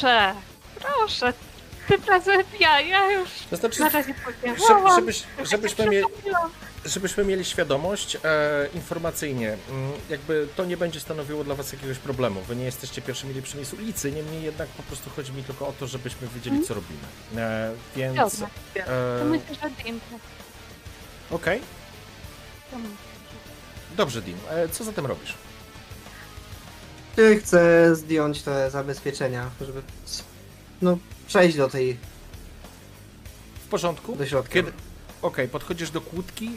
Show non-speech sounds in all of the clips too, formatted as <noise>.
Proszę, proszę. Tym razem ja, ja już To znaczy, na razie żebyś, żebyśmy, mieli, żebyśmy mieli świadomość e, informacyjnie, mm, jakby to nie będzie stanowiło dla Was jakiegoś problemu. Wy nie jesteście pierwszymi lepszymi z ulicy, niemniej jednak po prostu chodzi mi tylko o to, żebyśmy wiedzieli, co robimy. E, więc. Dobra, E, to myślę, że Dim. Okej, myślę. dobrze, Dim. E, co zatem robisz? Ty chcę zdjąć te zabezpieczenia, żeby no, przejść do tej, W porządku? do środka. Kiedy... Okej, podchodzisz do kłódki,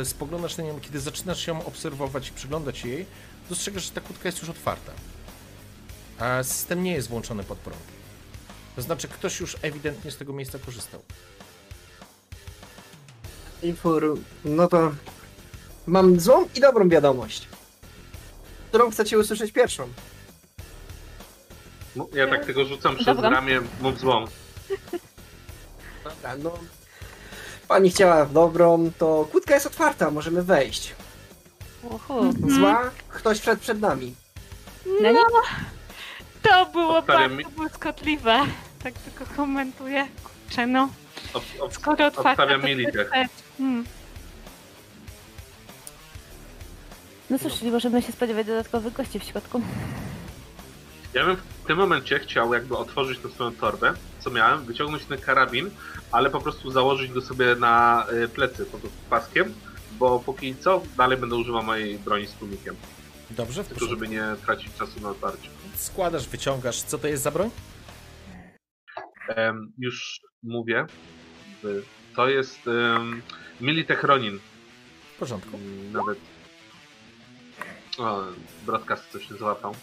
e, spoglądasz na nią, kiedy zaczynasz ją obserwować i przyglądać jej, dostrzegasz, że ta kłódka jest już otwarta. A system nie jest włączony pod prąd. To znaczy, ktoś już ewidentnie z tego miejsca korzystał. Infor, no to mam złą i dobrą wiadomość, którą chcecie usłyszeć pierwszą. No, Ja tak tego rzucam przez Dobra. ramię, mów złą. Dobra, no. Pani chciała dobrą, to kłódka jest otwarta, możemy wejść. Uhu. Zła, ktoś wszedł przed nami. No, to było Obstawiam bardzo błyskotliwe. Tak tylko komentuję. Kurczę, no. Ob, ob, Skoro otwarta, obstawiam to militech. Hmm. No cóż, czyli możemy się spodziewać dodatkowych gości w środku. Ja bym w tym momencie chciał jakby otworzyć tę swoją torbę, co miałem, wyciągnąć ten karabin, ale po prostu założyć go sobie na y, plecy pod paskiem, bo póki co dalej będę używał mojej broni z tłumikiem, Dobrze, w tylko żeby nie tracić czasu na otwarcie. Składasz, wyciągasz. Co to jest za broń? Em, już mówię, to jest um, Militech Ronin. W porządku. Nawet o, broadcast coś złapał.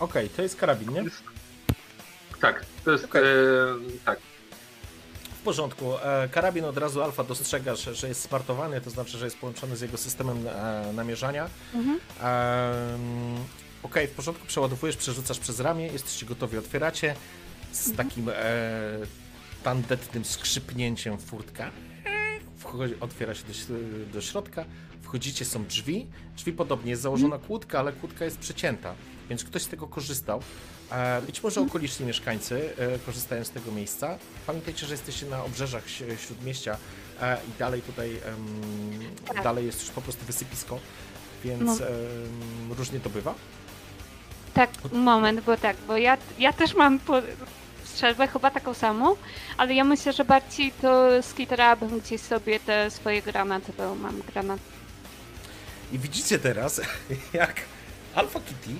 Okej, to jest karabin, nie? Jest... Tak, to jest. Okej. E, tak. W porządku. E, karabin od razu alfa dostrzegasz, że jest smartowany, to znaczy, że jest połączony z jego systemem e, namierzania. Mhm. Okej, w porządku, przeładowujesz, przerzucasz przez ramię, jesteście gotowi, otwieracie z takim e, tandetnym skrzypnięciem furtka. Wchodzi, otwiera się do, do środka, wchodzicie, są drzwi. Drzwi podobnie jest założona kłódka, ale kłódka jest przecięta, więc ktoś z tego korzystał. E, być może okoliczni mieszkańcy e, korzystają z tego miejsca. Pamiętajcie, że jesteście na obrzeżach śródmieścia e, i dalej tutaj Tak. dalej jest już po prostu wysypisko, więc No. różnie to bywa. Tak, moment, bo tak, bo ja, ja też mam po, strzelbę chyba taką samą, ale ja myślę, że bardziej to skitrałabym gdzieś sobie te swoje granaty, bo mam granat. I widzicie teraz, <laughs> jak Alpha Kitty.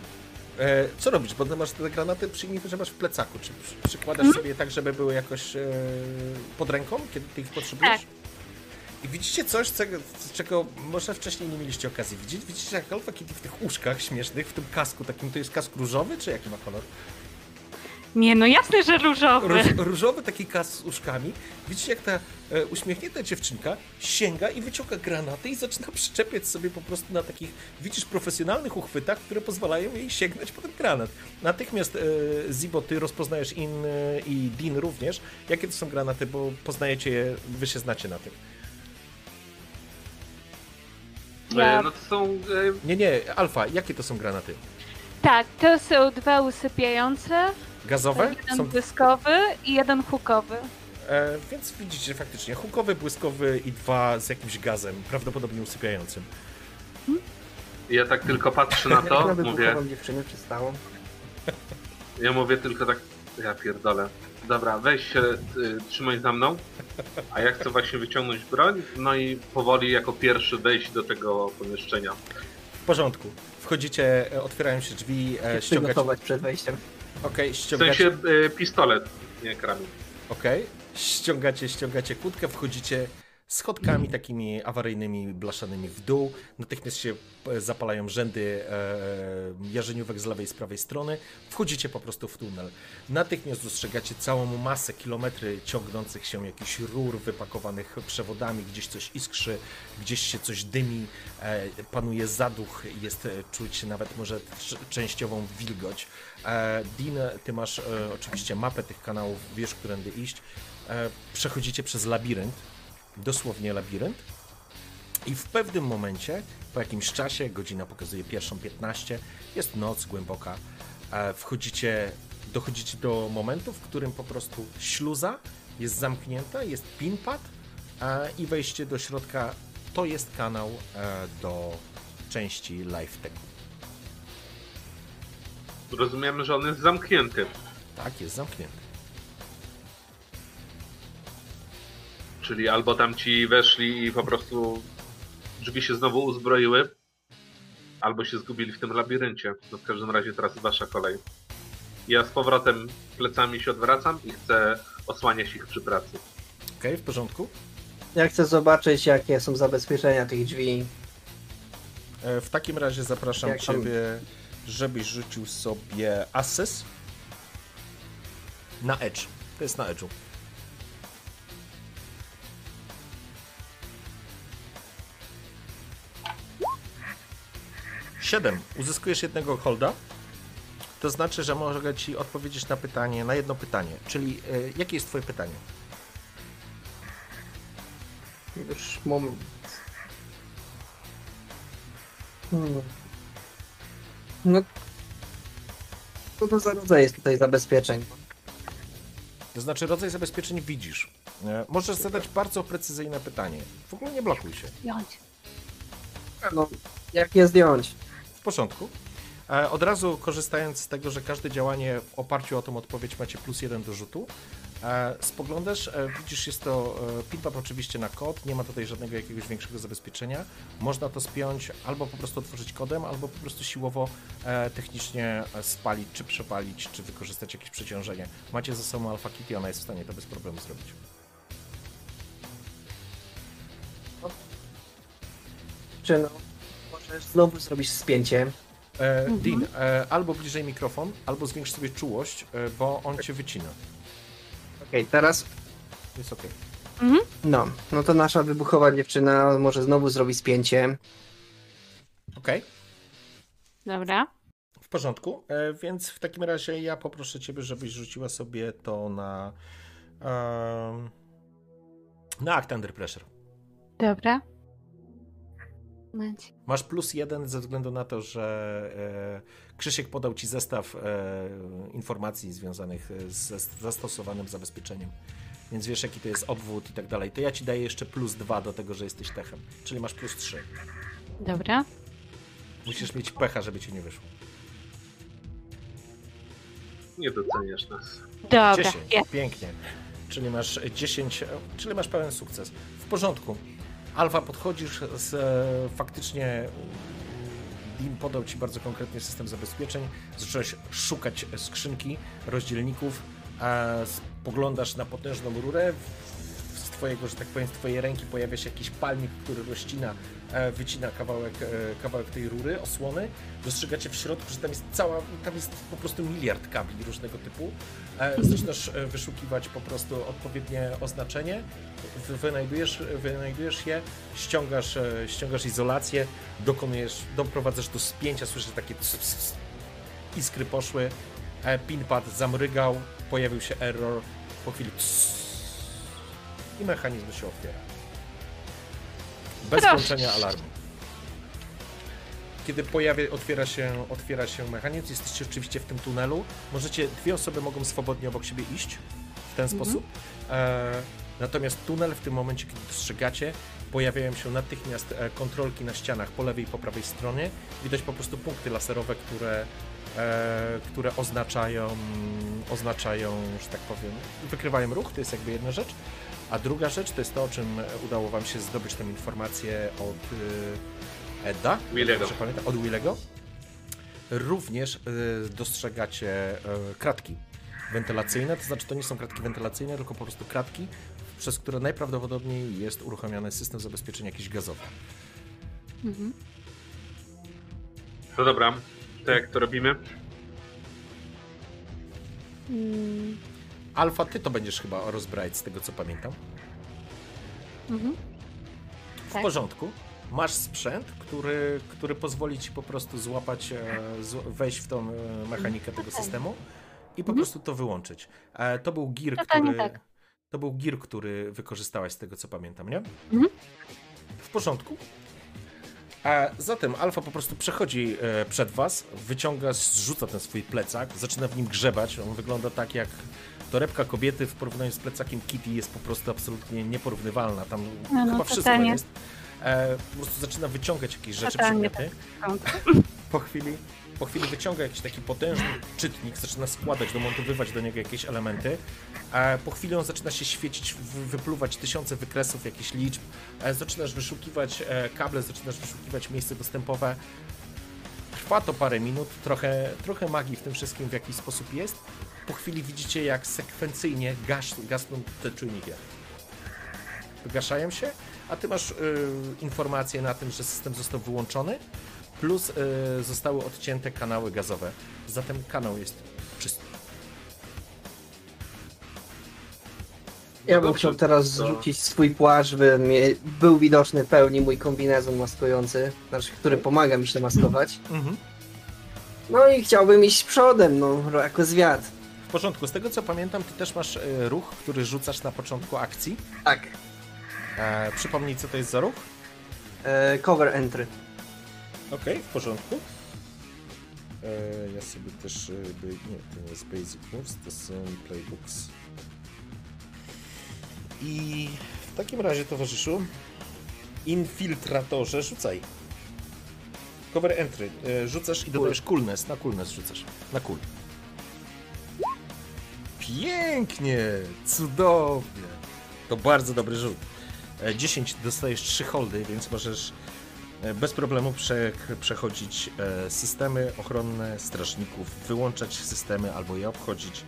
E, co robisz? Bo masz te granaty, przyjmij, że masz w plecaku. Czy przy, przykładasz Mhm. sobie tak, żeby były jakoś e, pod ręką, kiedy ty ich potrzebujesz? Tak. I widzicie coś, czego, czego może wcześniej nie mieliście okazji widzieć? Widzicie, jak Alpha Kitty w tych uszkach śmiesznych, w tym kasku takim, to jest kask różowy, czy jaki ma kolor? Nie, no jasne, że różowy. Róż, różowy taki kas z uszkami. Widzicie, jak ta e, uśmiechnięta dziewczynka sięga i wyciąga granaty i zaczyna przyczepiać sobie po prostu na takich, widzisz, profesjonalnych uchwytach, które pozwalają jej sięgnąć po ten granat. Natychmiast e, Zibo, ty rozpoznajesz In e, i Din również. Jakie to są granaty, bo poznajecie je, wy się znacie na tym. Ja- E, no to są. E, Nie, nie, Alfa, jakie to są granaty? Tak, to są dwa usypiające, Gazowe? jeden Są, błyskowy i jeden hukowy. e, więc widzicie faktycznie, hukowy, błyskowy i dwa z jakimś gazem, prawdopodobnie usypiającym. ja tak tylko patrzę na to, mówię. przystało. <laughs> Ja mówię tylko tak. Ja pierdolę. Dobra, weź się, y, trzymaj za mną. A ja chcę właśnie wyciągnąć broń, no i powoli jako pierwszy wejść do tego pomieszczenia. W porządku. Wchodzicie, e, otwierają się drzwi, e, ściągacie. Przed wejściem. W Okej, sensie ściągacie. y, pistolet, nie karabin. Okej. Ściągacie, ściągacie kłódkę, wchodzicie schodkami takimi awaryjnymi, blaszanymi w dół. Natychmiast się e, zapalają rzędy e, jarzeniówek z lewej i z prawej strony. Wchodzicie po prostu w tunel. Natychmiast dostrzegacie całą masę, kilometry ciągnących się jakichś rur wypakowanych przewodami, gdzieś coś iskrzy, gdzieś się coś dymi, e, panuje zaduch, jest e, czuć nawet może częściową wilgoć. E, Dean, ty masz e, oczywiście mapę tych kanałów, wiesz, którędy iść. E, przechodzicie przez labirynt, dosłownie labirynt. I w pewnym momencie, po jakimś czasie, godzina pokazuje pierwszą 15, jest noc głęboka, e, wchodzicie, dochodzicie do momentu, w którym po prostu śluza jest zamknięta, jest pinpad e, i wejście do środka to jest kanał e, do części live techu. Rozumiemy, że on jest zamknięty. Tak, jest zamknięty. Czyli albo tam ci weszli i po prostu drzwi się znowu uzbroiły, albo się zgubili w tym labiryncie. No w każdym razie teraz wasza kolej. Ja z powrotem plecami się odwracam i chcę osłaniać ich przy pracy. Okej, w porządku. Ja chcę zobaczyć, jakie są zabezpieczenia tych drzwi. E, W takim razie zapraszam Jak tam- Ciebie, żebyś rzucił sobie assess na edge. To jest na edge'u. Siedem. Uzyskujesz jednego holda. To znaczy, że mogę Ci odpowiedzieć na pytanie, na jedno pytanie. Czyli e, jakie jest Twoje pytanie? Już moment. Hmm. No. Co to za rodzaj jest tutaj zabezpieczeń? To znaczy, rodzaj zabezpieczeń widzisz. E, Możesz zadać bardzo precyzyjne pytanie. W ogóle nie blokuj się. Jąć. No, jak je zdjąć? W porządku. E, Od razu korzystając z tego, że każde działanie w oparciu o tą odpowiedź macie plus jeden do rzutu, e, spoglądasz, e, widzisz, jest to pinpap oczywiście na kod, nie ma tutaj żadnego jakiegoś większego zabezpieczenia. Można to spiąć albo po prostu otworzyć kodem, albo po prostu siłowo technicznie spalić, czy przepalić, czy wykorzystać jakieś przeciążenie. Macie ze sobą Alpha Kitty, ona jest w stanie to bez problemu zrobić. Czy no, znowu zrobić spięcie? E, Dean, e, albo bliżej mikrofon, albo zwiększ sobie czułość, e, bo on cię wycina. Okej, teraz Jest okej. no, no to nasza wybuchowa dziewczyna może znowu zrobić spięcie. Okej. Dobra. W porządku, e, więc w takim razie ja poproszę Ciebie, żebyś rzuciła sobie to na. na Act Under Pressure. Dobra. Momencik. Masz plus jeden ze względu na to, że e, Krzysiek podał Ci zestaw e, informacji związanych ze zastosowanym zabezpieczeniem. Więc wiesz, jaki to jest obwód i tak dalej. To ja Ci daję jeszcze plus dwa do tego, że jesteś techem. Czyli masz plus trzy. Dobra. Musisz mieć pecha, żeby Ci nie wyszło. Nie doceniasz nas. Dobra. 10. Jest. Pięknie. Czyli masz 10, e, czyli masz pełen sukces. W porządku. Alfa, podchodzisz z e, faktycznie. Dim podał ci bardzo konkretny system zabezpieczeń. Zacząłeś szukać skrzynki, rozdzielników. Spoglądasz na potężną rurę. Z twojego, że tak powiem, z twojej ręki pojawia się jakiś palnik, który rozcina, e, wycina kawałek, e, kawałek tej rury, osłony. Dostrzegacie w środku, że tam jest cała, tam jest po prostu miliard kabli różnego typu. E, Zaczynasz e, wyszukiwać po prostu odpowiednie oznaczenie, wy- wynajdujesz, wynajdujesz je, ściągasz, e, ściągasz izolację, dokonujesz, doprowadzasz do spięcia, słyszysz takie cs. iskry poszły, e, pinpad zamrygał, pojawił się error, po chwili cs, i mechanizm się otwiera. Bez włączenia alarmu. Kiedy pojawia, otwiera, się, otwiera się mechanizm, jesteście oczywiście w tym tunelu. Możecie, dwie osoby mogą swobodnie obok siebie iść w ten sposób. E, natomiast tunel w tym momencie, kiedy dostrzegacie, pojawiają się natychmiast e, kontrolki na ścianach po lewej i po prawej stronie. Widać po prostu punkty laserowe, które, e, które oznaczają, oznaczają, że tak powiem, wykrywają ruch, to jest jakby jedna rzecz. A druga rzecz to jest to, o czym udało Wam się zdobyć tę informację od y, Edda. Willego. Pamiętam? Od Willego. Również y, dostrzegacie y, kratki wentylacyjne, to znaczy to nie są kratki wentylacyjne, tylko po prostu kratki przez które najprawdopodobniej jest uruchomiony system zabezpieczenia jakiś gazowy. Mhm. No dobra, to jak to robimy? Mm, Alfa, ty to będziesz chyba rozbrajać z tego co pamiętam. Mhm. W Tak. porządku. Masz sprzęt, który, który pozwoli ci po prostu złapać, e, wejść w tą e, mechanikę tego tak. systemu i po Mhm. prostu to wyłączyć. E, To był gir, który. tak. To był gir, który wykorzystałaś z tego co pamiętam, nie? Mhm. W porządku. A zatem Alfa po prostu przechodzi przed was, wyciąga, zrzuca ten swój plecak, zaczyna w nim grzebać. On wygląda tak jak torebka kobiety w porównaniu z plecakiem Kitty jest po prostu absolutnie nieporównywalna. Tam No, no, chyba wszystko jest. E, po prostu zaczyna wyciągać jakieś rzeczy, Totalnie przedmioty. tak. Po chwili, po chwili wyciąga jakiś taki potężny czytnik, zaczyna składać, domontowywać do niego jakieś elementy. E, po chwili on zaczyna się świecić, wy- wypluwać tysiące wykresów, jakichś liczb. E, zaczynasz wyszukiwać e, kable, zaczynasz wyszukiwać miejsce dostępowe. Trwa to parę minut, trochę, trochę magii w tym wszystkim w jakiś sposób jest. Po chwili widzicie, jak sekwencyjnie gaś, gasną te czujniki. Wygaszają się, a ty masz y, informację na tym, że system został wyłączony, plus y, zostały odcięte kanały gazowe. Zatem kanał jest czysty. Ja No bym chciał teraz to- zrzucić swój płaszcz, by był widoczny w pełni mój kombinezon maskujący, znaczy, który pomaga mi się maskować. Mhm. No i chciałbym iść przodem, no, jako zwiat. W porządku, z tego co pamiętam, ty też masz y, ruch, który rzucasz na początku akcji. Tak, E, przypomnij, co to jest za ruch? e, cover entry. Okej, w porządku. E, ja sobie też. e, By, nie, to nie jest Basic Moves, to są Playbooks. I w takim razie, towarzyszu, infiltratorze, rzucaj. Cover entry. E, rzucasz i dodajesz coolness. Na coolness rzucasz. Na cool. Pięknie! Cudownie! To bardzo dobry rzut. E, 10 dostajesz 3 holdy, więc możesz e, bez problemu prze, przechodzić e, systemy ochronne strażników, wyłączać systemy albo je obchodzić,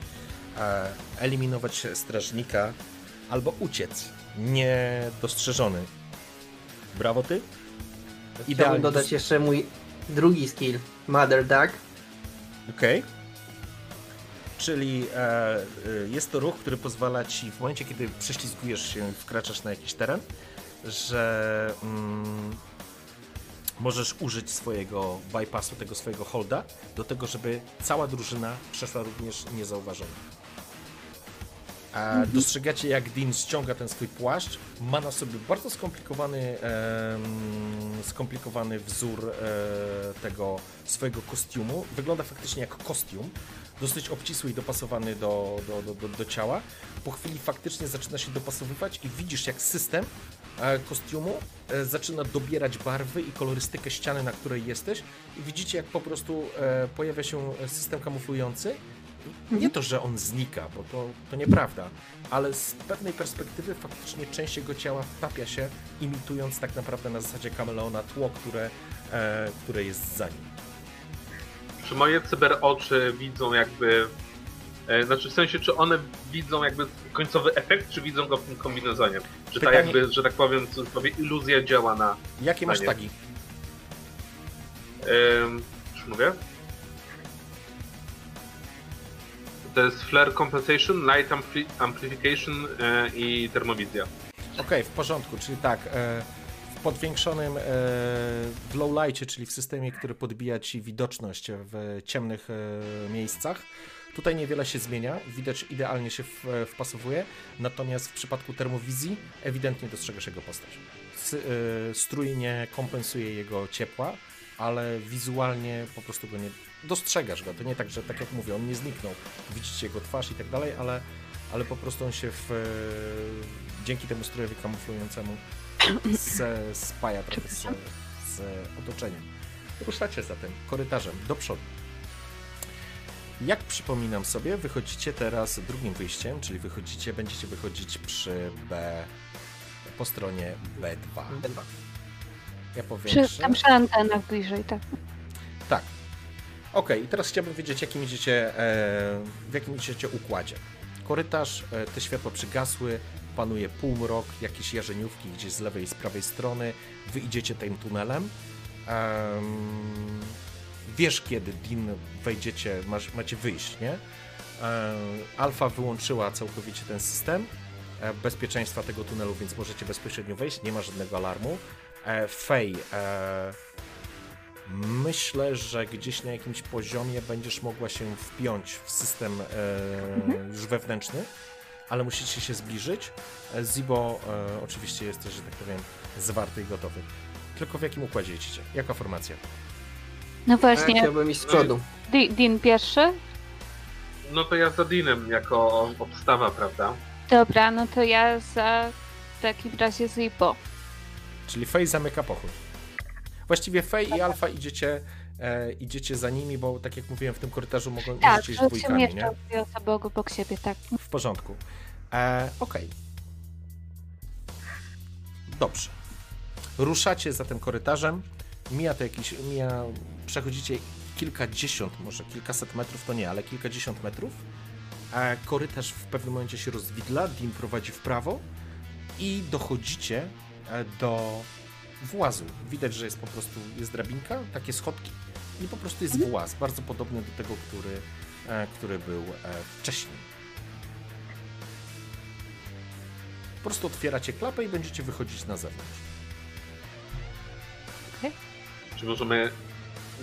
e, eliminować strażnika albo uciec niedostrzeżony. Brawo ty. Chciałbym dodać jeszcze mój drugi skill, Mother Duck. Okej. Czyli e, e, jest to ruch, który pozwala ci w momencie, kiedy prześlizgujesz się i wkraczasz na jakiś teren, że mm, możesz użyć swojego bypassu, tego swojego holda, do tego, żeby cała drużyna przeszła również niezauważona. A dostrzegacie, jak Dean ściąga ten swój płaszcz. Ma na sobie bardzo skomplikowany, em, skomplikowany wzór e, tego swojego kostiumu. Wygląda faktycznie jak kostium. Dosyć obcisły i dopasowany do, do, do, do, do ciała. Po chwili faktycznie zaczyna się dopasowywać i widzisz, jak system e, kostiumu e, zaczyna dobierać barwy i kolorystykę ściany, na której jesteś. I widzicie, jak po prostu e, pojawia się system kamuflujący nie to, że on znika, bo to, to nieprawda, ale z pewnej perspektywy faktycznie część jego ciała wtapia się, imitując tak naprawdę na zasadzie kameleona tło, które, które jest za nim. Czy moje cyber oczy widzą jakby. E, znaczy w sensie, czy one widzą jakby końcowy efekt, czy widzą go w tym kombinezonie? Czy ta Pytanie- jakby, że tak powiem, cudzysłowie iluzja działa na. Jakie masz tagi? Ym, już mówię? To jest Flare Compensation, Light ampli Amplification e, i Termowizja. Okej, w porządku, czyli tak, e, podwiększonym, e, w low lightie, czyli w systemie, który podbija ci widoczność w ciemnych e, miejscach, tutaj niewiele się zmienia, widać idealnie się w, wpasowuje, natomiast w przypadku termowizji ewidentnie dostrzegasz jego postać. E, strój nie kompensuje jego ciepła, ale wizualnie po prostu go nie dostrzegasz go. To nie tak, że tak jak mówię, on nie zniknął, widzicie jego twarz i tak dalej, ale, ale po prostu on się w, e, dzięki temu strojowi kamuflującemu z, spaja trochę z, z otoczeniem. Ruszacie zatem korytarzem do przodu. Jak przypominam sobie, wychodzicie teraz drugim wyjściem, czyli wychodzicie, będziecie wychodzić przy B po stronie B2. Ja Przy, powiększę. tam przy antenach bliżej, tak. Tak. Okej, i teraz chciałbym wiedzieć, jakim idziecie, e, w jakim idziecie układzie. Korytarz, e, te światła przygasły, panuje półmrok, jakieś jarzeniówki gdzieś z lewej i z prawej strony. Wy idziecie tym tunelem. Em, wiesz, kiedy Din wejdziecie, masz, macie wyjść, nie? Em, Alfa wyłączyła całkowicie ten system e, bezpieczeństwa tego tunelu, więc możecie bezpośrednio wejść, nie ma żadnego alarmu. E, Fej, e, myślę, że gdzieś na jakimś poziomie będziesz mogła się wpiąć w system e, już wewnętrzny, ale musicie się zbliżyć. E, Zibo e, oczywiście jesteś, że tak powiem, zwarty i gotowy. Tylko w jakim układzie jedziecie? Jaka formacja? No Ja właśnie, chciałbym iść z przodu. Di- Din pierwszy? No to ja za Dinem jako obstawa, prawda? Dobra, no to ja za w takim razie Zibo. Czyli Fej zamyka pochód. Właściwie Fej i Alfa idziecie, e, idziecie za nimi, bo tak jak mówiłem, w tym korytarzu mogą Tak, iść dwójkami, nie? mieszczą dwie osoby obok siebie, tak. W porządku. E, Okej. Dobrze. Ruszacie za tym korytarzem. Mija to jakiś. Mija, przechodzicie kilkadziesiąt, może kilkaset metrów, to nie, ale kilkadziesiąt metrów. E, korytarz w pewnym momencie się rozwidla, Dim prowadzi w prawo i dochodzicie e, do włazu. Widać, że jest po prostu jest drabinka, takie schodki i po prostu jest właz, bardzo podobny do tego, który, e, który był e, wcześniej. Po prostu otwieracie klapę i będziecie wychodzić na zewnątrz. Czy możemy,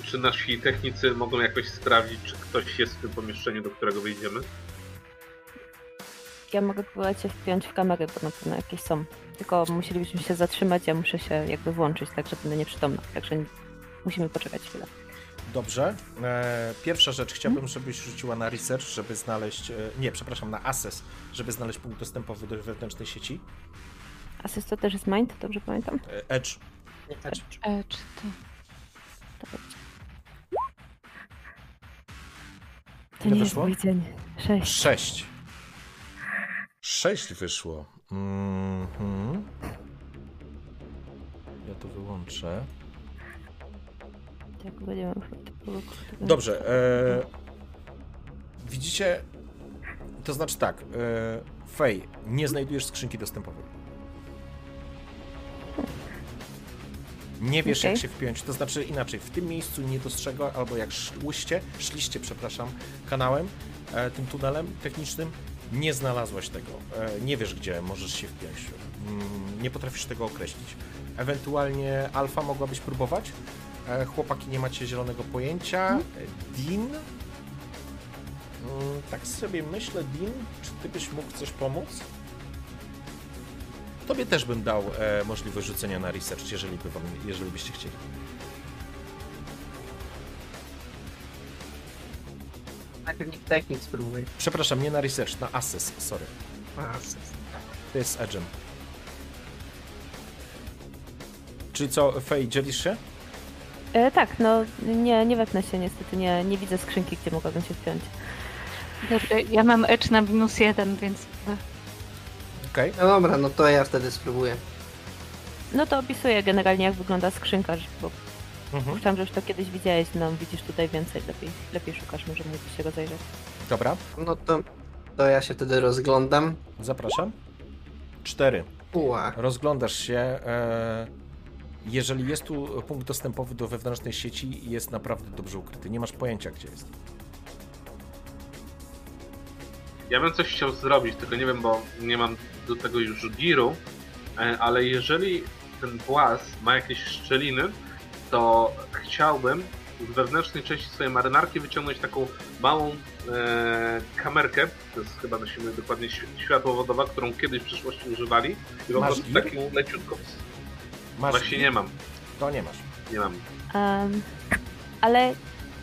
czy nasi technicy mogą jakoś sprawdzić, czy ktoś jest w tym pomieszczeniu, do którego wyjdziemy? Ja mogę próbować się wpiąć w kamery, bo na pewno jakieś są. Tylko musielibyśmy się zatrzymać, ja muszę się jakby włączyć, tak że będę nieprzytomna. Także musimy poczekać chwilę. Dobrze. E, pierwsza rzecz, chciałbym, żebyś rzuciła na research, żeby znaleźć. E, nie, przepraszam, na assess, żeby znaleźć punkt dostępowy do wewnętrznej sieci. Asyst to też jest mind, dobrze pamiętam? E, Edge. E, czy to... To. To Ile nie jest wyszło? mój dzień. Sześć. Sześć. Sześć wyszło. Mhm. Ja to wyłączę. Tak, będziemy Dobrze. E, widzicie. To znaczy tak. E, Fej, nie znajdujesz skrzynki dostępowej. Nie wiesz, jak Okej. się wpiąć. To znaczy inaczej, w tym miejscu nie dostrzegła, albo jak szłyście, szliście, przepraszam, kanałem, e, tym tunelem technicznym, nie znalazłaś tego. E, nie wiesz, gdzie możesz się wpiąć. Mm, nie potrafisz tego określić. Ewentualnie alfa mogłabyś próbować. E, chłopaki, nie macie zielonego pojęcia. E, Dean? Mm, tak sobie myślę, Dean, czy ty byś mógł coś pomóc? Tobie też bym dał e, możliwość rzucenia na research, jeżeli, by wam, jeżeli byście chcieli. Najpierw technik spróbuje. Przepraszam, nie na research, na assess, sorry. A, To jest Edge'em. Czyli co, Fej, dzielisz się? E, tak, no nie, nie wepnę się niestety, nie, nie widzę skrzynki, gdzie mogłabym się wpiąć. Dobra, ja mam edge na minus jeden, więc... Okej. No dobra, no to ja wtedy spróbuję. No to opisuję generalnie jak wygląda skrzynka, że- bo Mhm. Myślałam, że już to kiedyś widziałeś, no widzisz tutaj więcej, lepiej, lepiej szukasz, może mógłbyś się rozejrzeć. Dobra, No to, to ja się wtedy rozglądam. zapraszam. Cztery. Uła. Rozglądasz się. E, jeżeli jest tu punkt dostępowy do wewnętrznej sieci, jest naprawdę dobrze ukryty. Nie masz pojęcia, gdzie jest. Ja bym coś chciał zrobić, tylko nie wiem, bo nie mam do tego już giru, e, ale jeżeli ten włas ma jakieś szczeliny, to chciałbym z wewnętrznej części swojej marynarki wyciągnąć taką małą e, kamerkę, to jest chyba nosimy dokładnie świ- światłowodowa, którą kiedyś w przyszłości używali i po prostu gir? taką leciutką. Masz Właśnie nie mam, To nie masz. nie mam. Em, ale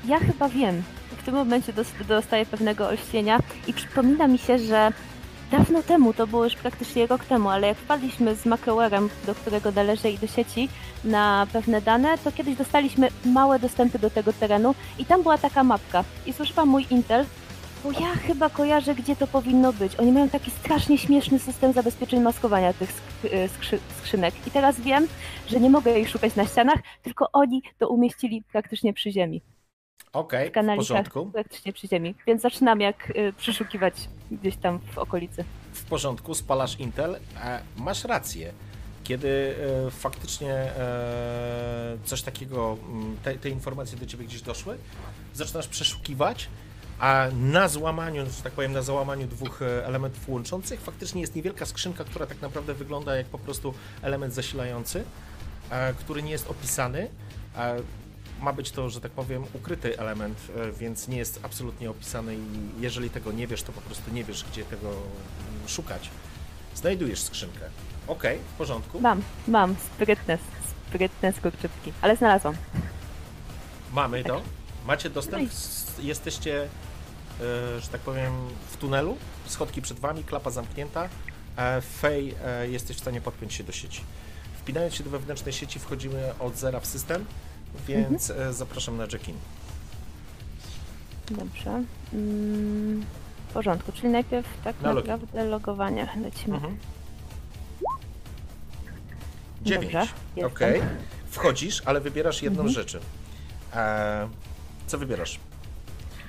ja chyba wiem. W tym momencie dos- dostaję pewnego olśnienia i przypomina mi się, że dawno temu, to było już praktycznie rok temu, ale jak wpadliśmy z Macrowerem, do którego należy i do sieci, na pewne dane, to kiedyś dostaliśmy małe dostępy do tego terenu i tam była taka mapka. I słyszałam mój Intel, bo ja chyba kojarzę, gdzie to powinno być. Oni mają taki strasznie śmieszny system zabezpieczeń maskowania tych sk- y, skrzy- skrzynek. I teraz wiem, że nie mogę ich szukać na ścianach, tylko oni to umieścili praktycznie przy ziemi. Okej, W w porządku. praktycznie przy ziemi. Więc zaczynam jak y, przeszukiwać gdzieś tam w okolicy. w porządku, spalasz Intel, a masz rację. Kiedy e, faktycznie e, coś takiego, mm, te, te informacje do ciebie gdzieś doszły, zaczynasz przeszukiwać, a na złamaniu, że tak powiem, na załamaniu dwóch e, elementów łączących, faktycznie jest niewielka skrzynka, która tak naprawdę wygląda jak po prostu element zasilający, e, który nie jest opisany. A ma być to, że tak powiem, ukryty element, e, więc nie jest absolutnie opisany i jeżeli tego nie wiesz, to po prostu nie wiesz, gdzie tego mm, szukać. Znajdujesz skrzynkę. Okej, w porządku. Mam, mam, sprytne, sprytne skurczypki, ale znalazłam. Mamy to. Macie dostęp, s- jesteście, e, że tak powiem, w tunelu, schodki przed wami, klapa zamknięta. E, Fej, e, jesteś w stanie podpiąć się do sieci. Wpinając się do wewnętrznej sieci, wchodzimy od zera w system, więc e, zapraszam na check-in. Dobrze. Mm, w porządku, czyli najpierw tak Na login. naprawdę logowanie lecimy. Mhm. Dziewięć. Dobrze, jestem. Okej. Wchodzisz, ale wybierasz jedną Mhm. rzeczy. E, co wybierasz?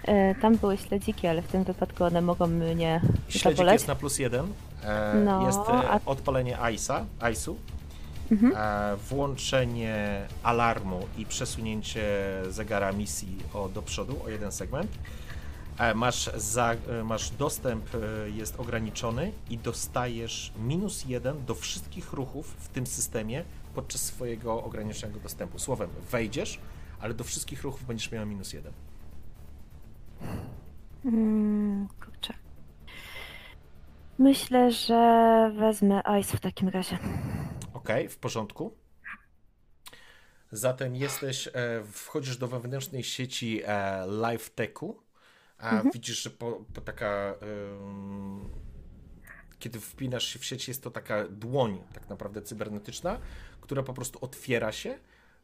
E, tam były śledziki, ale w tym wypadku one mogą mnie Śledzik zapoleć. jest na plus jeden. E, No, jest e, a- odpalenie ISA, ISU. Mhm. E, włączenie alarmu i przesunięcie zegara misji o, do przodu o jeden segment. E, masz, za, e, masz dostęp, jest ograniczony i dostajesz minus jeden do wszystkich ruchów w tym systemie podczas swojego ograniczonego dostępu. Słowem, wejdziesz, ale do wszystkich ruchów będziesz miała minus jeden. Mm, kurczę. Myślę, że wezmę Ice w takim razie. Ok, w porządku. Zatem jesteś, e, wchodzisz do wewnętrznej sieci e, LiveTechu, a widzisz, że po, po taka, ym, kiedy wpinasz się w sieć, jest to taka dłoń tak naprawdę cybernetyczna, która po prostu otwiera się,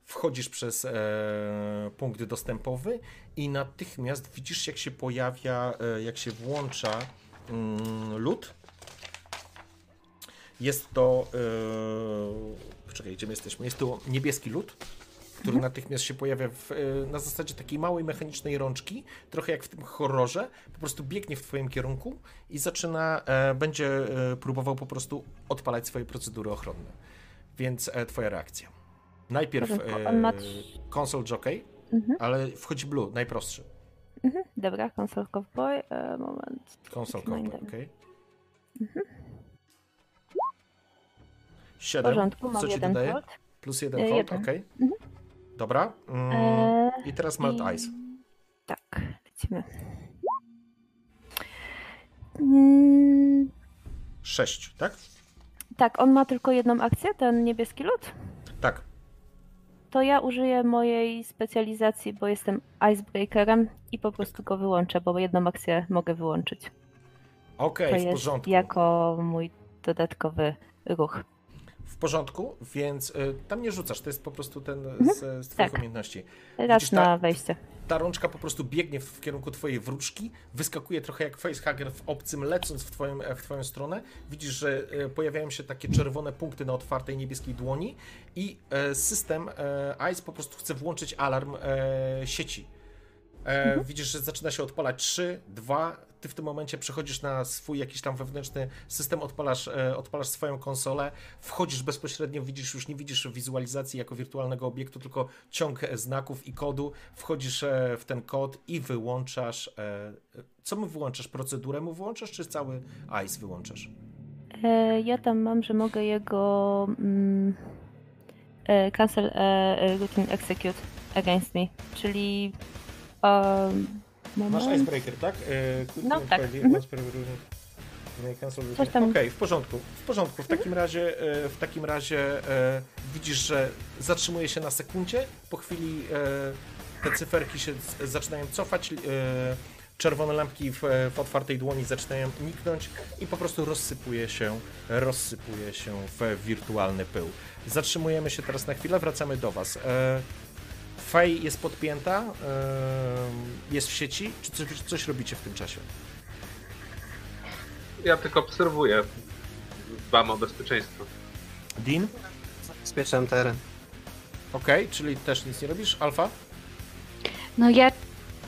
wchodzisz przez e, punkt dostępowy i natychmiast widzisz, jak się pojawia, e, jak się włącza mm, lód. Jest to. Yy... Poczekaj, gdzie my jesteśmy? Jest to niebieski lód, który natychmiast się pojawia w, yy, na zasadzie takiej małej mechanicznej rączki, trochę jak w tym horrorze. Po prostu biegnie w Twoim kierunku i zaczyna. E, będzie e, próbował po prostu odpalać swoje procedury ochronne. Więc e, Twoja reakcja. Najpierw e, on ma console jockey, Mhm. ale wchodzi blue, najprostszy. Mhm. Dobra, konsol cowboy. E, moment. Console cowboy, okej. W 7. porządku, mam Co ci jeden dodaje? Plus jeden E, hot, jeden. okej. Mhm. Dobra. Mm, E, I teraz Melt i- Ice. Tak, lecimy. Mm, 6, tak? tak, on ma tylko jedną akcję, ten niebieski lód. Tak. To ja użyję mojej specjalizacji, bo jestem icebreakerem i po prostu go wyłączę, bo jedną akcję mogę wyłączyć. Okej, to w jest porządku. jako mój dodatkowy ruch. W porządku, więc y, tam nie rzucasz, to jest po prostu ten z, z twoich tak. umiejętności. Raz Widzisz, na ta- wejście. Ta rączka po prostu biegnie w, kierunku twojej wróczki, wyskakuje trochę jak facehugger w obcym, lecąc w twoją, w twoją stronę. Widzisz, że y, pojawiają się takie czerwone punkty na otwartej niebieskiej dłoni i e, system e, ICE po prostu chce włączyć alarm e, sieci. E, Widzisz, że zaczyna się odpalać 3, 2. Ty w tym momencie przechodzisz na swój jakiś tam wewnętrzny system, odpalasz, e, odpalasz swoją konsolę, wchodzisz bezpośrednio, widzisz, już nie widzisz wizualizacji jako wirtualnego obiektu, tylko ciąg znaków i kodu. Wchodzisz e, w ten kod i wyłączasz. E, co mu wyłączasz? Procedurę mu wyłączasz, czy cały ICE wyłączasz? E, ja tam mam, że mogę jego mm, e, cancel routine execute against me, czyli Masz icebreaker, tak? E, No, note tak. Mhm. Coś tam- Okej, w porządku. W porządku. W takim razie, e, w takim razie e, widzisz, że zatrzymuje się na sekundzie. Po chwili e, te cyferki się zaczynają cofać. E, czerwone lampki w, w otwartej dłoni zaczynają niknąć i po prostu rozsypuje się, rozsypuje się w wirtualny pył. Zatrzymujemy się teraz na chwilę, wracamy do Was. Fej jest podpięta, jest w sieci. Czy coś, coś robicie w tym czasie? Ja tylko obserwuję. Dbam o bezpieczeństwo. Dean? Spieszam teren. Okej, czyli też nic nie robisz. Alfa? No ja,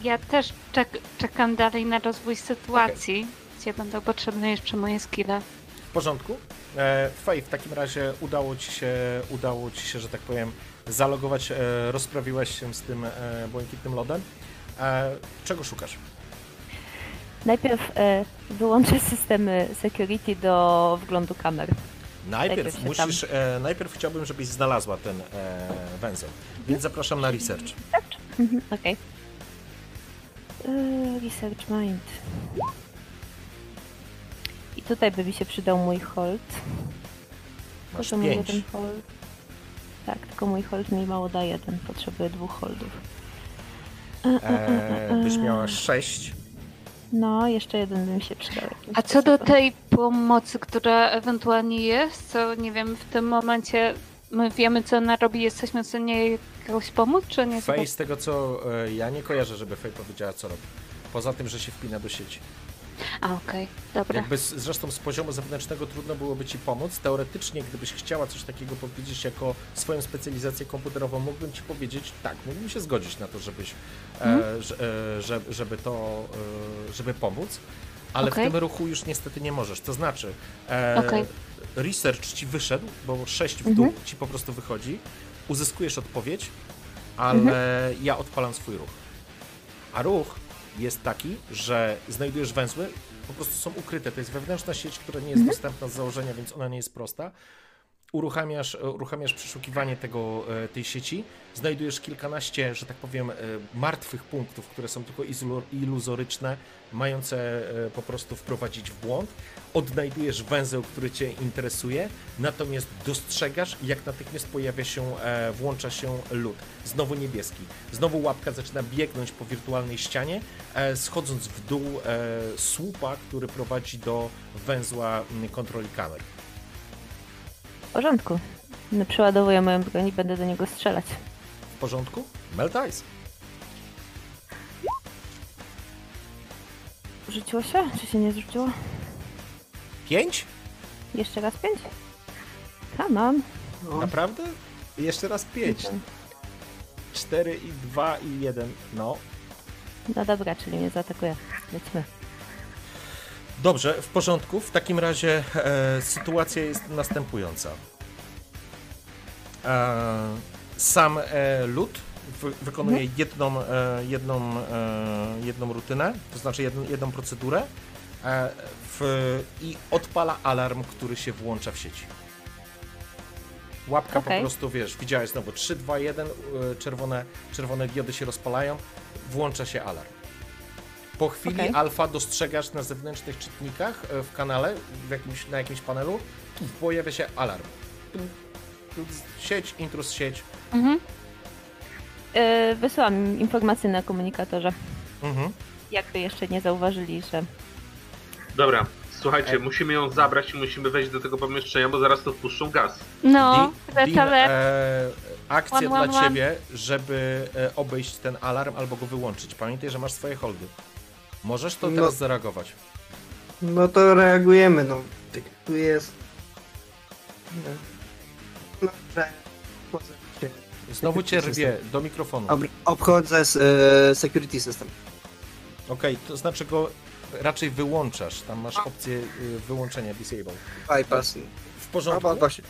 ja też czek, czekam dalej na rozwój sytuacji. gdzie będą potrzebne jeszcze moje skille. W porządku. E, Fej, w takim razie udało ci się, udało ci się, że tak powiem, zalogować, e, rozprawiłeś się z tym e, błękitnym lodem. E, czego szukasz? Najpierw wyłączę systemy security do wglądu kamer. Najpierw musisz, e, najpierw chciałbym, żebyś znalazła ten e, węzeł, więc zapraszam na research. Mhm, Okej. E, Research mind. I tutaj by mi się przydał mój hold. Masz mój pięć. jeden hold. Tak, tylko mój hold mi mało da jeden. Potrzebuję dwóch holdów. E, e, e, E, byś miała sześć. No, jeszcze jeden by mi się przydał. A co do tej pomocy, która ewentualnie jest, co nie wiem, w tym momencie my wiemy, co ona robi, jesteśmy w stanie jakoś pomóc, czy nie? Fej, z tego co e, ja nie kojarzę, żeby Fej powiedziała, co robi. Poza tym, że się wpina do sieci. A, okej, dobra. Jakby z, zresztą z poziomu zewnętrznego trudno byłoby ci pomóc. Teoretycznie, gdybyś chciała coś takiego powiedzieć jako swoją specjalizację komputerową, mógłbym ci powiedzieć, tak, mógłbym się zgodzić na to, żebyś, że, e, że, żeby to, e, żeby pomóc, ale Okej. w tym ruchu już niestety nie możesz. To znaczy, e, Okej. research ci wyszedł, bo 6 w dół ci po prostu wychodzi, uzyskujesz odpowiedź, ale ja odpalam swój ruch. A ruch jest taki, że znajdujesz węzły, po prostu są ukryte. To jest wewnętrzna sieć, która nie jest dostępna z założenia, więc ona nie jest prosta. Uruchamiasz, e, uruchamiasz przeszukiwanie tego, e, tej sieci, znajdujesz kilkanaście, że tak powiem, e, martwych punktów, które są tylko iluzoryczne, mające po prostu wprowadzić w błąd. Odnajdujesz węzeł, który Cię interesuje, natomiast dostrzegasz, jak natychmiast pojawia się, włącza się lód. Znowu niebieski. Znowu łapka zaczyna biegnąć po wirtualnej ścianie, schodząc w dół słupa, który prowadzi do węzła kontroli kamer. W porządku. No, Przeładowuję moją broń i będę do niego strzelać. W porządku? Melt Ice. Rzuciło się? Czy się nie zrzuciło? Pięć? Jeszcze raz pięć? Come on. No, Naprawdę? Jeszcze raz pięć. Cztery i dwa i jeden. No. No dobra, czyli mnie zaatakuje. Lecimy. Dobrze, w porządku. W takim razie e, sytuacja jest następująca. E, sam e, lud wy, wykonuje jedną, e, jedną, e, jedną rutynę, to znaczy jedną, jedną procedurę e, w, i odpala alarm, który się włącza w sieci. Łapka Okej. po prostu, wiesz, widziałeś znowu 3, 2, 1, e, czerwone, czerwone diody się rozpalają, włącza się alarm. Po chwili Okej. alfa dostrzegasz na zewnętrznych czytnikach e, w kanale, w jakimś, na jakimś panelu, pojawia się alarm. Sieć, intrus, sieć. Mhm. Yy, wysłałam informację na komunikatorze. Mhm. Jakby jeszcze nie zauważyli, że Dobra, słuchajcie, E- musimy ją zabrać i musimy wejść do tego pomieszczenia, bo zaraz to wpuszczą gaz. No, ale e, akcja One, dla one, one. ciebie, żeby e, obejść ten alarm albo go wyłączyć. Pamiętaj, że masz swoje holdy. Możesz to No. teraz zareagować. no to reagujemy, no. Tu jest... No, że... obchodzę się. Znowu cię rwie do mikrofonu. Ob- Obchodzę z, e, security system. Okej, to znaczy go raczej wyłączasz. Tam masz opcję y, wyłączenia disable. Bypass. W No, porządku. właśnie.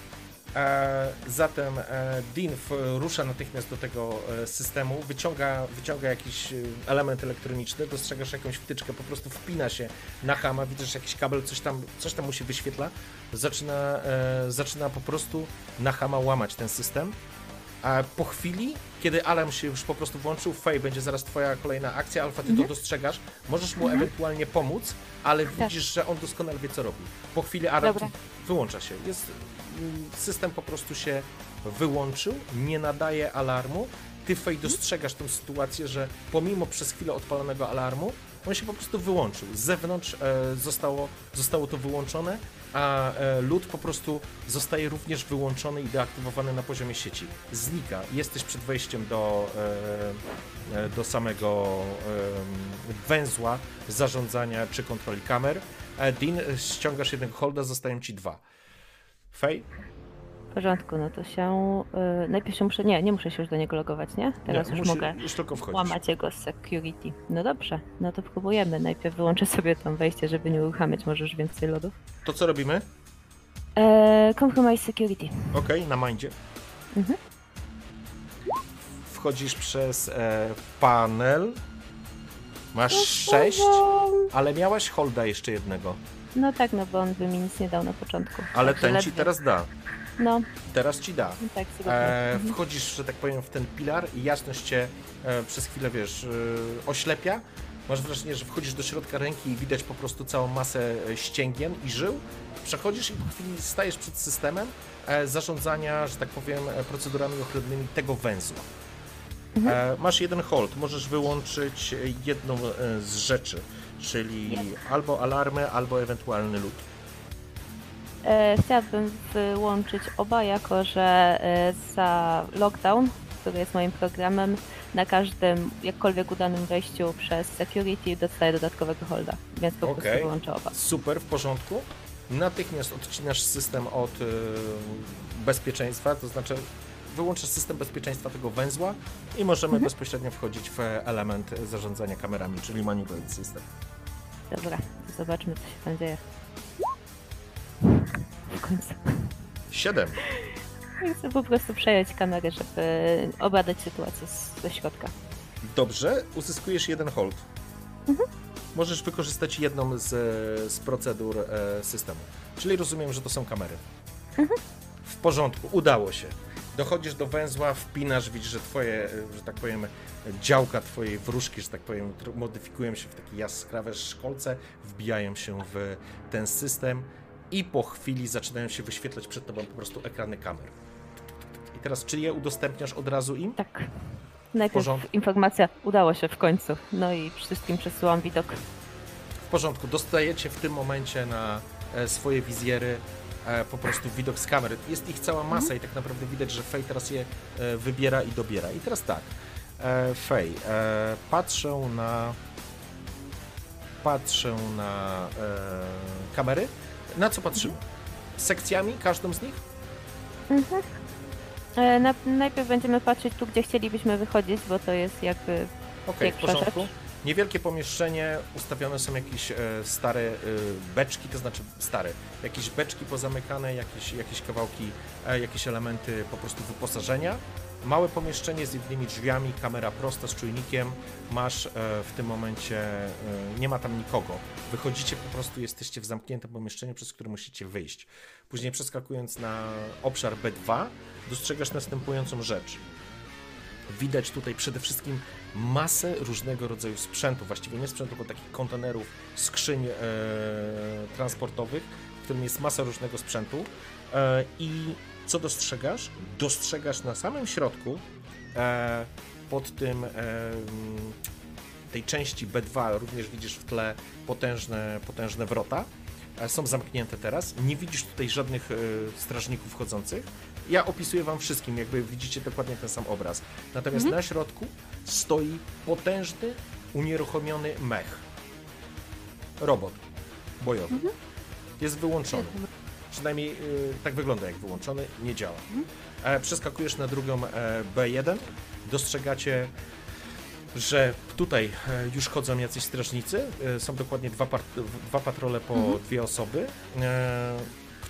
E, zatem e, Dean rusza natychmiast do tego e, systemu, wyciąga, wyciąga jakiś element elektroniczny, dostrzegasz jakąś wtyczkę, po prostu wpina się na hama, widzisz jakiś kabel, coś tam, coś tam mu się wyświetla, zaczyna, zaczyna po prostu na hama łamać ten system. A po chwili, kiedy alarm się już po prostu włączył, Fej, będzie zaraz twoja kolejna akcja, Alfa, ty to dostrzegasz, możesz mu ewentualnie pomóc, ale widzisz, że on doskonale wie, co robi. Po chwili alarm wyłącza się. Jest, system po prostu się wyłączył, nie nadaje alarmu. Ty, Fej, dostrzegasz tę sytuację, że pomimo przez chwilę odpalonego alarmu, on się po prostu wyłączył. Z zewnątrz e, zostało, zostało to wyłączone, a e, lód po prostu zostaje również wyłączony i deaktywowany na poziomie sieci. Znika. Jesteś przed wejściem do, e, do samego węzła zarządzania czy kontroli kamer. Dean, ściągasz jednego holda, zostają ci dwa. Fej? porządku, no to się... y, najpierw się muszę... Nie, nie muszę się już do niego logować, nie? Teraz nie, już musi- mogę Już tylko wchodzić. łamać jego security. No dobrze, no to próbujemy. Najpierw wyłączę sobie tam wejście, żeby nie uruchamiać może już więcej lodów. To co robimy? Eee, compromise security. Okej, na mindzie. Mhm. Wchodzisz przez e, panel. Masz sześć, ale miałaś holda jeszcze jednego. No tak, no bo on by mi nic nie dał na początku. Ale Także ten ci teraz da. No, Teraz ci da. tak sobie. E, Mhm. wchodzisz, że tak powiem, w ten pilar i jasność cię e, przez chwilę, wiesz, e, oślepia. Masz wrażenie, że wchodzisz do środka ręki i widać po prostu całą masę e, ścięgien i żył. Przechodzisz i po chwili stajesz przed systemem e, zarządzania, że tak powiem, e, procedurami ochronnymi tego węzła. E, masz jeden hold, możesz wyłączyć jedną z rzeczy, czyli albo alarmy, albo ewentualny lód. E, chciałabym wyłączyć oba, jako że e, za lockdown, który jest moim programem, na każdym jakkolwiek udanym wejściu przez security dostaję dodatkowego holda, więc po Okej. prostu wyłączę oba. Super, w porządku. Natychmiast odcinasz system od e, bezpieczeństwa, to znaczy wyłączasz system bezpieczeństwa tego węzła i możemy bezpośrednio wchodzić w element zarządzania kamerami, czyli manipulate system. Dobra, zobaczmy co się tam dzieje. W końcu. 7. Chcę po prostu przejąć kamerę, żeby obadać sytuację z, ze środka. Dobrze, uzyskujesz jeden hold. Możesz wykorzystać jedną z, z procedur e, systemu. Czyli rozumiem, że to są kamery. W porządku, udało się. Dochodzisz do węzła, wpinasz, widzisz, że twoje, że tak powiem, działka twojej wróżki, że tak powiem, modyfikują się w takie jaskrawe szkolce, wbijają się w ten system i po chwili zaczynają się wyświetlać przed tobą po prostu ekrany kamer. I teraz, czy je udostępniasz od razu im? Tak. Najpierw informacja, udało się w końcu. No i wszystkim przesyłam widok. W porządku, dostajecie w tym momencie na e, swoje wizjery po prostu widok z kamery. Jest ich cała masa i tak naprawdę widać, że Fej teraz je e, wybiera i dobiera. I teraz tak, e, Fej, e, patrzę na patrzę na e, kamery. Na co patrzymy? Sekcjami, każdą z nich? E, na, najpierw będziemy patrzeć tu, gdzie chcielibyśmy wychodzić, bo to jest jakby Okej, w Pierwsza porządku. Niewielkie pomieszczenie, ustawione są jakieś e, stare e, beczki, to znaczy stare, jakieś beczki pozamykane, jakieś, jakieś kawałki, e, jakieś elementy po prostu wyposażenia. Małe pomieszczenie z jednymi drzwiami, kamera prosta z czujnikiem. Masz w tym momencie, nie ma tam nikogo. Wychodzicie po prostu, jesteście w zamkniętym pomieszczeniu, przez które musicie wyjść. Później przeskakując na obszar B2, dostrzegasz następującą rzecz. Widać tutaj przede wszystkim masę różnego rodzaju sprzętu, właściwie nie sprzętu, bo takich kontenerów, skrzyń e, transportowych, w którym jest masa różnego sprzętu. E, I co dostrzegasz? Dostrzegasz na samym środku, e, pod tym e, m, tej części B2, również widzisz w tle potężne, potężne wrota. E, Są zamknięte teraz. Nie widzisz tutaj żadnych e, strażników wchodzących. Ja opisuję wam wszystkim, jakby widzicie dokładnie ten sam obraz. Natomiast na środku stoi potężny, unieruchomiony mech. Robot bojowy. Jest wyłączony. Przynajmniej y, tak wygląda jak wyłączony, nie działa. E, przeskakujesz na drugą e, B1. Dostrzegacie, że tutaj e, już chodzą jacyś strażnicy. E, są dokładnie dwa, dwa patrole po dwie osoby.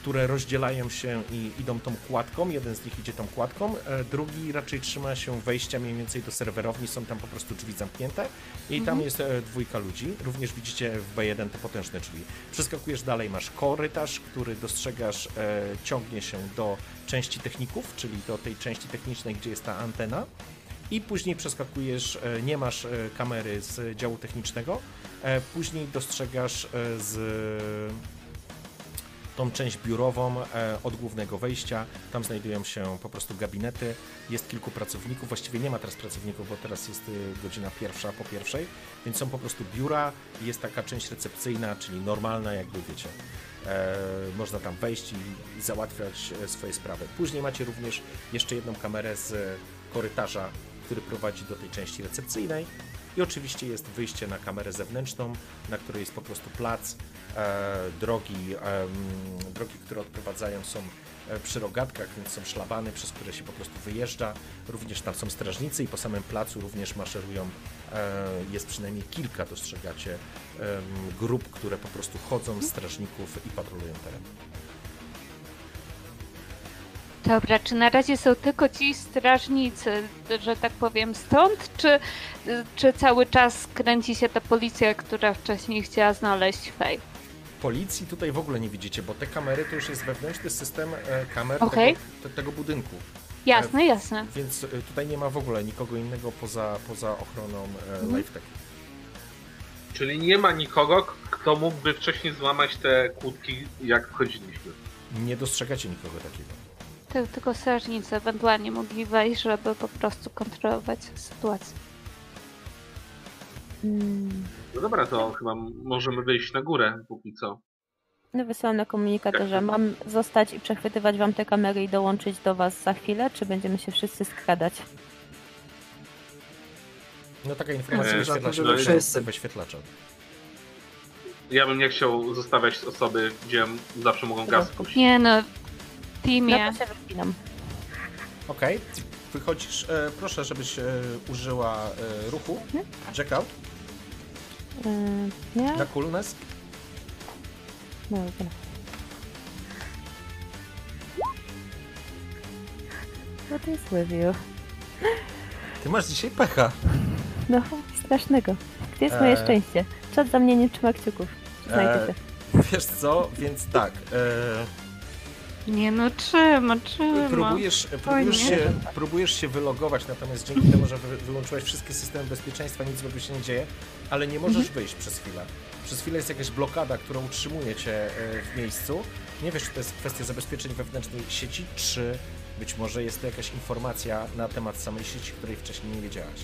Które rozdzielają się i idą tą kładką. Jeden z nich idzie tą kładką, e, drugi raczej trzyma się wejścia mniej więcej do serwerowni, są tam po prostu drzwi zamknięte i tam jest e, dwójka ludzi. Również widzicie w B1 te potężne drzwi. Przeskakujesz dalej, masz korytarz, który dostrzegasz, e, ciągnie się do części techników, czyli do tej części technicznej, gdzie jest ta antena. I później przeskakujesz, nie masz kamery z działu technicznego, później dostrzegasz z tą część biurową e, od głównego wejścia. Tam znajdują się po prostu gabinety. Jest kilku pracowników. Właściwie nie ma teraz pracowników, bo teraz jest y, godzina pierwsza po pierwszej, więc są po prostu biura. Jest taka część recepcyjna, czyli normalna, jakby wiecie. E, można tam wejść i, i załatwiać e, swoje sprawy. Później macie również jeszcze jedną kamerę z korytarza, który prowadzi do tej części recepcyjnej. I oczywiście jest wyjście na kamerę zewnętrzną, na której jest po prostu plac, e, drogi, drogi, które odprowadzają są e, przy rogatkach, więc są szlabany, przez które się po prostu wyjeżdża. Również tam są strażnicy i po samym placu również maszerują, e, jest przynajmniej kilka, dostrzegacie, grup, które po prostu chodzą, strażników i patrolują teren. Dobra, czy na razie są tylko ci strażnicy, że tak powiem, stąd, czy, czy cały czas kręci się ta policja, która wcześniej chciała znaleźć Fej? Policji tutaj w ogóle nie widzicie, bo te kamery to już jest wewnętrzny system e, kamer Okej. tego, te, tego budynku. Jasne, jasne. Więc e, tutaj nie ma w ogóle nikogo innego poza, poza ochroną e, Mhm. LifeTech. Czyli nie ma nikogo, kto mógłby wcześniej złamać te kłódki, jak wchodziliśmy. Nie dostrzegacie nikogo takiego. Ty- Tylko strażnicy ewentualnie mogli wejść, żeby po prostu kontrolować sytuację. Mm. No dobra, to chyba możemy wyjść na górę póki co. No wysyłam na komunikatorze. Mam zostać i przechwytywać wam te kamery i dołączyć do was za chwilę, czy będziemy się wszyscy skradać? No taka informacja wyświetla się żeby na wszyscy. wyświetlacza. Ja bym nie chciał zostawiać osoby, gdzie zawsze mogą gaz puścić. Nie no, w No teamie. to się wypinam. Okej, wychodzisz. E, proszę, żebyś e, użyła e, ruchu. Checkout Yy, nie? na coolness. No dobra. What is with you? Ty masz dzisiaj pecha. No, strasznego. Gdzie jest moje Eee. szczęście? Czad za mnie nie trzyma kciuków. Znajdę Eee. się. Wiesz co, więc tak. E, Nie no, trzyma, trzyma. Próbujesz, próbujesz, się, próbujesz się wylogować, natomiast dzięki temu, że wy, wyłączyłeś wszystkie systemy bezpieczeństwa, nic złego się nie dzieje, ale nie możesz wyjść przez chwilę. Przez chwilę jest jakaś blokada, która utrzymuje cię e, w miejscu. Nie wiesz, czy to jest kwestia zabezpieczeń wewnętrznej sieci, czy być może jest to jakaś informacja na temat samej sieci, której wcześniej nie wiedziałaś.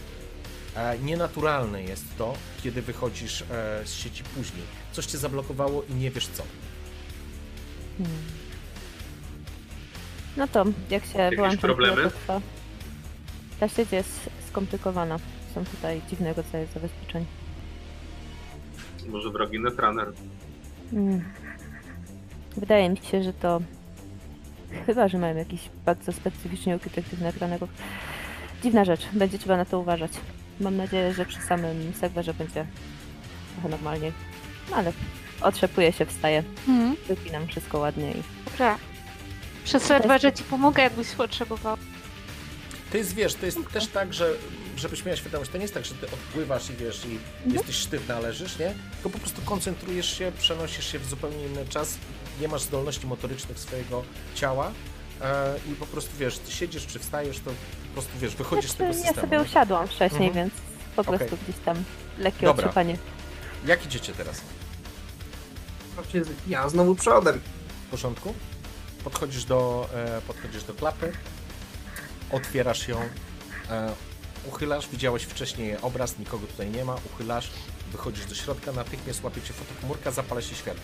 Nienaturalne jest to, kiedy wychodzisz e, z sieci później. Coś cię zablokowało i nie wiesz co. Hmm. No to, jak się wyłączam, problemy? to trwa. Ta sieć jest skomplikowana. Są tutaj dziwnego rodzaju zabezpieczeń. Może wrogi netrunner. Mm. Wydaje mi się, że to. Chyba, że mają jakiś bardzo specyficznie ukryty tych netranerów. Dziwna rzecz, będzie trzeba na to uważać. Mam nadzieję, że przy samym serwerze będzie trochę normalniej. No ale otrzepuję się, wstaję, Mhm. wypinam wszystko ładnie i. Dobra. Przy serwerze ci pomogę, jakbyś potrzebował. To jest, wiesz, to jest też tak, że żebyś miała świadomość, to nie jest tak, że ty odpływasz i wiesz, i jesteś sztywna, leżysz, nie? Tylko po prostu koncentrujesz się, przenosisz się w zupełnie inny czas, nie masz zdolności motorycznych swojego ciała e, i po prostu, wiesz, ty siedzisz czy wstajesz, to po prostu, wiesz, wychodzisz z tego Znaczy, ja systemu. sobie nie? usiadłam wcześniej, Mhm. więc po prostu gdzieś tam lekkie Dobra. otrzepanie. Jak idziecie teraz? Ja znowu przodem. W porządku? Podchodzisz do, e, podchodzisz do klapy, otwierasz ją, e, uchylasz, widziałeś wcześniej obraz, nikogo tutaj nie ma, uchylasz, wychodzisz do środka, natychmiast łapie cię fotokomórka, zapala się światło.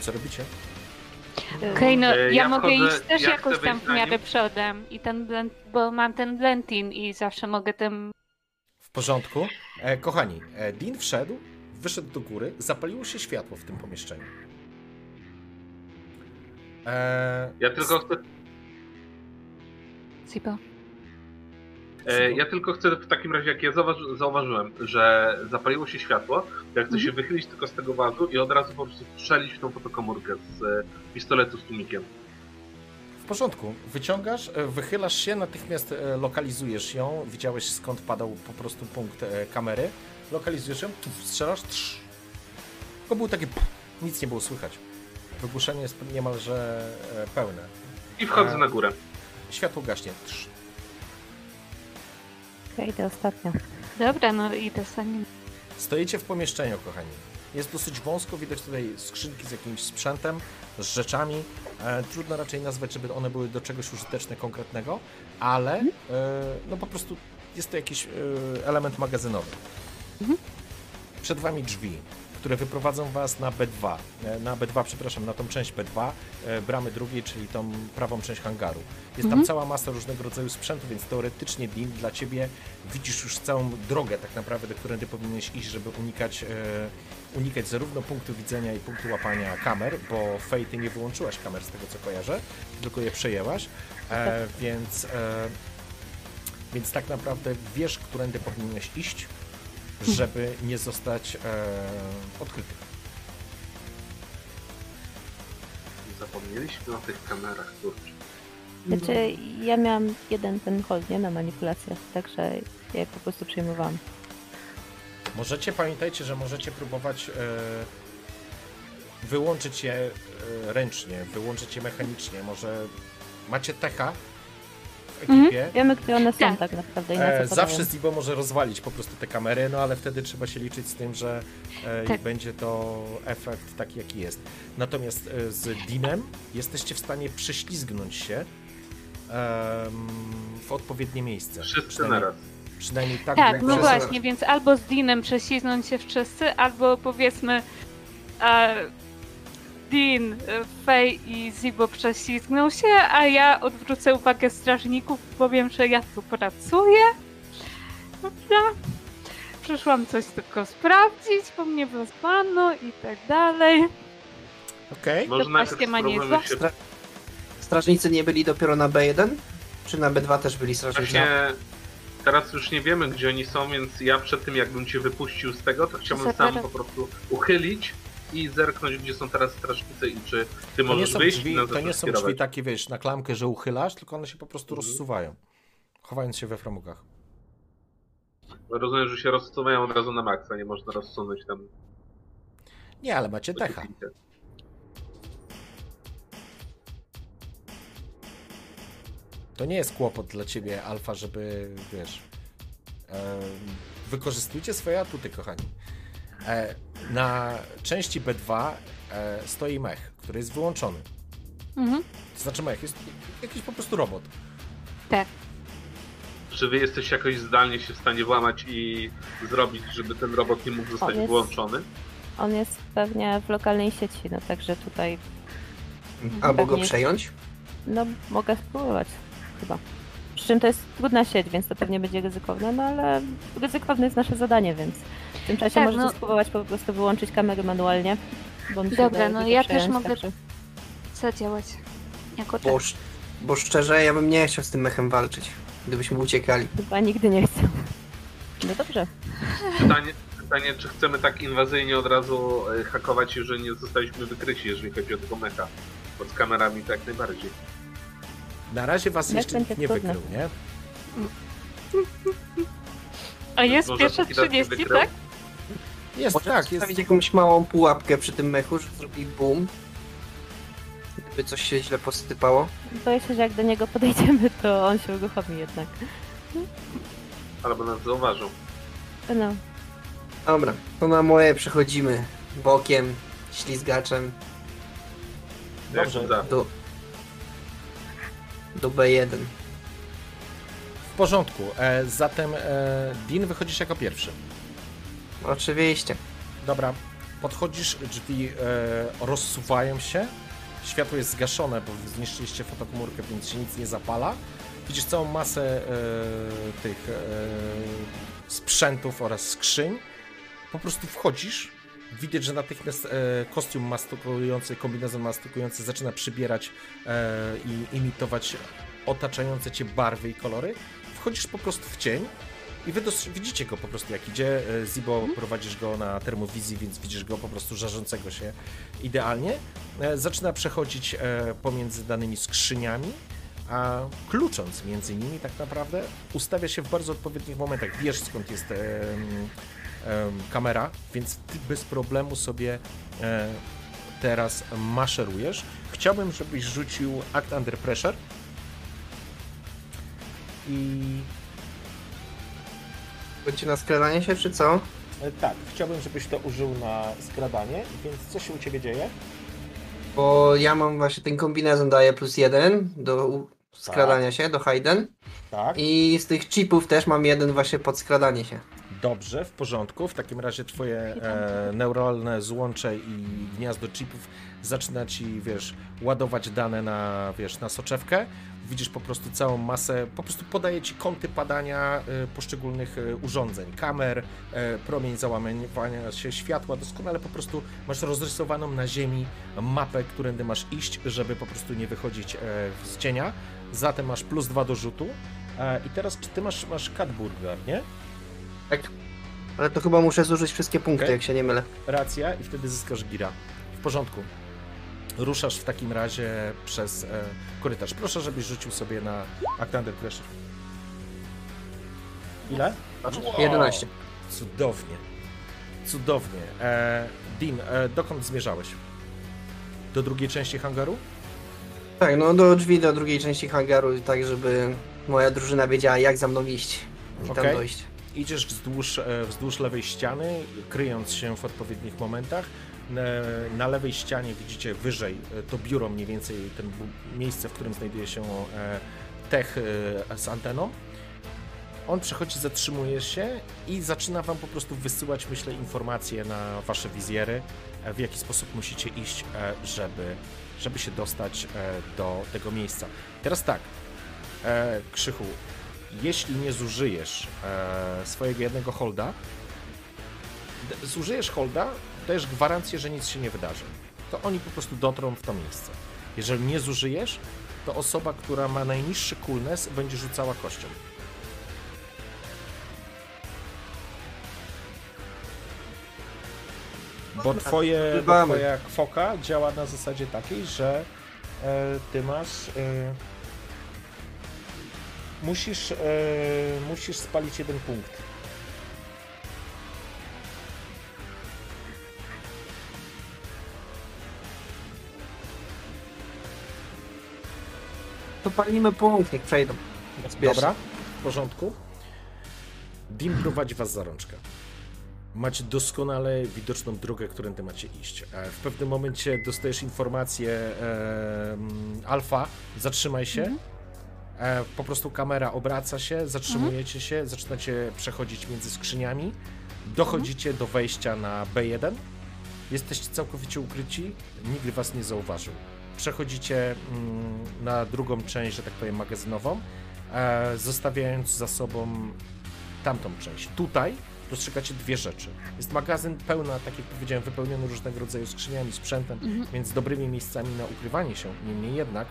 Co robicie? Okej, no E, ja, ja mogę wchodzę- iść też ja jakoś tam w miarę przodem i ten blend, bo mam ten blendin i zawsze mogę tym... W porządku. E, kochani, e, Dean wszedł, wyszedł do góry, zapaliło się światło w tym pomieszczeniu. E, Ja tylko chcę, Zibo. E, ja tylko chcę w takim razie, jak ja zauważy, zauważyłem, że zapaliło się światło, to ja chcę się wychylić tylko z tego wazu i od razu po prostu strzelić w tą fotokomórkę z e, pistoletu z tłumikiem. W porządku. Wyciągasz, e, wychylasz się, natychmiast lokalizujesz ją. Widziałeś skąd padał po prostu punkt kamery. Lokalizujesz ją, tu strzelasz, trz. To było takie, pff, nic nie było słychać. Wygłuszenie jest niemalże pełne. I wchodzę na górę. Światło gaśnie. Trz. Okej, to ostatnia. Dobra, no idę za nim. Stoicie w pomieszczeniu, kochani. Jest dosyć wąsko, widać tutaj skrzynki z jakimś sprzętem, z rzeczami. E, trudno raczej nazwać, żeby one były do czegoś użyteczne, konkretnego, ale e, no po prostu jest to jakiś e, element magazynowy. Mhm. Przed wami drzwi, które wyprowadzą was na B2, e, na B2, przepraszam, na tą część B2, e, bramy drugiej, czyli tą prawą część hangaru. Jest tam Mhm. cała masa różnego rodzaju sprzętu, więc teoretycznie Dean dla ciebie widzisz już całą drogę tak naprawdę, do której ty powinieneś iść, żeby unikać, e, unikać zarówno punktu widzenia i punktu łapania kamer, bo Fej, ty nie wyłączyłaś kamer z tego co kojarzę, tylko je przejęłaś, e, więc, e, więc tak naprawdę wiesz, którędy powinieneś iść, żeby nie zostać e, odkryty. Zapomnieliśmy o tych kamerach, kurczę. Znaczy, ja miałam jeden ten hold, nie, na manipulacjach, także ja je po prostu przyjmowałam. Możecie, pamiętajcie, że możecie próbować e, wyłączyć je e, ręcznie, wyłączyć je mechanicznie. Może macie techa ekipie. Wiemy, gdzie one są Tak. tak naprawdę i na co E, padają. zawsze Zibo może rozwalić po prostu te kamery, no ale wtedy trzeba się liczyć z tym, że e, Tak. będzie to efekt taki, jaki jest. Natomiast e, z Dinem jesteście w stanie prześlizgnąć się w odpowiednie miejsce. Wszyscy Przynajmniej- naraz. Przynajmniej tak. Tak, no właśnie, więc albo z Deanem prześlizgnąć się wszyscy, albo powiedzmy e, Dean, e, Fej i Zibo prześlizgną się, a ja odwrócę uwagę strażników, powiem, że ja tu pracuję. Prawda? Przyszłam coś tylko sprawdzić, bo mnie wezwano i tak dalej. Okej. Może najpierw paśkiem, a nie się... Stra- Strażnicy nie byli dopiero na B1? Czy na B2 też byli strażnicy? Właśnie teraz już nie wiemy, gdzie oni są, więc ja przed tym, jakbym cię wypuścił z tego, to chciałbym sam Zabiorę. po prostu uchylić i zerknąć, gdzie są teraz strażnicy i czy ty To nie możesz są wyjść drzwi, to nie są drzwi takie, wiesz, na klamkę, że uchylasz, tylko one się po prostu Mhm. rozsuwają. Chowając się we framugach. Rozumiem, że się rozsuwają od razu na maksa, nie można rozsunąć tam. Nie, ale macie techa. To nie jest kłopot dla ciebie, Alfa, żeby, wiesz, em, wykorzystujcie swoje atuty, kochani. E, na części B2 e, stoi mech, który jest wyłączony. Mhm. To znaczy mech, jest jakiś po prostu robot. Tak. Czy wy jesteście jakoś zdalnie się w stanie włamać i zrobić, żeby ten robot nie mógł zostać jest- włączony? On jest pewnie w lokalnej sieci, no także tutaj, Albo go Pewnie. przejąć? no mogę spróbować chyba. Przy czym to jest trudna sieć, więc to pewnie będzie ryzykowne, no ale ryzykowne jest nasze zadanie, więc w tym czasie Tak, możecie no. spróbować po prostu wyłączyć kamery manualnie. Dobra, no ja też mogę- także- Zadziałać. Jako tak. Bo, sz- bo szczerze, ja bym nie chciał z tym mechem walczyć. Gdybyśmy uciekali. Chyba nigdy nie chcę. No dobrze. Pytanie, pytanie, czy chcemy tak inwazyjnie od razu e, hakować, że nie zostaliśmy wykryci, jeżeli chodzi o tego mecha. Pod kamerami to jak najbardziej. Na razie was Jak jeszcze nikt będzie nie trudne. wykrył, nie? A jest Może pierwsze póki raz nie 30, wykrył? tak? Jest, tak, jest. zostawić jakąś małą pułapkę przy tym mechu, że zrobi boom. Gdyby coś się źle posypało. Boję się, że jak do niego podejdziemy, to on się uruchomi jednak. Albo nas zauważą. No, Dobra, to na moje przechodzimy bokiem, ślizgaczem Dobrze. Jak do, do B1. W porządku. E, zatem e, Dean wychodzisz jako pierwszy. Oczywiście. Dobra, podchodzisz, drzwi e, rozsuwają się, światło jest zgaszone, bo zniszczyliście fotokomórkę, więc się nic nie zapala. Widzisz całą masę e, tych e, sprzętów oraz skrzyń. Po prostu wchodzisz, widać, że natychmiast e, kostium mastukujący, kombinezon mastukujący zaczyna przybierać e, i imitować otaczające cię barwy i kolory. Wchodzisz po prostu w cień i wy dos- widzicie go po prostu jak idzie. E, Zibo prowadzisz go na termowizji, więc widzisz go po prostu żarzącego się idealnie. E, Zaczyna przechodzić e, pomiędzy danymi skrzyniami, a klucząc między nimi tak naprawdę ustawia się w bardzo odpowiednich momentach. Wiesz skąd jest em, em, kamera, więc ty bez problemu sobie e, teraz maszerujesz. Chciałbym, żebyś rzucił Act Under Pressure i Będzie na skradanie się, czy co? E, Tak, chciałbym, żebyś to użył na skradanie, więc co się u Ciebie dzieje? Bo ja mam właśnie ten kombinezon daje plus jeden do u- skradania się, do Hayden. Tak. I z tych chipów też mam jeden właśnie pod skradanie się. Dobrze, w porządku. W takim razie twoje e, neuralne złącze i gniazdo chipów zaczyna ci, wiesz, ładować dane na, wiesz, na soczewkę. Widzisz po prostu całą masę, po prostu podaje ci kąty padania e, poszczególnych e, urządzeń, kamer, e, promień załamywania się światła, doskonale po prostu masz rozrysowaną na ziemi mapę, którędy masz iść, żeby po prostu nie wychodzić e, z cienia. Zatem masz plus dwa do rzutu. E, I teraz, czy ty masz, masz Catburger, nie? Tak. Ale to chyba muszę zużyć wszystkie punkty, Okej. jak się nie mylę. Racja i wtedy zyskasz gira. W porządku. Ruszasz w takim razie przez e, korytarz. Proszę, żebyś rzucił sobie na Act Under Pressure. Ile? Wow. 11. Cudownie. Cudownie. E, Dean, e, dokąd zmierzałeś? Do drugiej części hangaru? Tak, no do drzwi do drugiej części hangaru, tak żeby moja drużyna wiedziała, jak za mną iść i tam Okej. dojść. Idziesz wzdłuż, e, wzdłuż lewej ściany, kryjąc się w odpowiednich momentach. Na lewej ścianie widzicie wyżej e, to biuro, mniej więcej ten miejsce, w którym znajduje się e, tech z anteną. On przechodzi, zatrzymuje się i zaczyna wam po prostu wysyłać, myślę, informacje na wasze wizjery, w jaki sposób musicie iść, żeby, żeby się dostać do tego miejsca. Teraz tak, Krzychu, jeśli nie zużyjesz e, swojego jednego holda, zużyjesz holda, dajesz gwarancję, że nic się nie wydarzy. To oni po prostu dotrą w to miejsce. Jeżeli nie zużyjesz, to osoba, która ma najniższy coolness, będzie rzucała kością. Bo twoje, bo twoja kwoka działa na zasadzie takiej, że e, ty masz. E, musisz, e, musisz spalić jeden punkt. To palimy punkt, niech przejdą. Bezpiecznie. Dobra, w porządku. Dim prowadzi was za rączkę. Macie doskonale widoczną drogę, którędy macie iść. E, W pewnym momencie dostajesz informację e, mm, Alfa, zatrzymaj się. E, po prostu kamera obraca się, zatrzymujecie się, zaczynacie przechodzić między skrzyniami. Dochodzicie do wejścia na B1. Jesteście całkowicie ukryci, nikt was nie zauważył. Przechodzicie mm, na drugą część, że tak powiem, magazynową, e, zostawiając za sobą tamtą część. Tutaj dostrzegacie dwie rzeczy. Jest magazyn pełna, tak jak powiedziałem, wypełniony różnego rodzaju skrzyniami, sprzętem, więc dobrymi miejscami na ukrywanie się. Niemniej jednak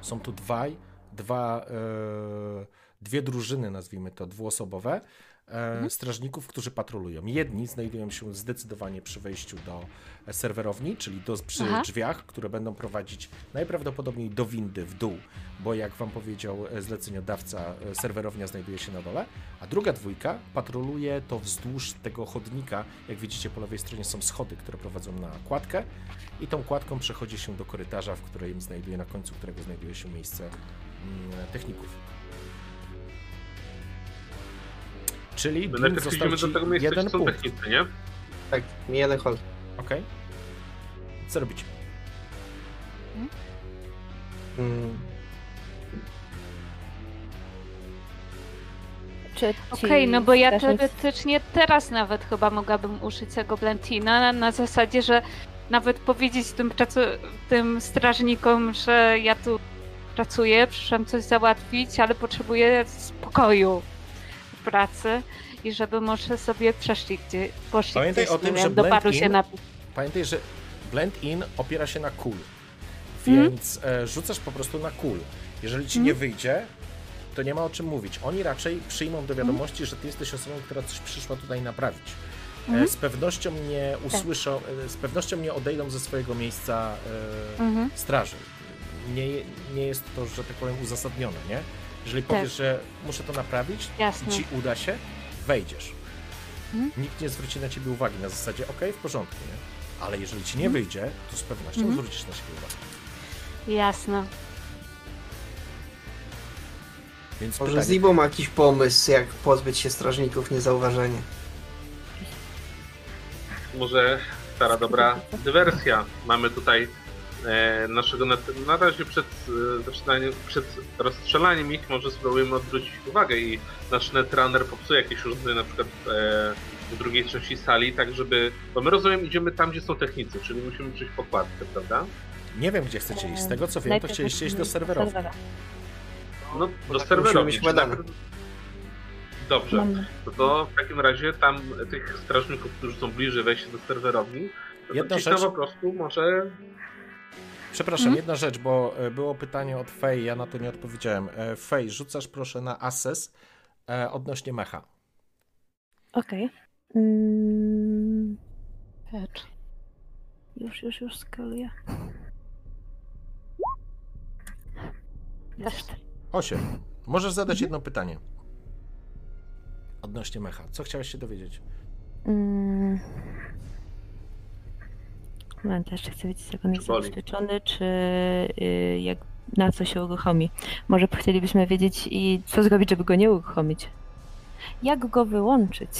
są tu dwaj, dwa, e, dwie drużyny, nazwijmy to, dwuosobowe, e, strażników, którzy patrolują. Jedni znajdują się zdecydowanie przy wejściu do serwerowni, czyli do, przy Aha. drzwiach, które będą prowadzić najprawdopodobniej do windy w dół, bo jak wam powiedział e, zleceniodawca, serwerownia znajduje się na dole, a druga dwójka patroluje to wzdłuż tego chodnika. Jak widzicie, po lewej stronie są schody, które prowadzą na kładkę i tą kładką przechodzi się do korytarza, w którym znajduje, na końcu którego znajduje się miejsce techników. Czyli My najpierw został idziemy do ci tego miejsca, jeden punkt. technicy, nie? Tak, mi jeden hold. Okej. Co robicie? Mm. Czy ci Okej, no bo ja teoretycznie teraz nawet chyba mogłabym użyć tego Blentina na, na zasadzie, że nawet powiedzieć tym, tym strażnikom, że ja tu pracuję, przyszłam coś załatwić, ale potrzebuję spokoju w pracy i żeby może sobie przeszli gdzie, poszli Pamiętaj gdzieś, o tym, nie że wiem, do baru się napić. Pamiętaj, że blend in opiera się na cool, więc e, rzucasz po prostu na cool. Jeżeli ci nie wyjdzie, to nie ma o czym mówić. Oni raczej przyjmą do wiadomości, że ty jesteś osobą, która coś przyszła tutaj naprawić. E, z pewnością nie usłyszą, e, z pewnością nie odejdą ze swojego miejsca straży. Nie, nie jest to, że tak powiem, uzasadnione, nie? Jeżeli Tak. powiesz, że muszę to naprawić Jasne. i ci uda się, wejdziesz. Mhm. Nikt nie zwróci na ciebie uwagi na zasadzie, ok, w porządku, nie? Ale jeżeli ci nie Mhm. wyjdzie, to z pewnością Mhm. zwrócisz na siebie uwagę. Jasne. Więc Może pytanie, Zibo ma jakiś pomysł, jak pozbyć się strażników niezauważenie. Może stara dobra dywersja. Mamy tutaj naszego net- na razie przed e, zaczynaniem, przed rozstrzelaniem ich może spróbujemy odwrócić uwagę i nasz netrunner popsuje jakieś urządzenie na przykład e, w drugiej części sali, tak żeby, bo my rozumiem idziemy tam, gdzie są technicy, czyli musimy przyjść pokładkę, prawda? Nie wiem, gdzie chcecie iść. Z tego co wiem, to chcieliście iść do serwerowni. serwera. No, do tak, serwerowni. Dobrze, Mamy. no to w takim razie tam tych strażników, którzy są bliżej wejścia do serwerowni, to Jedna rzecz- po prostu może Przepraszam, Mhm. jedna rzecz, bo e, było pytanie od Fej, ja na to nie odpowiedziałem. E, Fej, rzucasz proszę na assess e, odnośnie mecha. Okej. Mm, Patrz. już, już, już skaluję. Jeszcze. 8. Możesz zadać jedno pytanie. Odnośnie mecha. Co chciałeś się dowiedzieć? Mm. Moment, jeszcze chcę wiedzieć, jak on jest boli? zabezpieczony, czy y, jak, na co się uruchomi. Może chcielibyśmy wiedzieć i co zrobić, żeby go nie uruchomić. Jak go wyłączyć?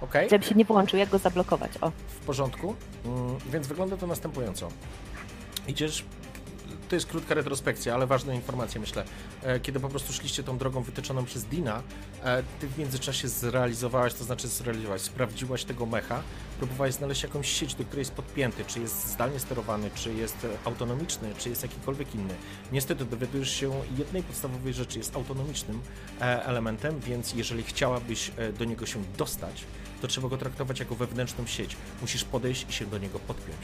Okej, Żeby się nie wyłączył, jak go zablokować? O, w porządku. Mm, Więc wygląda to następująco. Idziesz. To jest krótka retrospekcja, ale ważne informacje, myślę. E, Kiedy po prostu szliście tą drogą wytyczoną przez Dina, e, ty w międzyczasie zrealizowałaś, to znaczy zrealizowałaś, sprawdziłaś tego mecha, próbowałaś znaleźć jakąś sieć, do której jest podpięty, czy jest zdalnie sterowany, czy jest autonomiczny, czy jest jakikolwiek inny. Niestety dowiadujesz się jednej podstawowej rzeczy, jest autonomicznym e, elementem, więc jeżeli chciałabyś do niego się dostać, to trzeba go traktować jako wewnętrzną sieć. Musisz podejść i się do niego podpiąć.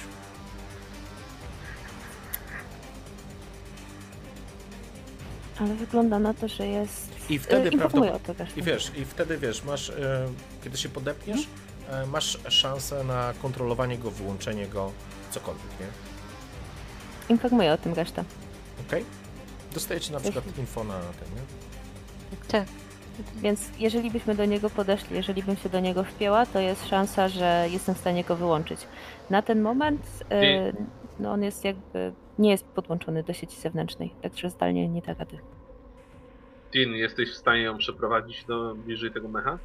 Ale wygląda na to, że jest... I wtedy y, informuję prawdopodobnie. o to też. I wiesz, i wtedy wiesz, masz, e, kiedy się podepniesz, e, masz szansę na kontrolowanie go, wyłączenie go, cokolwiek, nie? Informuję o tym resztę. Okej? Dostajecie na przykład info na ten, nie? Tak. Więc jeżeli byśmy do niego podeszli, jeżeli bym się do niego wpięła, to jest szansa, że jestem w stanie go wyłączyć. Na ten moment e, no on jest jakby nie jest podłączony do sieci zewnętrznej, także zdalnie nie da rady. Tin, jesteś w stanie ją przeprowadzić do bliżej tego mecha?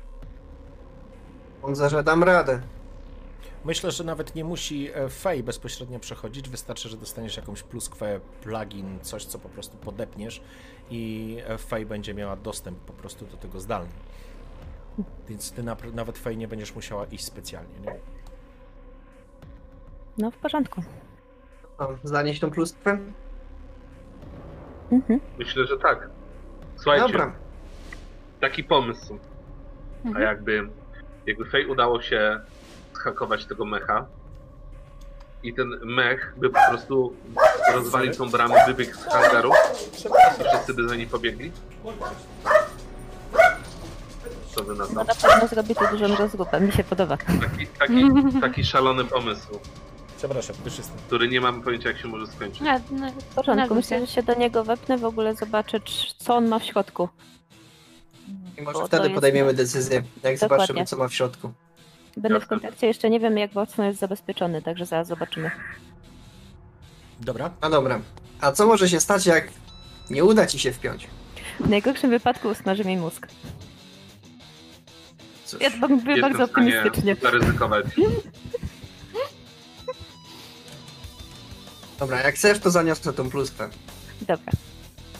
On że dam radę. Myślę, że nawet nie musi e, Fej bezpośrednio przechodzić, wystarczy, że dostaniesz jakąś pluskwę, plugin, coś, co po prostu podepniesz i e, Fej będzie miała dostęp po prostu do tego zdalnie. Więc ty napr- nawet Fej nie będziesz musiała iść specjalnie, nie? No w porządku. O, zanieść tą pluskwę? Mhm. Myślę, że tak. Słuchajcie, Dobra. taki pomysł. A Mhm. jakby, jakby Fej udało się zhakować tego mecha i ten mech by po prostu rozwalił tą bramę, wybiegł z hangaru i wszyscy by za nim pobiegli? Co wy na to? No na pewno zrobi to dużą rozgrupę, mi się podoba. Taki, taki, taki szalony pomysł, Przepraszam, już jestem. który nie mam pojęcia jak się może skończyć. No, no, W porządku, myślę, się. że się do niego wepnę, w ogóle zobaczę, czy- co on ma w środku. I może to wtedy jest- podejmiemy decyzję, jak Dokładnie. zobaczymy, co ma w środku. Będę w Jasne. kontakcie, jeszcze nie wiem, jak mocno jest zabezpieczony, także zaraz zobaczymy. Dobra, No dobra. A co może się stać, jak nie uda ci się wpiąć? W najgorszym wypadku usmaży mi mózg. Cóż, Ja to mówię Jestem bardzo w stanie optymistycznie. zaryzykować. Dobra, jak chcesz, to zaniosę tą pluskwę. Dobra,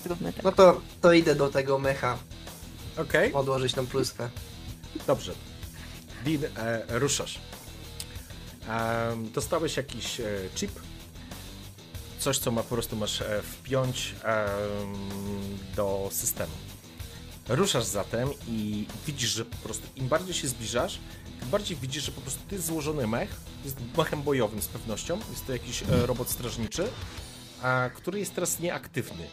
zróbmy tak. No to, to idę do tego mecha, okej, odłożyć tą pluskwę. dobrze. Din, e, ruszasz. Em, dostałeś jakiś e, chip, coś, co ma po prostu masz e, wpiąć em, do systemu. Ruszasz zatem i widzisz, że po prostu im bardziej się zbliżasz, bardziej widzisz, że po prostu to jest złożony mech, jest mechem bojowym z pewnością, jest to jakiś e, robot strażniczy, a, który jest teraz nieaktywny.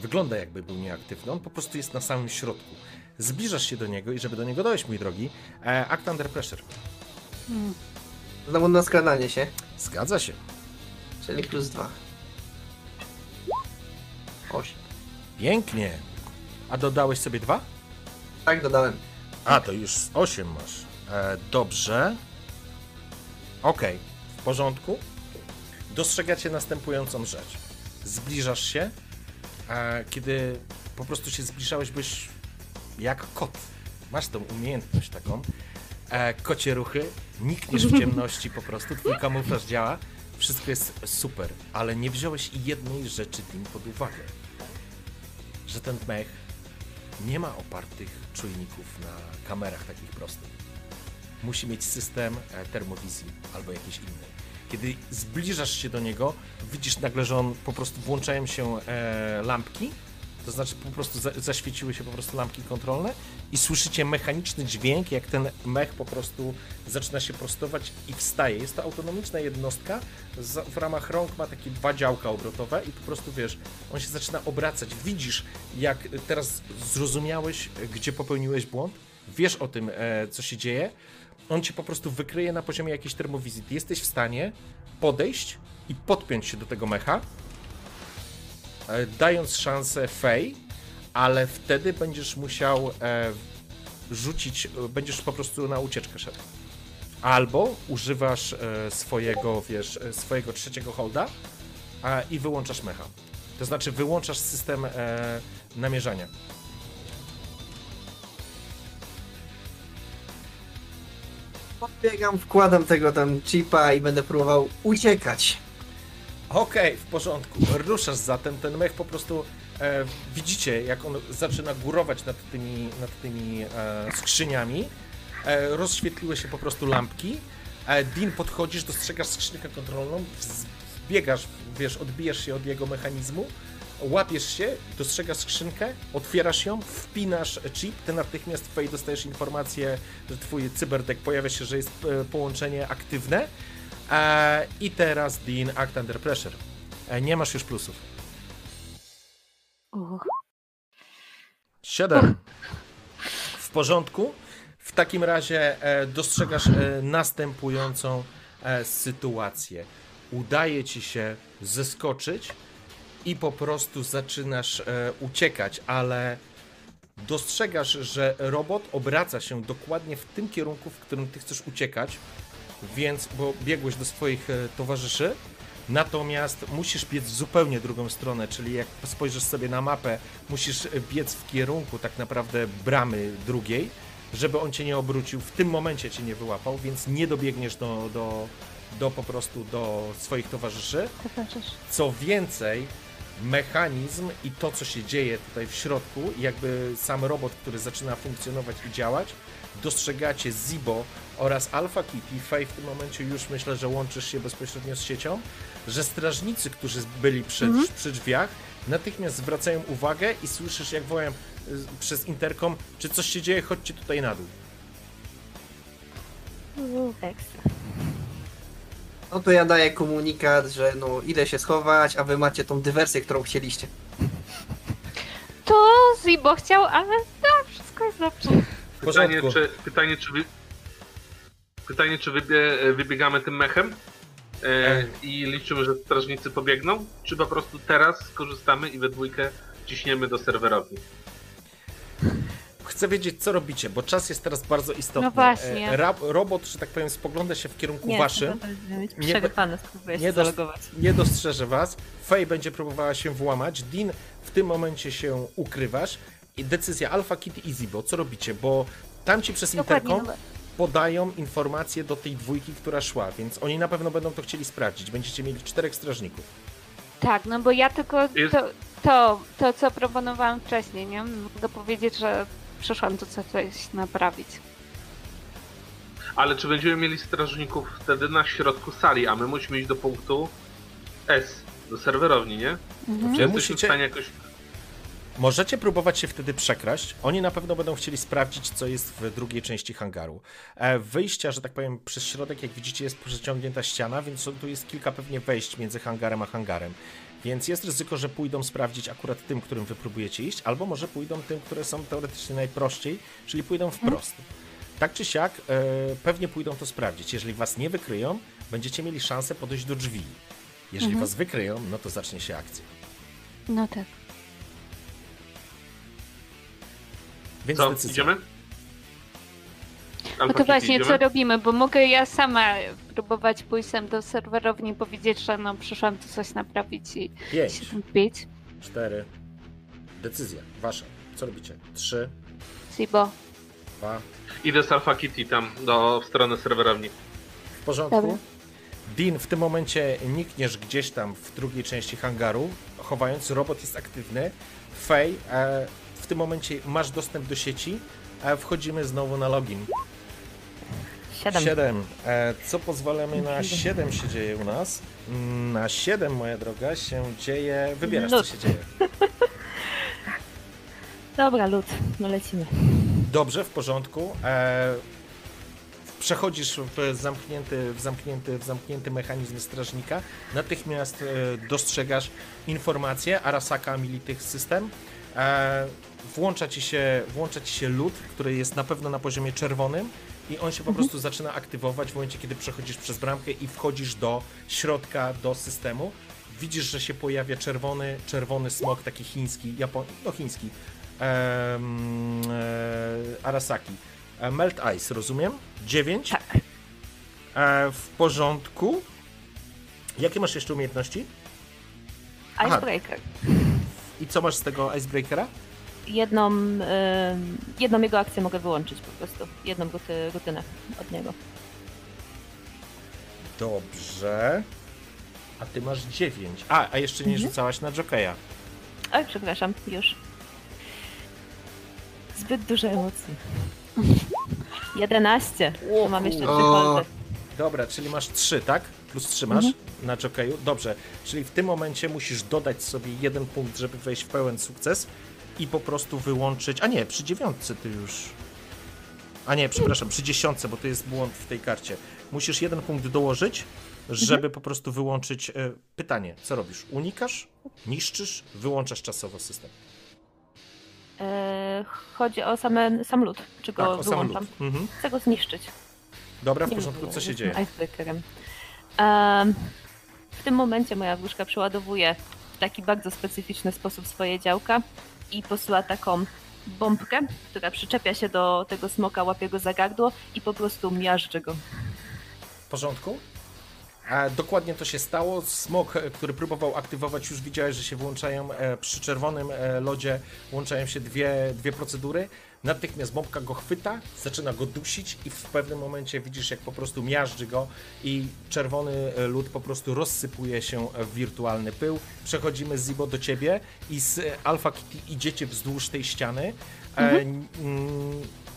Wygląda jakby był nieaktywny, on po prostu jest na samym środku. Zbliżasz się do niego i żeby do niego dojść, mój drogi, e, act under pressure. mm, Znowu na skradanie się, Zgadza się. czyli plus dwa. Osiem. Pięknie. A dodałeś sobie dwa? Tak, dodałem. A, to już z 8 masz. E, dobrze. Okej, w porządku. Dostrzegacie następującą rzecz. Zbliżasz się, a kiedy po prostu się zbliżałeś, byś jak kot. Masz tą umiejętność taką. E, kocie ruchy, nikniesz w ciemności po prostu, twój kamuflaż działa. Wszystko jest super, ale nie wziąłeś jednej rzeczy Dean pod uwagę. Że ten mech nie ma opartych czujników na kamerach takich prostych. Musi mieć system e, termowizji albo jakiś inny. Kiedy zbliżasz się do niego, widzisz nagle, że on po prostu włączają się e, lampki, to znaczy po prostu za, zaświeciły się po prostu lampki kontrolne i słyszycie mechaniczny dźwięk, jak ten mech po prostu zaczyna się prostować i wstaje. Jest to autonomiczna jednostka, w ramach rąk ma takie dwa działka obrotowe i po prostu wiesz, on się zaczyna obracać. Widzisz, jak teraz zrozumiałeś, gdzie popełniłeś błąd, wiesz o tym, e, co się dzieje, on cię po prostu wykryje na poziomie jakiejś termowizji. Jesteś w stanie podejść i podpiąć się do tego mecha, e, dając szansę Fej, ale wtedy będziesz musiał e, rzucić, e, będziesz po prostu na ucieczkę szedł. Albo używasz e, swojego, wiesz, e, swojego trzeciego holda a, i wyłączasz mecha. To znaczy wyłączasz system e, namierzania. Podbiegam, wkładam tego tam chipa i będę próbował uciekać. Okej, w porządku. Ruszasz zatem, ten mech po prostu e, widzicie, jak on zaczyna górować nad tymi, nad tymi e, skrzyniami. E, rozświetliły się po prostu lampki. E, Dean podchodzisz, dostrzegasz skrzynkę kontrolną, biegasz, wiesz, odbijasz się od jego mechanizmu, łapiesz się, dostrzegasz skrzynkę, otwierasz ją, wpinasz chip, ty natychmiast twojej dostajesz informację, że twój cyberdek pojawia się, że jest e, połączenie aktywne. E, I teraz Dean Act Under Pressure. E, nie masz już plusów. Siedem. W porządku. W takim razie dostrzegasz następującą sytuację. Udaje ci się zeskoczyć i po prostu zaczynasz e, uciekać, ale dostrzegasz, że robot obraca się dokładnie w tym kierunku, w którym ty chcesz uciekać, więc, bo biegłeś do swoich e, towarzyszy, natomiast musisz biec w zupełnie drugą stronę, czyli jak spojrzysz sobie na mapę, musisz e, biec w kierunku tak naprawdę bramy drugiej, żeby on cię nie obrócił, w tym momencie cię nie wyłapał, więc nie dobiegniesz do, do, do po prostu do swoich towarzyszy. Towarzysz. Co więcej, mechanizm i to, co się dzieje tutaj w środku, i jakby sam robot, który zaczyna funkcjonować i działać, dostrzegacie Zibo oraz Alpha Kitty. Faye w tym momencie już myślę, że łączysz się bezpośrednio z siecią, że strażnicy, którzy byli przy, przy drzwiach, natychmiast zwracają uwagę i słyszysz, jak wołają y, przez interkom, czy coś się dzieje, chodźcie tutaj na dół. Ekstra. No to ja daję komunikat, że no idę się schować, a wy macie tą dywersję, którą chcieliście. To Zibo chciał, ale tak, wszystko jest dobrze. Pytanie, porządku. czy, pytanie, czy, wy, pytanie, czy wybie, wybiegamy tym mechem e, E. i liczymy, że strażnicy pobiegną, czy po prostu teraz skorzystamy i we dwójkę ciśniemy do serwerowni. Chcę wiedzieć, co robicie, bo czas jest teraz bardzo istotny. No właśnie. E, Ra- robot, że tak powiem, spogląda się w kierunku Nie, waszym. Nie- nie dos- nie dostrzeże was. Faye będzie próbowała się włamać. Dean w tym momencie się ukrywasz. I decyzja Alpha Kitty i Zibo, co robicie? Bo tamci przez Dokładnie. interkom podają informacje do tej dwójki, która szła, więc oni na pewno będą to chcieli sprawdzić. Będziecie mieli czterech strażników. Tak, no bo ja tylko to, to, to co proponowałam wcześniej, nie? Mogę powiedzieć, że przyszłam tu coś naprawić. Ale czy będziemy mieli strażników wtedy na środku sali, a my musimy iść do punktu S, do serwerowni, nie? Mhm. Czy jesteśmy w musicie, stanie jakoś... możecie próbować się wtedy przekraść. Oni na pewno będą chcieli sprawdzić, co jest w drugiej części hangaru. E, Wyjścia, że tak powiem, przez środek, jak widzicie, jest przeciągnięta ściana, więc tu jest kilka pewnie wejść między hangarem a hangarem. Więc jest ryzyko, że pójdą sprawdzić akurat tym, którym wy próbujecie iść, albo może pójdą tym, które są teoretycznie najprościej, czyli pójdą wprost. Tak czy siak, e, pewnie pójdą to sprawdzić. Jeżeli was nie wykryją, będziecie mieli szansę podejść do drzwi. Jeżeli Mhm. was wykryją, no to zacznie się akcja. No tak. Więc Co, decyzja. idziemy? No to właśnie, co idziemy? robimy? Bo mogę ja sama próbować pójść sem do serwerowni i powiedzieć, że no przyszłam tu coś naprawić i Pięć. się tam wbić. Cztery. Decyzja. Wasza. Co robicie? Trzy, Zibo. dwa. Idę z Alpha Kitty tam, do, w stronę serwerowni. W porządku. Dobra. Dean, w tym momencie nikniesz gdzieś tam w drugiej części hangaru, chowając, robot jest aktywny. Fej, e, w tym momencie masz dostęp do sieci, a wchodzimy znowu na login. Siedem. 7. E, co pozwalamy na 7 się dzieje u nas? Mm, Na 7, moja droga, się dzieje. Wybierasz, co Lód. się dzieje. <laughs> Dobra, lód, no lecimy. Dobrze, w porządku. E, przechodzisz w zamknięty, w, zamknięty, w zamknięty mechanizm strażnika. Natychmiast e, dostrzegasz informację Arasaka Militych System. Włącza, ci się, włącza ci się lód, który jest na pewno na poziomie czerwonym i on się po prostu zaczyna aktywować w momencie, kiedy przechodzisz przez bramkę i wchodzisz do środka, do systemu. Widzisz, że się pojawia czerwony, czerwony smok, taki chiński, Japon... no chiński, e, Arasaki. E, Melt Ice, rozumiem? 9. Tak. E, w porządku. Jakie masz jeszcze umiejętności? Aha. Icebreaker. I co masz z tego Icebreakera? Jedną, jedną jego akcję mogę wyłączyć po prostu. Jedną ruty, rutynę od niego. Dobrze. A ty masz 9. A, a jeszcze nie Mhm. rzucałaś na Jokeja. Oj, przepraszam, już. Zbyt dużo emocji. <laughs> 11. O Mam jeszcze kur- trzy O. kolby. Dobra, czyli masz 3, tak? Plus 3 masz Mhm. na Jokeju. Dobrze, czyli w tym momencie musisz dodać sobie jeden punkt, żeby wejść w pełen sukces i po prostu wyłączyć. A nie, przy dziewiątce ty już. A nie, przepraszam, przy dziesiątce, bo to jest błąd w tej karcie. Musisz jeden punkt dołożyć, żeby po prostu wyłączyć. E, pytanie, co robisz? Unikasz, niszczysz, wyłączasz czasowo system. E, chodzi o same, sam lód, czy go Tak, wyłączam. Mhm. Chcę go zniszczyć. Dobra, w Nie porządku, co się dzieje? Icebreakerem. Em, w tym momencie moja wróżka przeładowuje w taki bardzo specyficzny sposób swoje działka i posyła taką bombkę, która przyczepia się do tego smoka, łapie go za gardło i po prostu miażdży go. W porządku? Dokładnie to się stało. Smok, który próbował aktywować, już widziałeś, że się włączają e, przy czerwonym e, lodzie, włączają się dwie, dwie procedury. Natychmiast bombka go chwyta, zaczyna go dusić i w pewnym momencie widzisz, jak po prostu miażdży go i czerwony e, lód po prostu rozsypuje się w wirtualny pył. Przechodzimy z Zibo do ciebie i z e, Alpha Kitty idziecie wzdłuż tej ściany. E, mm,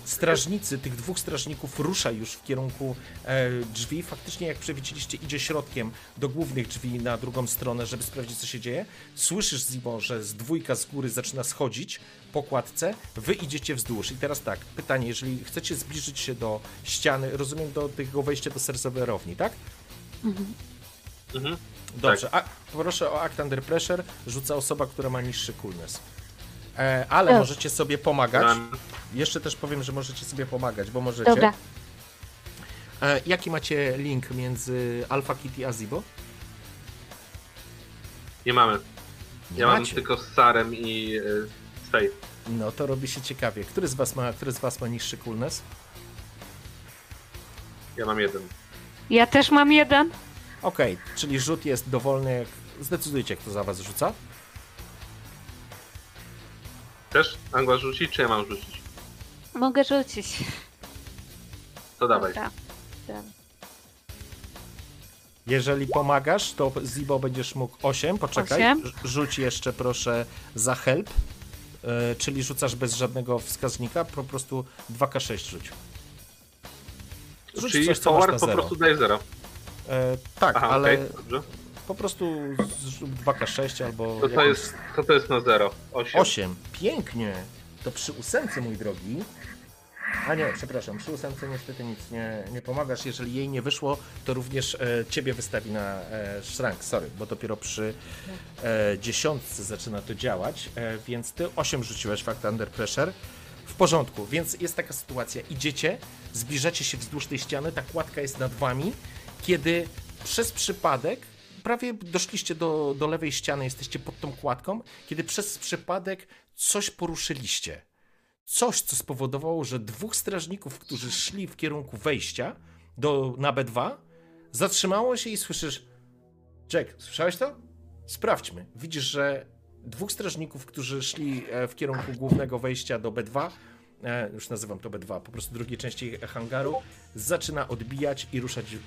strażnicy, tych dwóch strażników rusza już w kierunku e, drzwi. Faktycznie, jak przewidzieliście, idzie środkiem do głównych drzwi na drugą stronę, żeby sprawdzić, co się dzieje. Słyszysz, Zimo, że z dwójka z góry zaczyna schodzić po kładce. Wy idziecie wzdłuż. I teraz tak, pytanie, jeżeli chcecie zbliżyć się do ściany, rozumiem, do tego wejścia do serwerowni, tak? Mhm. Dobrze, a, proszę o Act Under Pressure. Rzuca osoba, która ma niższy coolness. E, ale O. możecie sobie pomagać. Mam- Jeszcze też powiem, że możecie sobie pomagać, bo możecie. Dobra. E, jaki macie link między Alpha Kitty a Zibo? Nie mamy. Nie Ja mam macie. tylko z Sarem i y, z Faye. No to robi się ciekawie. Który z was ma, który z was ma niższy coolness? Ja mam jeden. Ja też mam jeden. Okej, czyli rzut jest dowolny. Jak... Zdecydujcie, kto za was rzuca. Też Angła rzucić, czy ja mam rzucić? Mogę rzucić. To dawaj. Dobra. Dobra. Jeżeli pomagasz, to Zibo będziesz mógł 8. Poczekaj. Osiem. Rz- Rzuć jeszcze proszę za help. E, czyli rzucasz bez żadnego wskaźnika, po prostu 2K6 rzuć. Rzuć Czyli coś, co masz na po zero. prostu daje zero. E, tak, Aha, ale okej, dobrze. Po prostu zrób 2K6 albo To to jakąś- jest, to to jest na zero. Osiem. 8. Pięknie. To przy ósemce, mój drogi. A nie, przepraszam, przy ósemce niestety nic nie, nie pomagasz. Jeżeli jej nie wyszło, to również e, ciebie wystawi na e, szrank, sorry, bo dopiero przy e, dziesiątce zaczyna to działać, e, więc ty 8 rzuciłeś fakt under pressure. W porządku, więc jest taka sytuacja. Idziecie, zbliżacie się wzdłuż tej ściany, ta kładka jest nad wami, kiedy przez przypadek prawie doszliście do, do lewej ściany, jesteście pod tą kładką, kiedy przez przypadek coś poruszyliście. Coś, co spowodowało, że dwóch strażników, którzy szli w kierunku wejścia do, na B2, zatrzymało się i słyszysz: Jack, słyszałeś to? Sprawdźmy. Widzisz, że dwóch strażników, którzy szli e, w kierunku głównego wejścia do B2, e, już nazywam to B2, po prostu drugiej części hangaru, zaczyna odbijać i ruszać e,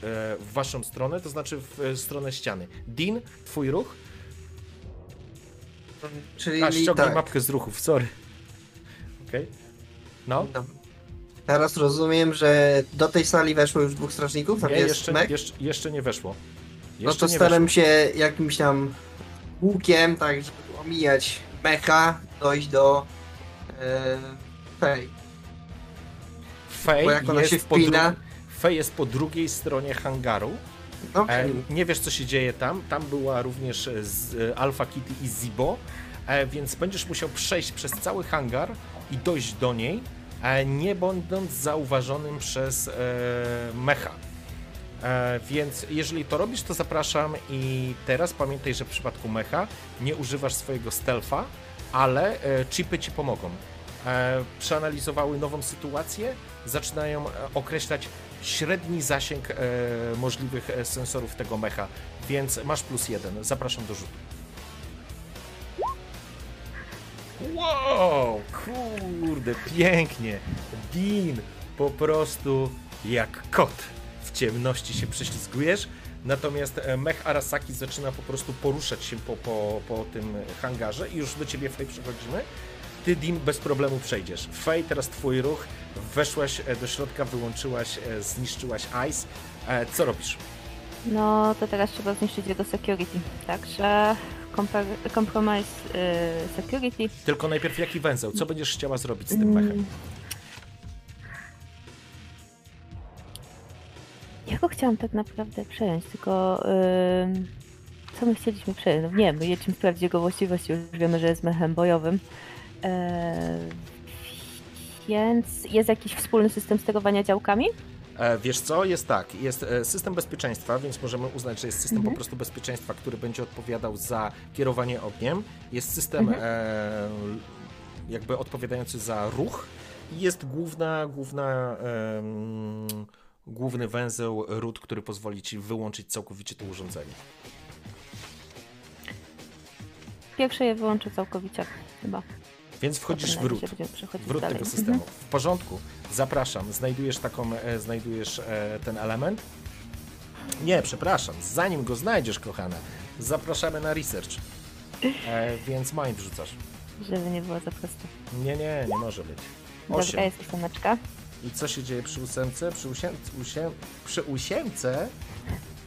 w waszą stronę, to znaczy w e, stronę ściany. Dean, twój ruch. Czyli A, ściągnij tak. mapkę z ruchów, sorry. Okej. No, No. Teraz rozumiem, że do tej sali weszło już dwóch strażników, tam nie, jest jeszcze, jeszcze, jeszcze nie weszło. No Jeszcze to nie staram weszło. się jakimś tam łukiem, tak, żeby omijać mecha, dojść do e, Fej Bo jak ona jest się wpina- Fej jest po drugiej stronie hangaru. No, E, nie wiesz, co się dzieje tam. Tam była również e, z, e, Alpha Kitty i Zibo, więc będziesz musiał przejść przez cały hangar i dojść do niej, nie będąc zauważonym przez mecha. Więc jeżeli to robisz, to zapraszam i teraz pamiętaj, że w przypadku mecha nie używasz swojego stealtha, ale chipy ci pomogą. E, przeanalizowały nową sytuację, zaczynają e, określać średni zasięg e, możliwych sensorów tego mecha, więc masz plus jeden. Zapraszam do rzutu. Wow, kurde, pięknie. Dean, po prostu jak kot w ciemności się prześlizgujesz. Natomiast mech Arasaki zaczyna po prostu poruszać się po, po, po tym hangarze i już do ciebie Fej przechodzimy. Ty, Dean, bez problemu przejdziesz. Fej, teraz twój ruch. Weszłaś e, do środka, wyłączyłaś, e, zniszczyłaś Ice. E, Co robisz? No to teraz trzeba zniszczyć jego security. Także compromise y, security. Tylko najpierw jaki węzeł? Co będziesz chciała zrobić z tym mechem? Mm. Ja go chciałam tak naprawdę przejąć, tylko ym, co my chcieliśmy przejąć? No nie, my jedźmy sprawdzić jego właściwości, już wiemy, że jest mechem bojowym. E, więc jest jakiś wspólny system sterowania działkami? E, Wiesz co, jest tak, jest e, system bezpieczeństwa, więc możemy uznać, że jest system Mhm. po prostu bezpieczeństwa, który będzie odpowiadał za kierowanie ogniem. Jest system Mhm. e, jakby odpowiadający za ruch i jest główna, główna em, główny węzeł ród, który pozwoli ci wyłączyć całkowicie to urządzenie. Pierwsze je wyłączę całkowicie, chyba. Więc wchodzisz w przechodzić w tego Mhm. systemu. <laughs> W porządku, zapraszam. Znajdujesz taką, e, znajdujesz e, ten element? Nie, przepraszam. Zanim go znajdziesz, kochana, zapraszamy na research. E, więc mind rzucasz. Żeby nie było za prosto. Nie, nie, nie może być. Dobra, Osiem. jest ósemeczka. I co się dzieje przy ósemce? Przy, ósiem, ósiem, przy ósiemce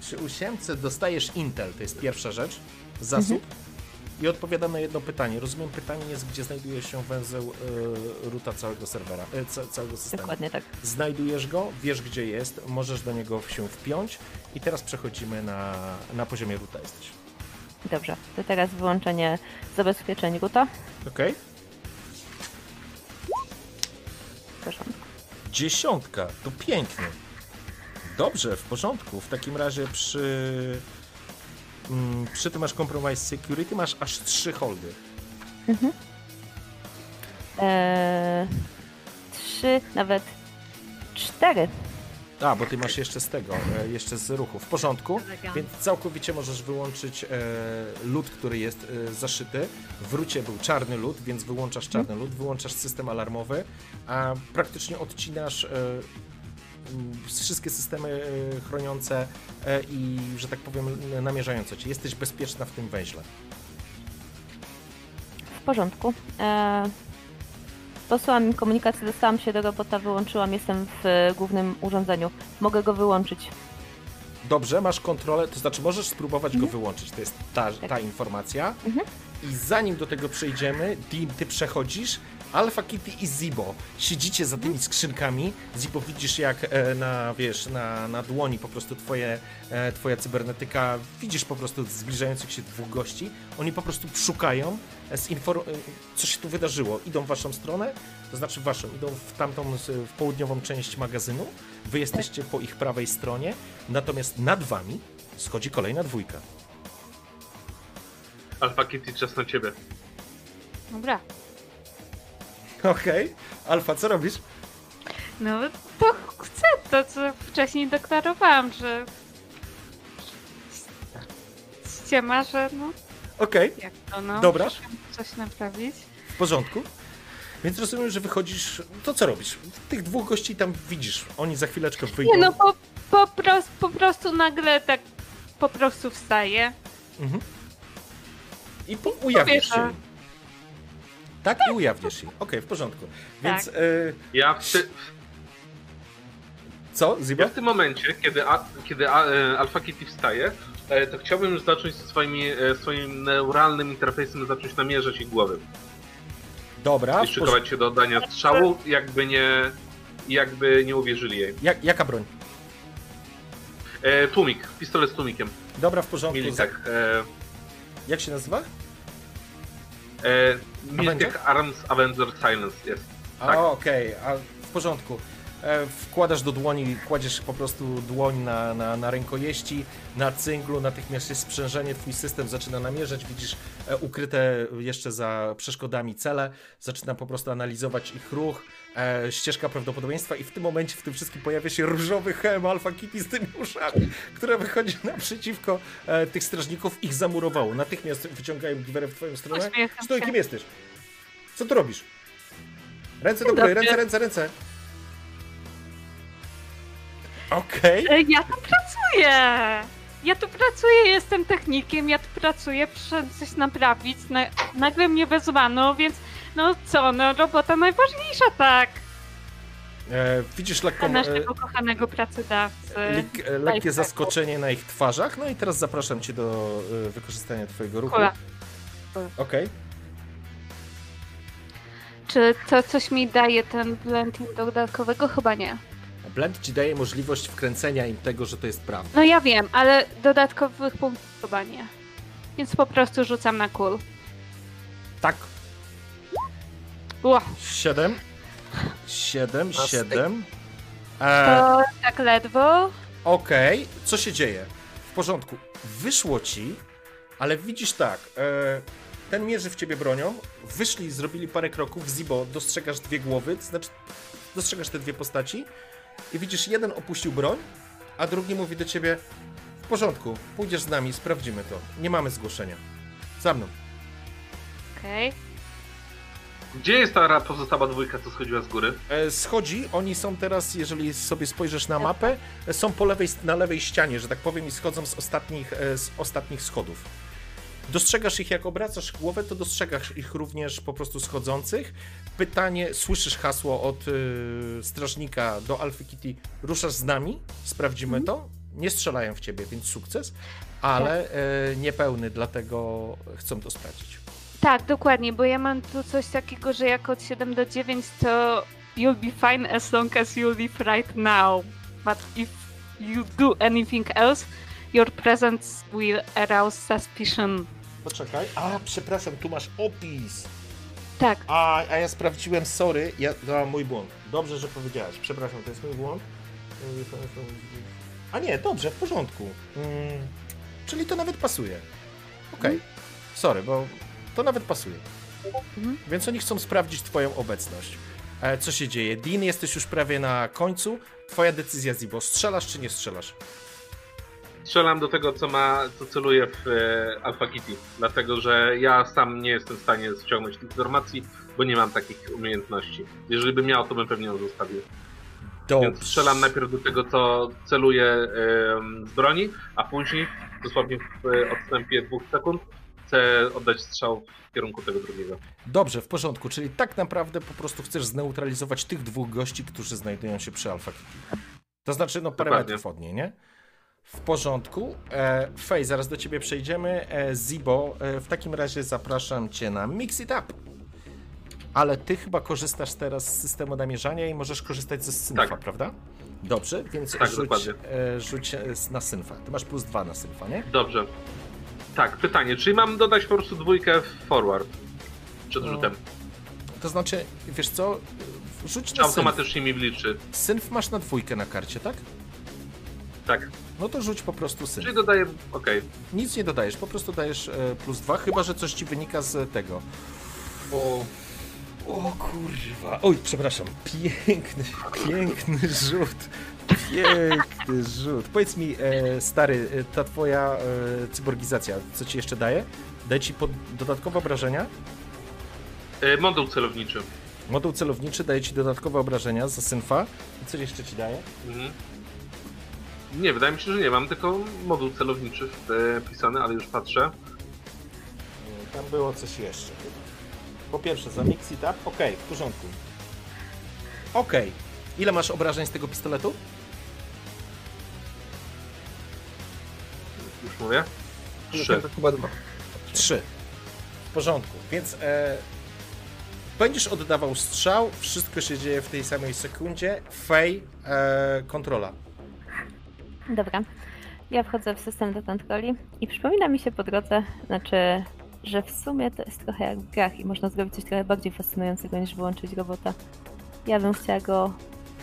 przy ósiemce dostajesz Intel, to jest pierwsza rzecz, zasób. I odpowiadam na jedno pytanie. Rozumiem, pytanie jest, gdzie znajduje się węzeł y, ruta całego serwera, y, ca, całego systemu. Dokładnie tak. Znajdujesz go, wiesz gdzie jest, możesz do niego się wpiąć i teraz przechodzimy na, na poziomie ruta jesteś. Dobrze, to teraz wyłączenie zabezpieczeń ruta. Okej? Proszę. Dziesiątka, to pięknie. Dobrze, w porządku. W takim razie przy, przy tym masz Compromise Security, masz aż trzy holdy. Eee, trzy, nawet cztery. A, bo ty masz jeszcze z tego, e, jeszcze z ruchu. W porządku, więc całkowicie możesz wyłączyć e, lód, który jest e, zaszyty. W rucie był czarny lód, więc wyłączasz czarny lód, wyłączasz system alarmowy, a praktycznie odcinasz e, wszystkie systemy e, chroniące e, i, że tak powiem, namierzające cię. Jesteś bezpieczna w tym węźle. W porządku. Eee, posłałam im komunikację, dostałam się do robota, wyłączyłam, jestem w e, głównym urządzeniu. Mogę go wyłączyć. Dobrze, masz kontrolę, to znaczy możesz spróbować go wyłączyć, to jest ta, ta informacja. I zanim do tego przejdziemy, Dean, ty przechodzisz, Alpha Kitty i Zibo siedzicie za tymi skrzynkami. Zibo widzisz jak e, na, wiesz, na, na dłoni po prostu twoje, e, twoja cybernetyka, widzisz po prostu zbliżających się dwóch gości. Oni po prostu szukają, e, co się tu wydarzyło. Idą w waszą stronę, to znaczy waszą, idą w tamtą, w południową część magazynu. Wy jesteście po ich prawej stronie, natomiast nad wami schodzi kolejna dwójka. Alpha Kitty, czas na ciebie. Dobra. Okej. Alfa, co robisz? No to chcę to, co wcześniej deklarowałam, że ściema, że no Okej, jak to no. Dobra. Coś naprawić. w porządku. Więc rozumiem, że wychodzisz. To co robisz? Tych dwóch gości tam widzisz. Oni za chwileczkę wyjdą. Nie no, po, po, pros, po prostu nagle tak po prostu wstaje. Mhm. I po, Powieszę. się. Tak, i ujawnisz się. Okej, w porządku. Więc Tak. e, Ja w, ty, co, ja Ziba? w tym momencie, kiedy, a, kiedy a, e, Alpha Kitty wstaje, e, to chciałbym już zacząć swoimi, e, swoim neuralnym interfejsem zacząć namierzać ich głowy. Dobra, I w porządku. szykować się do oddania strzału, jakby nie, jakby nie uwierzyli jej. Jak, jaka broń? E, tłumik, pistolet z tłumikiem. Dobra, w porządku. Militek. E, Jak się nazywa? E? Miltek Arms Avenger Silence jest. Tak. okej, a w porządku. E, wkładasz do dłoni, kładziesz po prostu dłoń na, na, na rękojeści, na cynglu, natychmiast jest sprzężenie, twój system zaczyna namierzać, widzisz e, ukryte jeszcze za przeszkodami cele, zaczyna po prostu analizować ich ruch, e, ścieżka prawdopodobieństwa i w tym momencie w tym wszystkim pojawia się różowy hem Alpha Kitty z tymi uszami, które wychodzi naprzeciwko e, tych strażników, ich zamurowało. Natychmiast wyciągają giwerę w twoją stronę. Stój, kim jesteś? Co tu robisz? Ręce do góry, ręce, ręce, ręce. Okej. E, Ja tu pracuję! Ja tu pracuję, jestem technikiem, ja tu pracuję, przyszedłem coś naprawić, na, nagle mnie wezwano, więc no co, no robota najważniejsza, tak, E, Widzisz lekką, dla e, naszego kochanego pracodawcy. lik, e, lekkie zaskoczenie na ich twarzach, no i teraz zapraszam cię do e, wykorzystania twojego ruchu. Kula. Okej. Czy to coś mi daje ten blending dodatkowego? Chyba nie. Blend ci daje możliwość wkręcenia im tego, że to jest prawda. No ja wiem, ale dodatkowych punktów chyba nie. Więc po prostu rzucam na kul. Tak, Ło, siedem. Siedem, siedem. E, to tak ledwo. Okej, co się dzieje? W porządku. Wyszło ci, ale widzisz tak. E, ten mierzy w ciebie bronią. Wyszli, zrobili parę kroków. Zibo, dostrzegasz dwie głowy, to znaczy dostrzegasz te dwie postaci i widzisz, jeden opuścił broń, a drugi mówi do ciebie: W porządku, pójdziesz z nami, sprawdzimy to. Nie mamy zgłoszenia. Za mną. Okej. Gdzie jest ta pozostała dwójka, co schodziła z góry? E, Schodzi, oni są teraz, jeżeli sobie spojrzysz na mapę, e, są po lewej, na lewej ścianie, że tak powiem, i schodzą z ostatnich, e, z ostatnich schodów. Dostrzegasz ich, jak obracasz głowę, to dostrzegasz ich również po prostu schodzących. Pytanie, słyszysz hasło od y, strażnika do Alfy Kitty, ruszasz z nami, sprawdzimy to. Nie strzelają w ciebie, więc sukces, ale e, niepełny, dlatego chcą to sprawdzić. Tak, dokładnie, bo ja mam tu coś takiego, że jak od 7 do 9 to you'll be fine as long as you live right now. But if you do anything else, your presence will arouse suspicion. Poczekaj. A, przepraszam, tu masz opis. Tak, A, a ja sprawdziłem, sorry, ja, to mój błąd. Dobrze, że powiedziałeś. Przepraszam, to jest mój błąd. A nie, dobrze, w porządku. Mm, czyli to nawet pasuje. Okej, sorry, bo to nawet pasuje. Mhm. Więc oni chcą sprawdzić twoją obecność. E, co się dzieje? Dean, jesteś już prawie na końcu. Twoja decyzja, Zibo. Strzelasz czy nie strzelasz? Strzelam do tego, co ma, co celuje w e, Alpha Kitty, dlatego że ja sam nie jestem w stanie ściągnąć tych informacji, bo nie mam takich umiejętności. Jeżeli bym miał, to bym pewnie ją zostawił. Więc strzelam najpierw do tego, co celuje em, z broni, a później, dosłownie w e, odstępie dwóch sekund, chcę oddać strzał w kierunku tego drugiego. Dobrze, w porządku, czyli tak naprawdę po prostu chcesz zneutralizować tych dwóch gości, którzy znajdują się przy Alpha Kitty. To znaczy, no parę Dokładnie. metrów od niej, nie? W porządku. E, Fej, zaraz do ciebie przejdziemy. E, Zibo, e, w takim razie zapraszam cię na Mix It Up. Ale ty chyba korzystasz teraz z systemu namierzania i możesz korzystać ze synfa, Tak. prawda? Dobrze, więc Tak, rzuć, e, rzuć e, na synfa. Ty masz plus dwa na synfa, nie? Dobrze. Tak, pytanie, czyli mam dodać po prostu dwójkę w forward przed No, rzutem? To znaczy, wiesz co, rzuć na synf. automatycznie mi wliczy? Synf masz na dwójkę na karcie, tak? Tak, No to rzuć po prostu synf. czyli dodaję, okej. Nic nie dodajesz, po prostu dajesz e, plus dwa, chyba że coś ci wynika z tego. O, o kurwa. Oj, przepraszam. Piękny, piękny rzut. Piękny rzut. Powiedz mi, e, stary, e, ta twoja e, cyborgizacja, co ci jeszcze daje? Daje ci pod, dodatkowe obrażenia? E, Moduł celowniczy. Moduł celowniczy daje ci dodatkowe obrażenia za synfa. I coś jeszcze ci daje? Mhm. Nie, wydaje mi się, że nie. Mam tylko moduł celowniczy wpisany, ale już patrzę. Tam było coś jeszcze. Po pierwsze, za mix i tap. Okej, w porządku. Okej. Ile masz obrażeń z tego pistoletu? Już mówię. Trzy. To chyba dwa. Trzy. W porządku. Więc e, będziesz oddawał strzał. Wszystko się dzieje w tej samej sekundzie. Fej, e, kontrola. Dobra. Ja wchodzę w system do kontroli i przypomina mi się po drodze, znaczy, że w sumie to jest trochę jak w grach i można zrobić coś trochę bardziej fascynującego niż wyłączyć robota. Ja bym chciała go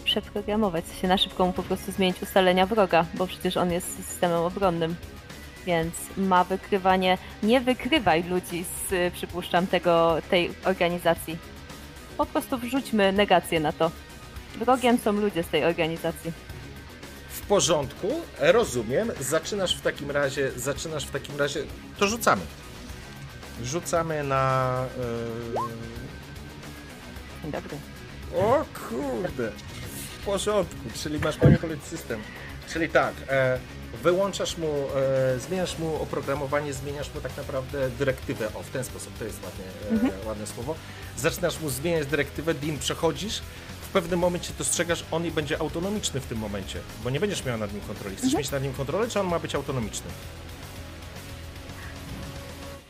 przeprogramować, sensie na szybko mu po prostu zmienić ustalenia wroga, bo przecież on jest systemem obronnym. Więc ma wykrywanie. Nie wykrywaj ludzi z, y, przypuszczam, tego, tej organizacji. Po prostu wrzućmy negację na to. Wrogiem są ludzie z tej organizacji. W porządku, rozumiem. Zaczynasz w takim razie, zaczynasz w takim razie, to rzucamy. Rzucamy na... e, Dobry. O kurde, w porządku, czyli masz manipulate system. Czyli tak, e, wyłączasz mu, e, zmieniasz mu oprogramowanie, zmieniasz mu tak naprawdę dyrektywę. O, w ten sposób, to jest ładnie, e, ładne słowo. Zaczynasz mu zmieniać dyrektywę, DIN przechodzisz, w pewnym momencie dostrzegasz, on i będzie autonomiczny w tym momencie, bo nie będziesz miał nad nim kontroli. Chcesz mieć nad nim kontrolę, czy on ma być autonomiczny?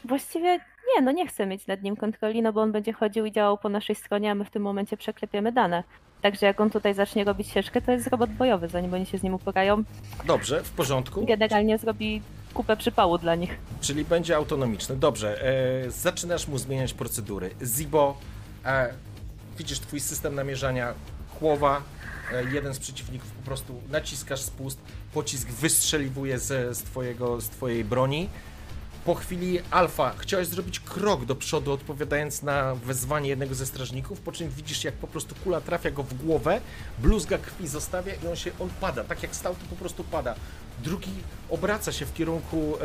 Właściwie nie, no nie chcę mieć nad nim kontroli, no bo on będzie chodził i działał po naszej stronie, a my w tym momencie przeklepiemy dane. Także jak on tutaj zacznie robić ścieżkę, to jest robot bojowy, zanim oni się z nim uporają. Dobrze, w porządku. Generalnie zrobi kupę przypału dla nich. Czyli będzie autonomiczny. Dobrze, e, zaczynasz mu zmieniać procedury. Zibo, e, widzisz twój system namierzania, chłowa, e, jeden z przeciwników po prostu naciskasz spust, pocisk wystrzeliwuje z, z, twojego, z twojej broni. Po chwili Alfa, chciałeś zrobić krok do przodu, odpowiadając na wezwanie jednego ze strażników, po czym widzisz, jak po prostu kula trafia go w głowę, bluzga krwi zostawia i on się, on pada, tak jak stał, to po prostu pada. Drugi obraca się w kierunku, e,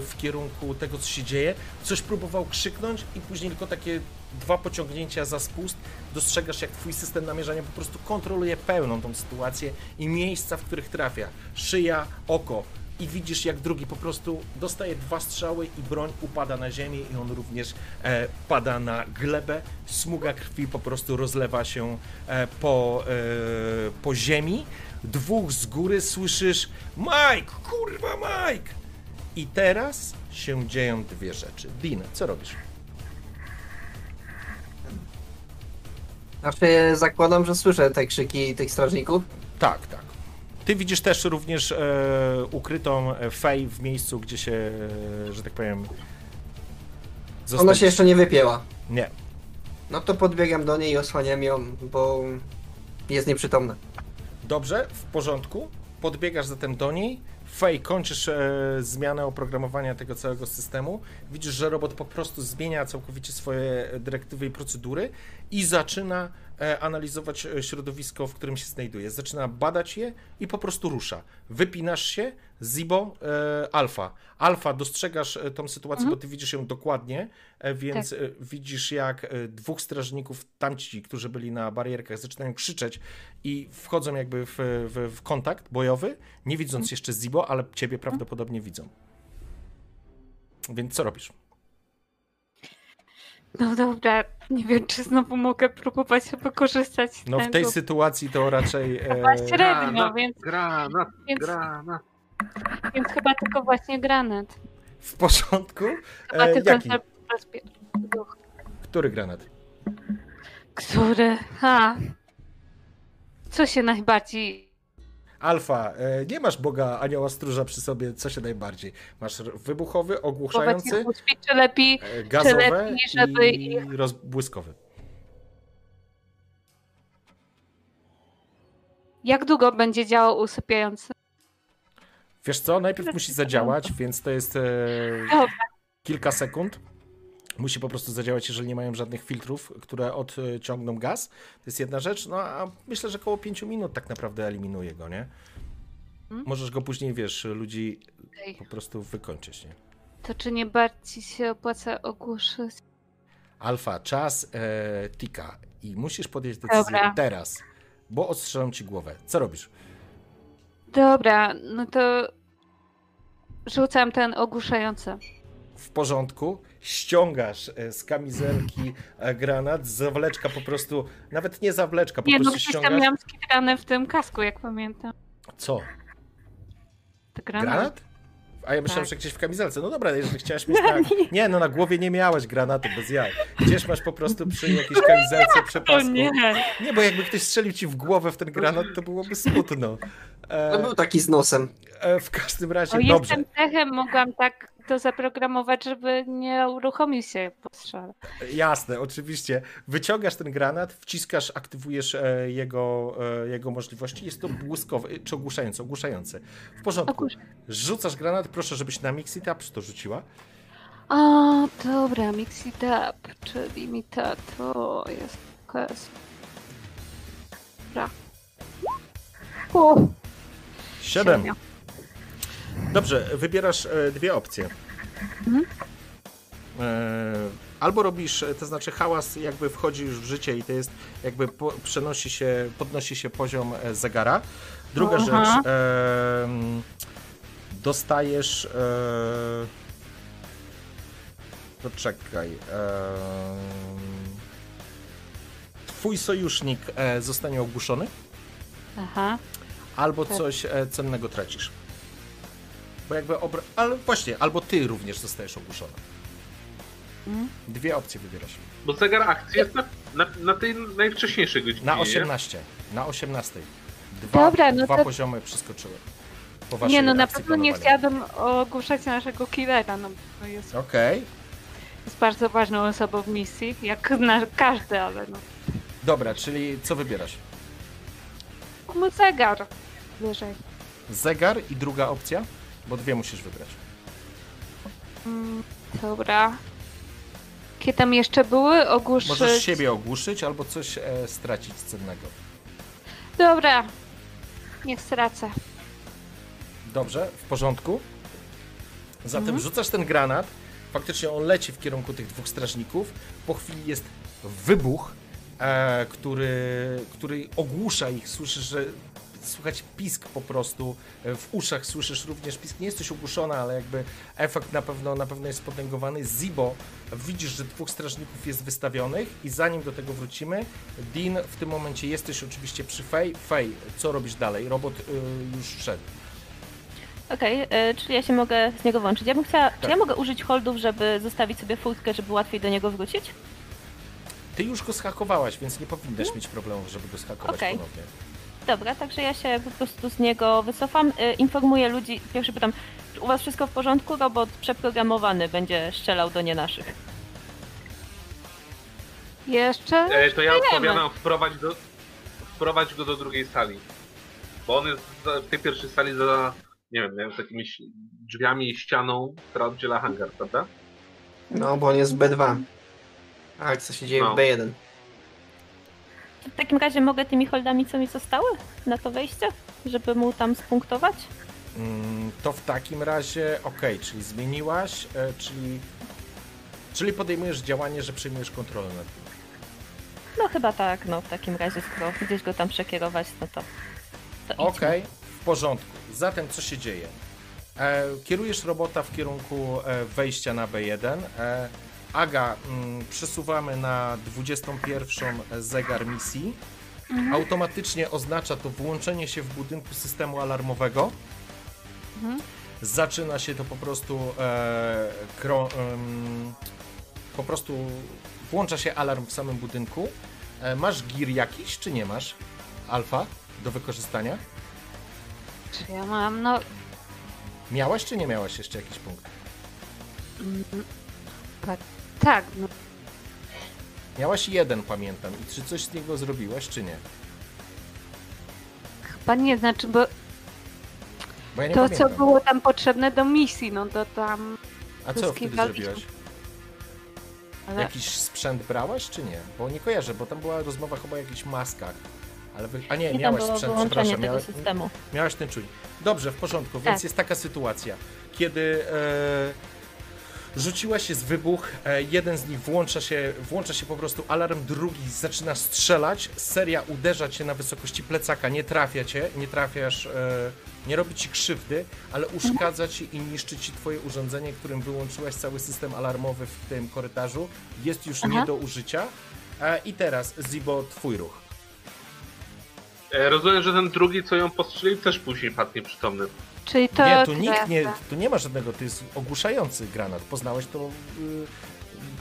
w kierunku tego, co się dzieje, coś próbował krzyknąć i później tylko takie dwa pociągnięcia za spust, dostrzegasz, jak twój system namierzania po prostu kontroluje pełną tą sytuację i miejsca, w których trafia. Szyja, oko, i widzisz, jak drugi po prostu dostaje dwa strzały i broń upada na ziemię i on również e, pada na glebę. Smuga krwi po prostu rozlewa się e, po, e, po ziemi. Dwóch z góry słyszysz Mike, kurwa Mike! I teraz się dzieją dwie rzeczy. Dean, co robisz? Znaczy zakładam, że słyszę te krzyki tych strażników. Tak, tak. Ty widzisz też również e, ukrytą Fej w miejscu, gdzie się, e, że tak powiem. Ona zostać- się jeszcze nie wypięła. Nie. No to podbiegam do niej i osłaniam ją, bo jest nieprzytomna. Dobrze, w porządku. Podbiegasz zatem do niej. Fej, kończysz e, zmianę oprogramowania tego całego systemu. Widzisz, że robot po prostu zmienia całkowicie swoje dyrektywy i procedury i zaczyna analizować e, środowisko, w którym się znajduje. Zaczyna badać je i po prostu rusza. Wypinasz się, Zibo, e, Alfa. Alfa, dostrzegasz e, tą sytuację, bo ty widzisz ją dokładnie, e, więc e, widzisz jak e, dwóch strażników, tamci, którzy byli na barierkach, zaczynają krzyczeć i wchodzą jakby w, w, w kontakt bojowy, nie widząc jeszcze Zibo, ale ciebie prawdopodobnie widzą. Więc co robisz? No dobra, nie wiem, czy znowu mogę próbować wykorzystać No w tej sytuacji to raczej... E, Właśnie średnio, Granat, więc, granat, więc, granat. więc chyba tylko właśnie granat. w porządku? Chyba E, tylko jaki? Który granat? Który? Ha. Co się najbardziej Alfa, e, nie masz Boga Anioła Stróża przy sobie, co się najbardziej? Masz wybuchowy, ogłuszający, uśpić, czy lepiej e, gazowe lepiej, żeby i rozbłyskowy. Jak długo będzie działał usypiający? Wiesz co, najpierw musi zadziałać, więc to jest e, kilka sekund. Musi po prostu zadziałać, jeżeli nie mają żadnych filtrów, które odciągną gaz. To jest jedna rzecz, no a myślę, że około 5 minut tak naprawdę eliminuje go, nie? Mhm. Możesz go później, wiesz, ludzi po prostu wykończyć, nie? To czy nie bardziej się opłaca ogłuszyć? Alfa, czas e, tika. I musisz podjąć decyzję Dobra. teraz, bo ostrzelam ci głowę. Co robisz? Dobra, no to rzucam ten ogłuszający. W porządku, ściągasz e, z kamizelki e, granat, zawleczka po prostu, nawet nie zawleczka, po Nie no, prostu tam ściągasz. miałam skitrane w tym kasku, jak pamiętam. Co? To granat. Granat? A ja myślałem, Tak. że gdzieś w kamizelce. No dobra, jeżeli chciałaś mieć na... <laughs> Nie, no na głowie nie miałaś granatu, bez jaj. Gdzieś masz po prostu przy jakiejś kamizelce, O przepasku. nie! Nie, bo jakby ktoś strzelił ci w głowę w ten granat, to byłoby smutno. No E, był taki z nosem. e, w każdym razie, O, dobrze. jestem techem, mogłam tak to zaprogramować, żeby nie uruchomił się po strzale. Jasne, oczywiście. Wyciągasz ten granat, wciskasz, aktywujesz e, jego, e, jego możliwości. Jest to błyskowe, e, czy ogłuszające, ogłuszające. W porządku. Ogłusz- Rzucasz granat, proszę, żebyś na Mix It Up to rzuciła. O, dobra, mix it up, czyli mi ta, to jest quest. Dobra. O, Siedem. siedmiu. Dobrze, wybierasz e, dwie opcje. Mhm. E, albo robisz, e, to znaczy hałas jakby wchodzi już w życie i to jest jakby przenosi się, podnosi się poziom zegara. Druga Aha. rzecz, e, dostajesz e, poczekaj e, twój sojusznik zostanie ogłuszony Aha. albo Tak. coś cennego tracisz. Bo jakby obra... Ale właśnie, albo ty również zostajesz ogłuszony. Mhm. Dwie opcje wybierasz. Bo zegar akcji jest na, na, na tej najwcześniejszej godzinie. Na nie? 18. Na 18. Dwa, Dobra, no dwa to- poziomy przeskoczyły. Po waszej Nie no, na akcji pewno nie planowania. chciałabym ogłuszać naszego killera, no bo jest, Okej. jest bardzo ważną osobą w misji, jak na każdy, ale no. Dobra, czyli co wybierasz? No zegar. Wyżej. Zegar i druga opcja? Bo dwie musisz wybrać. Mm, dobra. Jakie tam jeszcze były? Ogłuszyć. Możesz siebie ogłuszyć albo coś e, stracić cennego. Dobra. Niech stracę. Dobrze, w porządku. Zatem Mhm. rzucasz ten granat. Faktycznie on leci w kierunku tych dwóch strażników. Po chwili jest wybuch, e, który, który ogłusza ich. Słyszysz, że słychać pisk po prostu e, w uszach. Słyszysz również pisk. Nie jesteś ogłuszona, ale jakby efekt na pewno, na pewno jest potęgowany. Zibo, widzisz, że dwóch strażników jest wystawionych i zanim do tego wrócimy, Dean, w tym momencie jesteś oczywiście przy Fej. Fej, co robisz dalej? Robot y, już wszedł. Okej, e, czyli ja się mogę z niego włączyć. Ja bym chciała, Tak. czy ja mogę użyć holdów, żeby zostawić sobie furtkę, żeby łatwiej do niego wrócić? Ty już go schakowałaś, więc nie powinnaś mieć problemów, żeby go schakować Okej. ponownie. Dobra, także ja się po prostu z niego wycofam. E, Informuję ludzi, pierwszy pytam, czy u was wszystko w porządku? Robot przeprogramowany będzie strzelał do nie naszych. Jeszcze? E, to ja odpowiadam wprowadź, do, wprowadź go do drugiej sali. Bo on jest za, w tej pierwszej sali za, nie wiem, z takimi ś- drzwiami i ścianą, która oddziela hangar, prawda? No, bo on jest w B2. A co się dzieje No. w B1? W takim razie mogę tymi holdami, co mi zostały, na to wejście, żeby mu tam spunktować? Mm, to w takim razie, okej, czyli zmieniłaś, e, czyli, czyli podejmujesz działanie, że przejmujesz kontrolę nad nim. No chyba tak, no w takim razie, skoro gdzieś go tam przekierować, no to, to. Okej, w porządku. Zatem co się dzieje? E, kierujesz robota w kierunku e, wejścia na B1. E, Aga, mm, przesuwamy na 21 zegar misji. Automatycznie oznacza to włączenie się w budynku systemu alarmowego. Mhm. Zaczyna się to po prostu e, kro, em, po prostu włącza się alarm w samym budynku. E, masz gir jakiś, czy nie masz? Alfa do wykorzystania? Czy ja mam? No, Miałaś czy nie miałaś jeszcze jakiś punkt? mm, tak, no, Miałaś jeden, pamiętam. I czy coś z niego zrobiłaś, czy nie? chyba nie, znaczy, bo Bo ja nie to, pamiętam. co było tam potrzebne do misji, no to tam... A co wtedy zrobiłaś? Ale... Jakiś sprzęt brałaś, czy nie? Bo nie kojarzę, bo tam była rozmowa chyba o jakichś maskach. Ale wy... A nie, Nie tam miałaś było sprzęt, przepraszam. tego Miałaś, systemu. miałaś ten czujnik. Dobrze, w porządku, więc Tak. jest taka sytuacja, kiedy e, Rzuciłeś jest wybuch, e, jeden z nich włącza się, włącza się po prostu alarm, drugi zaczyna strzelać, seria uderza cię na wysokości plecaka, nie trafia cię, nie trafiasz, e, nie robi ci krzywdy, ale uszkadza ci i niszczy ci twoje urządzenie, którym wyłączyłaś cały system alarmowy w tym korytarzu, jest już Aha. nie do użycia. E, I teraz, Zibo, twój ruch. Rozumiem, że ten drugi, co ją postrzelił, też później padł nieprzytomny. Czyli to. Nie, tu nikt nie, tu nie ma żadnego, to jest ogłuszający granat. Poznałeś to y,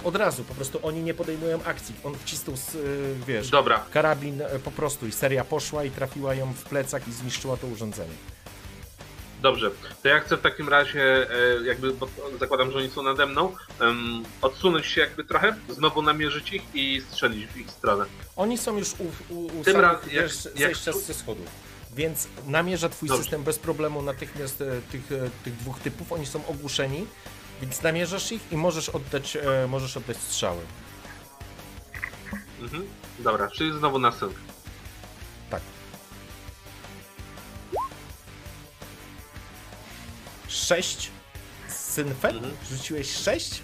od razu, po prostu oni nie podejmują akcji. On wcisnął, z, y, wiesz, Dobra, karabin e, po prostu i seria poszła i trafiła ją w plecak i zniszczyła to urządzenie. dobrze. To ja chcę w takim razie, e, jakby, bo zakładam, że oni są nade mną, em, odsunąć się jakby trochę, znowu namierzyć ich i strzelić w ich stronę. Oni są już u, u, u Tym samych, razem, jak- wiesz, jak zejścia tu- ze schodów. Więc namierza twój Dobrze. system bez problemu natychmiast e, tych, e, tych dwóch typów. Oni są ogłuszeni, więc namierzasz ich i możesz oddać, e, możesz oddać strzały. Mhm. Dobra, czyli znowu na synk. Tak. Sześć. Synfet? Mhm. Rzuciłeś sześć?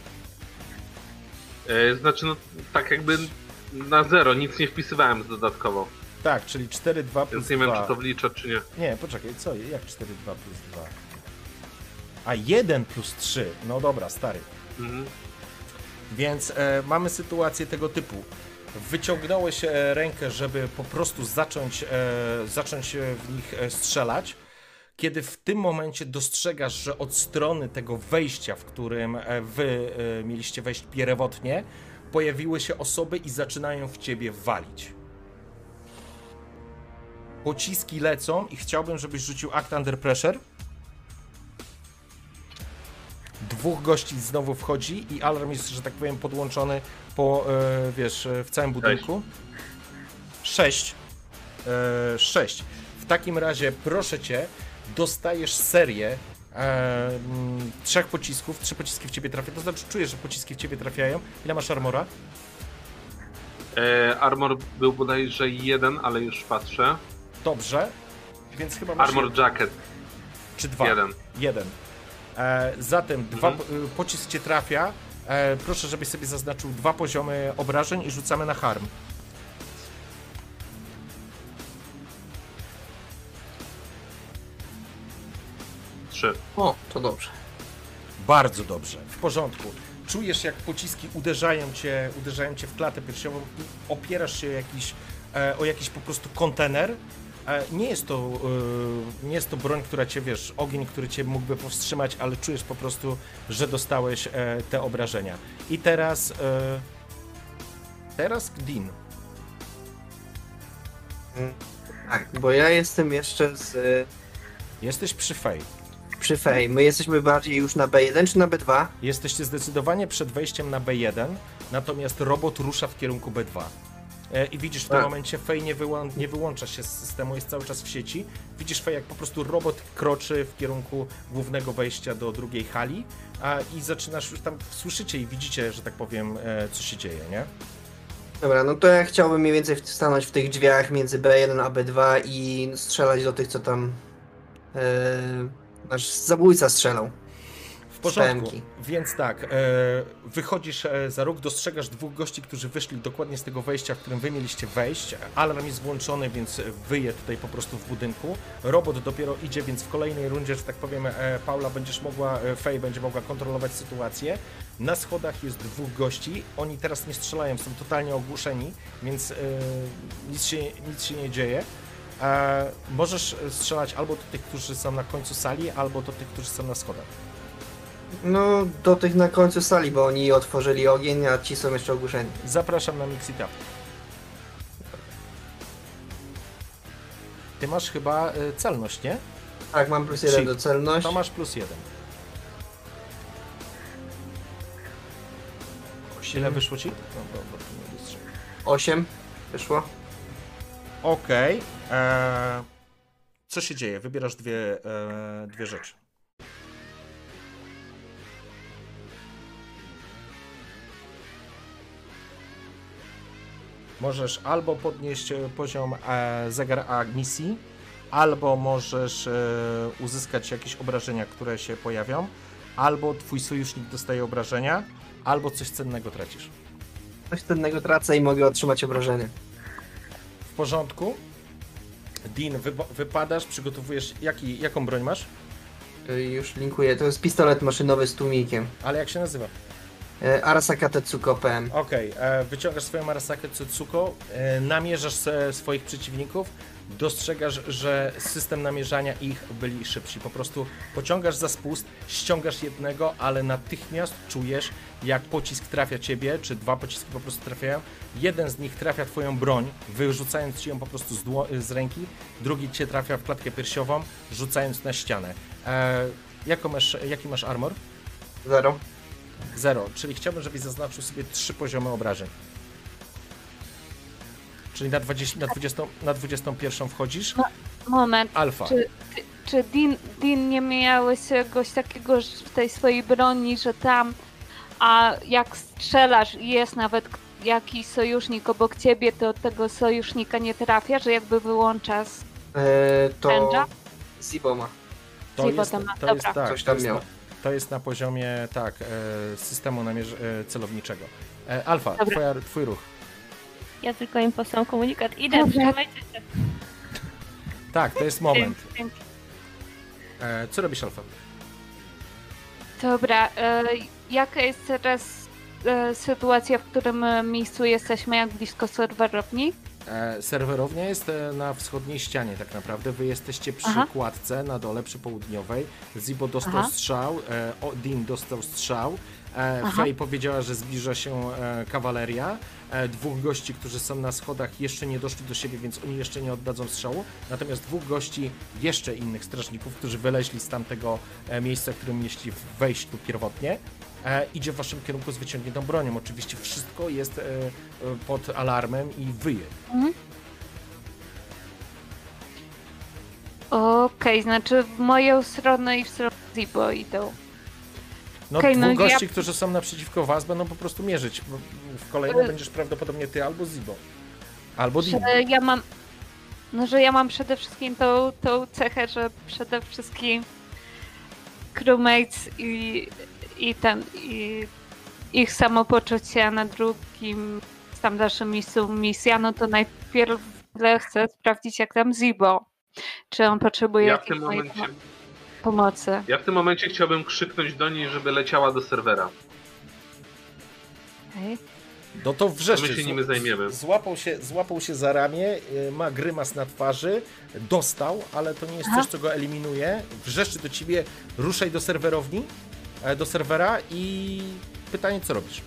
E, znaczy, no tak jakby na zero, nic nie wpisywałem dodatkowo. Tak, czyli 4, 2 plus Więc nie wiem, 2. czy to wliczę, czy nie. Nie, poczekaj, co? Jak 4, 2 plus 2? A 1 plus 3. No dobra, stary. Mhm. Więc e, mamy sytuację tego typu. Wyciągnąłeś e, rękę, żeby po prostu zacząć, e, zacząć e, w nich e, strzelać, kiedy w tym momencie dostrzegasz, że od strony tego wejścia, w którym e, wy mieliście wejść pierwotnie, pojawiły się osoby i zaczynają w ciebie walić. Pociski lecą i chciałbym, żebyś rzucił Act Under Pressure. Dwóch gości znowu wchodzi i alarm jest, że tak powiem, podłączony po, e, wiesz, e, w całym budynku. Sześć. E, sześć. W takim razie, proszę cię, dostajesz serię e, mm, trzech pocisków. Trzy pociski w ciebie trafiają. To znaczy, czujesz, że pociski w ciebie trafiają. Ile masz armora? E, armor był bodajże jeden, ale już patrzę. Dobrze. Więc chyba masz Armor jacket czy dwa? jeden. Jeden. E, zatem dwa, Mhm. y, pocisk cię trafia. E, proszę, żebyś sobie zaznaczył dwa poziomy obrażeń i rzucamy na harm. Trzy. O, to dobrze. Bardzo dobrze, w porządku. Czujesz, jak pociski uderzają cię, uderzają cię w klatę piersiową i opierasz się jakiś, e, o jakiś po prostu kontener. E, nie, jest to, e, nie jest to broń, która cię, wiesz, ogień, który cię mógłby powstrzymać, ale czujesz po prostu, że dostałeś e, te obrażenia. I teraz... Teraz Din. Tak, bo ja jestem jeszcze z, Jesteś przy Fej. przy Fej. My jesteśmy bardziej już na B1 czy na B2? Jesteście zdecydowanie przed wejściem na B1, natomiast robot rusza w kierunku B2. E, I widzisz w tym Tak. momencie Fej nie, wyłą- nie wyłącza się z systemu, jest cały czas w sieci. Widzisz Fej, jak po prostu robot kroczy w kierunku głównego wejścia do drugiej hali a, i zaczynasz już tam, słyszycie i widzicie, że tak powiem, e, co się dzieje, nie? Dobra, no to ja chciałbym mniej więcej stanąć w tych drzwiach między B1 a B2 i strzelać do tych, co tam e, nasz zabójca strzelał. Porządku. Spemki. Więc tak, e, wychodzisz e, za róg, dostrzegasz dwóch gości, którzy wyszli dokładnie z tego wejścia, w którym wy mieliście wejść. Alarm jest włączony, więc wyje tutaj po prostu w budynku. Robot dopiero idzie, więc w kolejnej rundzie, że tak powiem, e, Paula będziesz mogła, Fej będzie mogła kontrolować sytuację. Na schodach jest dwóch gości, oni teraz nie strzelają, są totalnie ogłuszeni, więc nic, się, nic się nie dzieje. E, możesz strzelać albo do tych, którzy są na końcu sali, albo do tych, którzy są na schodach. No, do tych na końcu sali, bo oni otworzyli ogień, a ci są jeszcze ogłuszeni. Zapraszam na Mix It Up. Ty masz chyba y, celność, nie? Tak, mam plus jeden Shift. do celności. To masz plus jeden. Ile wyszło ci? No dobra, to nie dostrzegam. 8 wyszło. Okej. eee, Co się dzieje? Wybierasz dwie, e, dwie rzeczy. Możesz albo podnieść e, poziom e, zegar agnisji, albo możesz e, uzyskać jakieś obrażenia, które się pojawią. albo twój sojusznik dostaje obrażenia, albo coś cennego tracisz. Coś cennego tracę i mogę otrzymać obrażenie. W porządku. Dean, wypa- wypadasz, przygotowujesz. Jaki, jaką broń masz? Y, Już linkuję. To jest pistolet maszynowy z tłumikiem. Ale jak się nazywa? Y, Arasaka Tetsuko PM. Okej, e, wyciągasz swoją Arasakę Tsutsuko, e, namierzasz swoich przeciwników, dostrzegasz, że system namierzania ich byli szybsi. Po prostu pociągasz za spust, ściągasz jednego, ale natychmiast czujesz, jak pocisk trafia ciebie, czy dwa pociski po prostu trafiają. Jeden z nich trafia twoją broń, wyrzucając ci ją po prostu z, z ręki, drugi cię trafia w klatkę piersiową, rzucając na ścianę. E, masz, jaki masz armor? Zero. Zero, czyli chciałbym, żebyś zaznaczył sobie trzy poziomy obrażeń. Czyli na, 20, na, 20, na 21 wchodzisz? Moment. Alfa. Czy, czy, czy Dean, Dean nie miałeś czegoś takiego w tej swojej broni, że tam, a jak strzelasz i jest nawet jakiś sojusznik obok ciebie, to tego sojusznika nie trafia, że jakby wyłącza z... E, to Pędza? Ziboma. To jest, ma- to jest, dobra. tak, Coś to tam jest, miał. To jest na poziomie tak, e, systemu namierz, e, celowniczego. E, Alfa, twoja, twój ruch. Ja tylko im posłam komunikat. Idę, Dobra. trzymajcie się. Tak, to jest moment. Dzięki. Co robisz, Alfa? Dobra, e, jaka jest teraz e, sytuacja, w którym miejscu jesteśmy, jak blisko serwerowni? E, serwerownia jest e, na wschodniej ścianie tak naprawdę. Wy jesteście przy Aha. kładce na dole, przy południowej. Zibo dostał Aha. strzał, e, o, Dean dostał strzał. Faye powiedziała, że zbliża się kawaleria. Dwóch gości, którzy są na schodach, jeszcze nie doszli do siebie, więc oni jeszcze nie oddadzą strzału. Natomiast dwóch gości, jeszcze innych strażników, którzy wyleźli z tamtego miejsca, w którym mieliście wejść tu pierwotnie, idzie w waszym kierunku z wyciągniętą bronią. Oczywiście wszystko jest e, e, pod alarmem i wyje. Okej, znaczy w moją stronę i w stronę Zibo idą. No Okej, dwóch no ja- gości, którzy są naprzeciwko was, będą po prostu mierzyć. W kolejnym Y- będziesz prawdopodobnie ty albo Zibo. Albo. Że ja mam. No, że ja mam przede wszystkim tą, tą cechę, że przede wszystkim crewmates i, i ten, i ich samopoczucie, a na drugim, tam dalszym miejscu misja, no to najpierw chcę sprawdzić, jak tam Zibo. Czy on potrzebuje Ja jakiejś mojej momencie, pomo- pomocy. ja w tym momencie chciałbym krzyknąć do niej, żeby leciała do serwera. Okej. No to wrzeszczy. My się nimi zajmiemy. Złapał się, złapał się za ramię, y, ma grymas na twarzy, dostał, ale to nie jest Aha. coś, co go eliminuje. Wrzeszczy do ciebie, ruszaj do serwerowni, do serwera i pytanie, co robisz?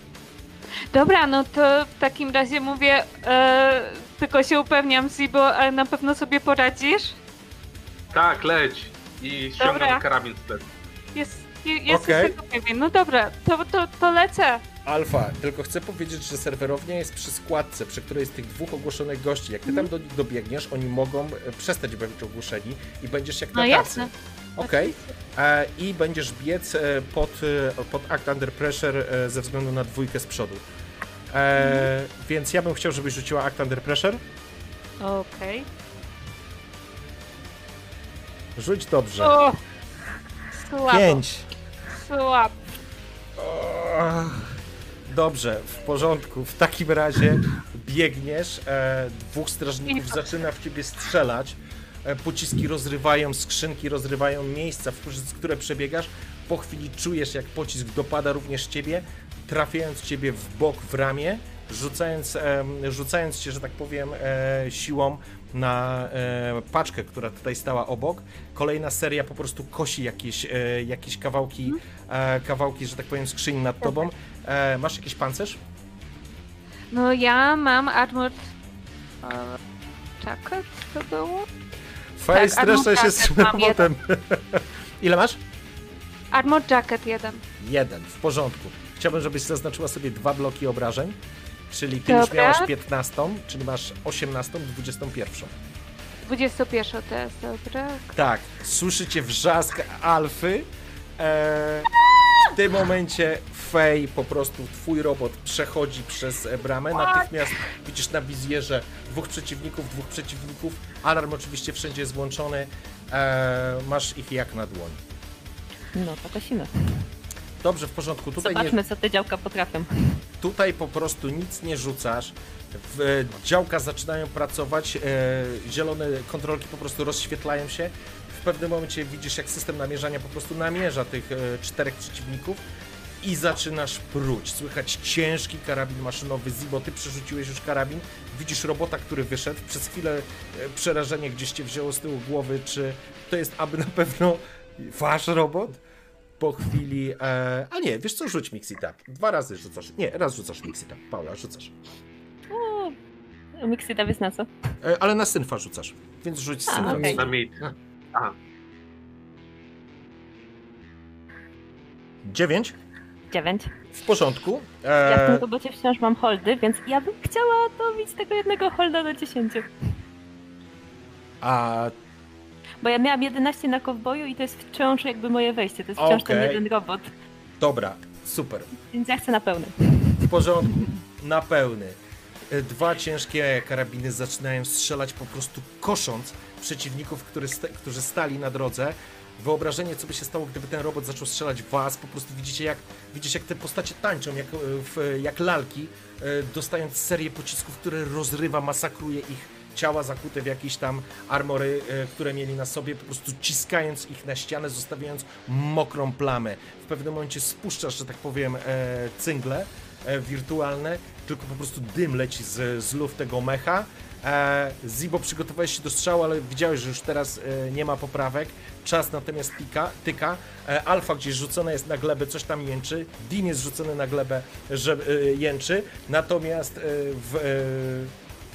Dobra, no to w takim razie mówię, e, tylko się upewniam, Zibo, ale na pewno sobie poradzisz? Tak, leć! I ściągam Dobra. karabin z plecy. Jest, je, jest Okej. tego pewien. No dobra, to, to, to lecę. Alfa, tylko chcę powiedzieć, że serwerownia jest przy składce, przy której jest tych dwóch ogłoszonych gości. Jak ty Mhm. tam do nich dobiegniesz, oni mogą e, przestać być ogłoszeni i będziesz jak No na tacy. jasne. Okej. E, I będziesz biec e, pod, e, pod Act Under Pressure ze względu na dwójkę z przodu. E, Więc ja bym chciał, żebyś rzuciła Act Under Pressure. Okej. Rzuć dobrze. O! Słabo, Pięć. słabo. Dobrze, w porządku. W takim razie biegniesz, e, dwóch strażników zaczyna w ciebie strzelać. E, pociski rozrywają skrzynki, rozrywają miejsca, w które przebiegasz. Po chwili czujesz, jak pocisk dopada również ciebie, trafiając ciebie w bok, w ramię, rzucając, rzucając cię, że tak powiem, e, siłą na e, paczkę, która tutaj stała obok. Kolejna seria po prostu kosi jakieś, jakieś kawałki, kawałki, że tak powiem, skrzyni nad tobą. Masz jakiś pancerz? No ja mam armor... Jacket to było? Face Tak, streszcza się z potem. <laughs> Ile masz? Armor jacket jeden. Jeden, w porządku. Chciałbym, żebyś zaznaczyła sobie dwa bloki obrażeń, czyli ty już Dobra. miałaś 15, czyli masz 18, 21. 21 to jest, dobra. Tak, słyszycie wrzask alfy. E, w tym momencie Fej, po prostu twój robot przechodzi przez e, bramę. Natychmiast widzisz na wizjerze dwóch przeciwników, dwóch przeciwników. Alarm oczywiście wszędzie jest włączony. E, masz ich jak na dłoń. No, to kosimy. Dobrze, w porządku. Tutaj, nie, Zobaczmy, co te działka potrafią. tutaj po prostu nic nie rzucasz. W, e, działka zaczynają pracować, e, zielone kontrolki po prostu rozświetlają się. W pewnym momencie widzisz, jak system namierzania po prostu namierza tych e, czterech przeciwników i zaczynasz pruć. Słychać ciężki karabin maszynowy. Zibo, ty przerzuciłeś już karabin. Widzisz robota, który wyszedł. Przez chwilę e, przerażenie gdzieś cię wzięło z tyłu głowy, czy to jest aby na pewno wasz robot? Po chwili. E, a nie, wiesz co, rzuć Mixita. Dwa razy rzucasz. Nie, raz rzucasz Mixita. Paula, rzucasz. O, Mixita jest na co? E, ale na synfa rzucasz. Więc rzuć A, synfa. okej. Na mit. Dziewięć. Dziewięć. W porządku. Ja w E, tym robocie wciąż mam holdy, więc ja bym chciała dobić tego jednego holda do 10. a Bo ja miałam 11 na kowboju i to jest wciąż jakby moje wejście. To jest wciąż ten Okej. jeden robot. dobra, super. Więc ja chcę na pełny. W porządku, na pełny. E, Dwa ciężkie karabiny zaczynają strzelać po prostu kosząc przeciwników, sta- którzy stali na drodze. Wyobrażenie, co by się stało, gdyby ten robot zaczął strzelać w was. Po prostu widzicie, jak, widzicie, jak te postacie tańczą, jak, e, w, jak lalki, e, dostając serię pocisków, które rozrywa, masakruje ich ciała zakute w jakieś tam armory, e, które mieli na sobie, po prostu ciskając ich na ścianę, zostawiając mokrą plamę. W pewnym momencie spuszczasz, że tak powiem, cyngle wirtualne, tylko po prostu dym leci z, z luf tego mecha. Zibo, przygotowałeś się do strzału, ale widziałeś, że już teraz nie ma poprawek. Czas natomiast tika, tyka. E, Alfa gdzieś rzucona jest na glebę, coś tam jęczy. Din jest rzucony na glebę, że e, jęczy. Natomiast e, w,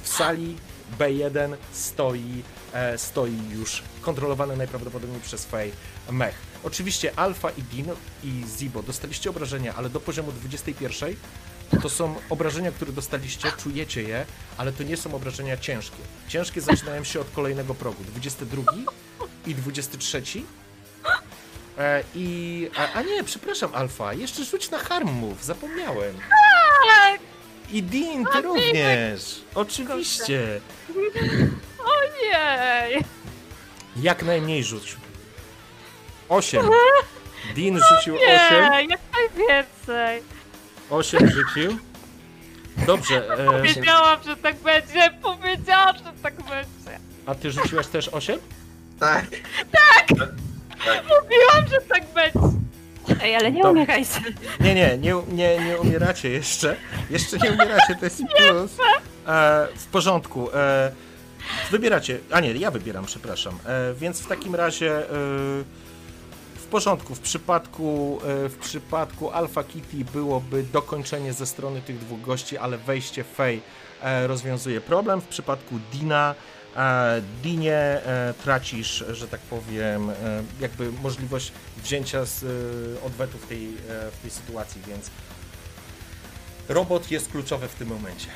w sali B1 stoi, stoi już kontrolowany najprawdopodobniej przez Fej mech. Oczywiście Alfa i Din i Zibo dostaliście obrażenia, ale do poziomu 21 to są obrażenia, które dostaliście, czujecie je, ale to nie są obrażenia ciężkie. Ciężkie zaczynają się od kolejnego progu. 22 i 23. E, I. A, a nie, przepraszam, Alfa, jeszcze rzuć na harm move, zapomniałem. I Dean, ty również! Oczywiście! <laughs> Ojej! Jak najmniej rzuć. 8. Dean rzucił 8. Nie, jak najwięcej. 8 rzucił. Dobrze, e, Wiedziałam, że tak będzie. Powiedziałam, że tak będzie. a ty rzuciłaś też 8? Tak. Mówiłam, że tak będzie. Ej, ale nie umierajcie. Nie, nie, nie, nie, nie umieracie jeszcze. Jeszcze nie umieracie, to jest plus. E, w porządku. E, wybieracie. A nie, ja wybieram, przepraszam. E, więc w takim razie. E, w porządku, w przypadku, e, w przypadku Alpha Kitty byłoby dokończenie ze strony tych dwóch gości, ale wejście Fey e, rozwiązuje problem. W przypadku Dina, e, Dinie e, tracisz, że tak powiem, e, jakby możliwość wzięcia z e, odwetu w tej, w tej sytuacji, więc robot jest kluczowy w tym momencie.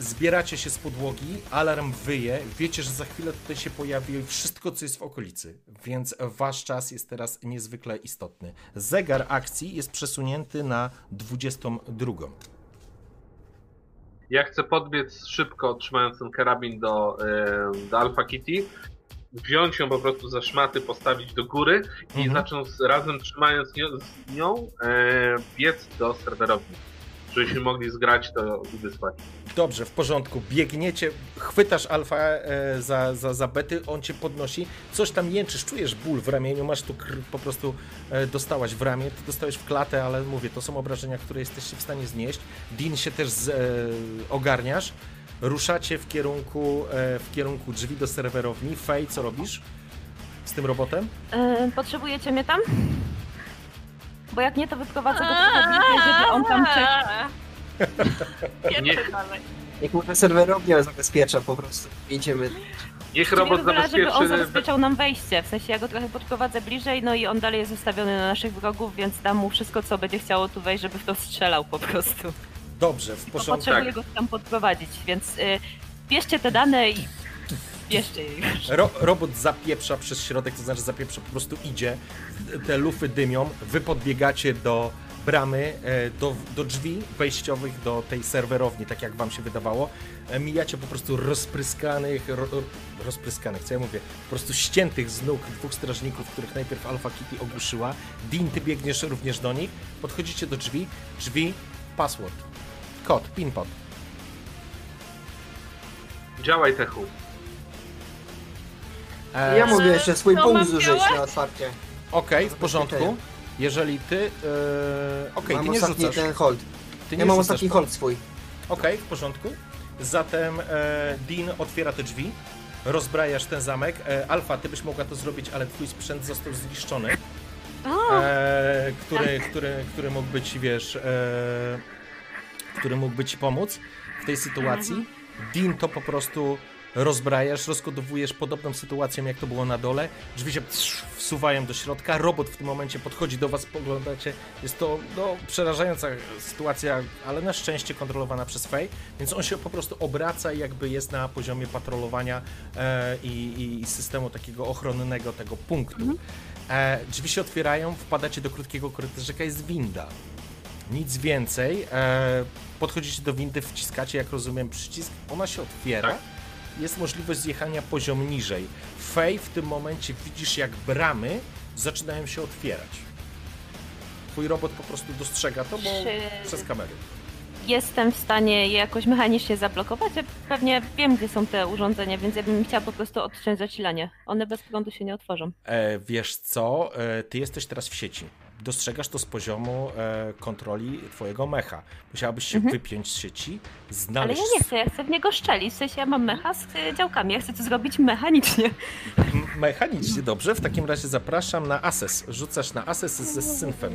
Zbieracie się z podłogi, alarm wyje, wiecie, że za chwilę tutaj się pojawi wszystko, co jest w okolicy, więc wasz czas jest teraz niezwykle istotny. Zegar akcji jest przesunięty na 22. Ja chcę podbiec szybko, trzymając ten karabin do, do Alpha Kitty, wziąć ją po prostu za szmaty, postawić do góry i Mhm. zacząć razem trzymając nią, z nią e, biec do serwerowni. Żebyśmy mogli zgrać to i wysłać. Dobrze, w porządku. Biegniecie, chwytasz alfa e, za, za, za bety, on cię podnosi, coś tam jęczysz, czujesz ból w ramieniu, masz tu krw, po prostu e, dostałaś w ramię, ty dostałeś w klatę, ale mówię, to są obrażenia, które jesteście w stanie znieść. Din się też z, e, ogarniasz, ruszacie w kierunku, e, w kierunku drzwi do serwerowni. Fej, co robisz z tym robotem? E, potrzebujecie mnie tam? Bo jak nie, to wyprowadzę go trochę bliżej, żeby on tam czekał. Nie. Dalej. Niech może serwerownia zabezpiecza po prostu. Idziemy. Niech Czy nie robot wygląda, żeby on zabezpieczy. zabezpieczał nam wejście, w sensie ja go trochę podprowadzę bliżej, no i on dalej jest ustawiony na naszych wrogów, więc dam mu wszystko, co będzie chciało tu wejść, żeby w to strzelał po prostu. Dobrze, w porządku. potrzebuję tak. go tam podprowadzić, więc y, bierzcie te dane i bierzcie je już. Ro, robot zapieprza przez środek, to znaczy zapieprza, po prostu idzie, te lufy dymią, wy podbiegacie do, bramy e, do, do drzwi wejściowych do tej serwerowni, tak jak wam się wydawało. E, Mijacie po prostu rozpryskanych, ro, ro- rozpryskanych, co ja mówię, po prostu ściętych z nóg dwóch strażników, których najpierw Alpha Kitty ogłuszyła. Dean, ty biegniesz również do nich, podchodzicie do drzwi, drzwi, password, kod, pin pod. Działaj, Techu. E, Ja mogę jeszcze swój to punkt mam zużyć działać? na otwarcie. Okej, w porządku. Jeżeli ty. E, Okej, mam ty nie ostatni rzucasz. ten hold. Ty nie Ja mam rzucasz ostatni po- hold swój. Okej, w porządku. Zatem e, Dean otwiera te drzwi, rozbrajasz ten zamek. E, Alfa, ty byś mogła to zrobić, ale twój sprzęt został zniszczony, O, e, który, który, który mógłby ci, wiesz, e, który mógłby ci pomóc w tej sytuacji. Dean to po prostu rozbrajasz, rozkodowujesz podobną sytuacją, jak to było na dole. Drzwi się wsuwają do środka, robot w tym momencie podchodzi do was, poglądacie. Jest to no, przerażająca sytuacja, ale na szczęście kontrolowana przez Fej, więc on się po prostu obraca i jakby jest na poziomie patrolowania e, i, i systemu takiego ochronnego tego punktu. E, drzwi się otwierają, wpadacie do krótkiego korytarzyka, jest winda. Nic więcej. E, podchodzicie do windy, wciskacie, jak rozumiem, przycisk. Ona się otwiera. Tak. Jest możliwość zjechania poziom niżej. Fej w tym momencie widzisz, jak bramy zaczynają się otwierać. Twój robot po prostu dostrzega to, bo Czy- przez kamery. Jestem w stanie je jakoś mechanicznie zablokować. Ja pewnie wiem, gdzie są te urządzenia, więc ja bym chciała po prostu odciąć zasilanie. One bez prądu się nie otworzą. E, wiesz co? E, ty jesteś teraz w sieci. Dostrzegasz to z poziomu e, kontroli twojego mecha. Musiałabyś się wypiąć z sieci, Mhm. Ale znaleźć ja nie chcę, ja chcę w niego szczelić. W sensie ja mam mecha z działkami. Ja chcę to zrobić mechanicznie. Mechanicznie dobrze, w takim razie zapraszam na Ases. Rzucasz na Ases ze synfem.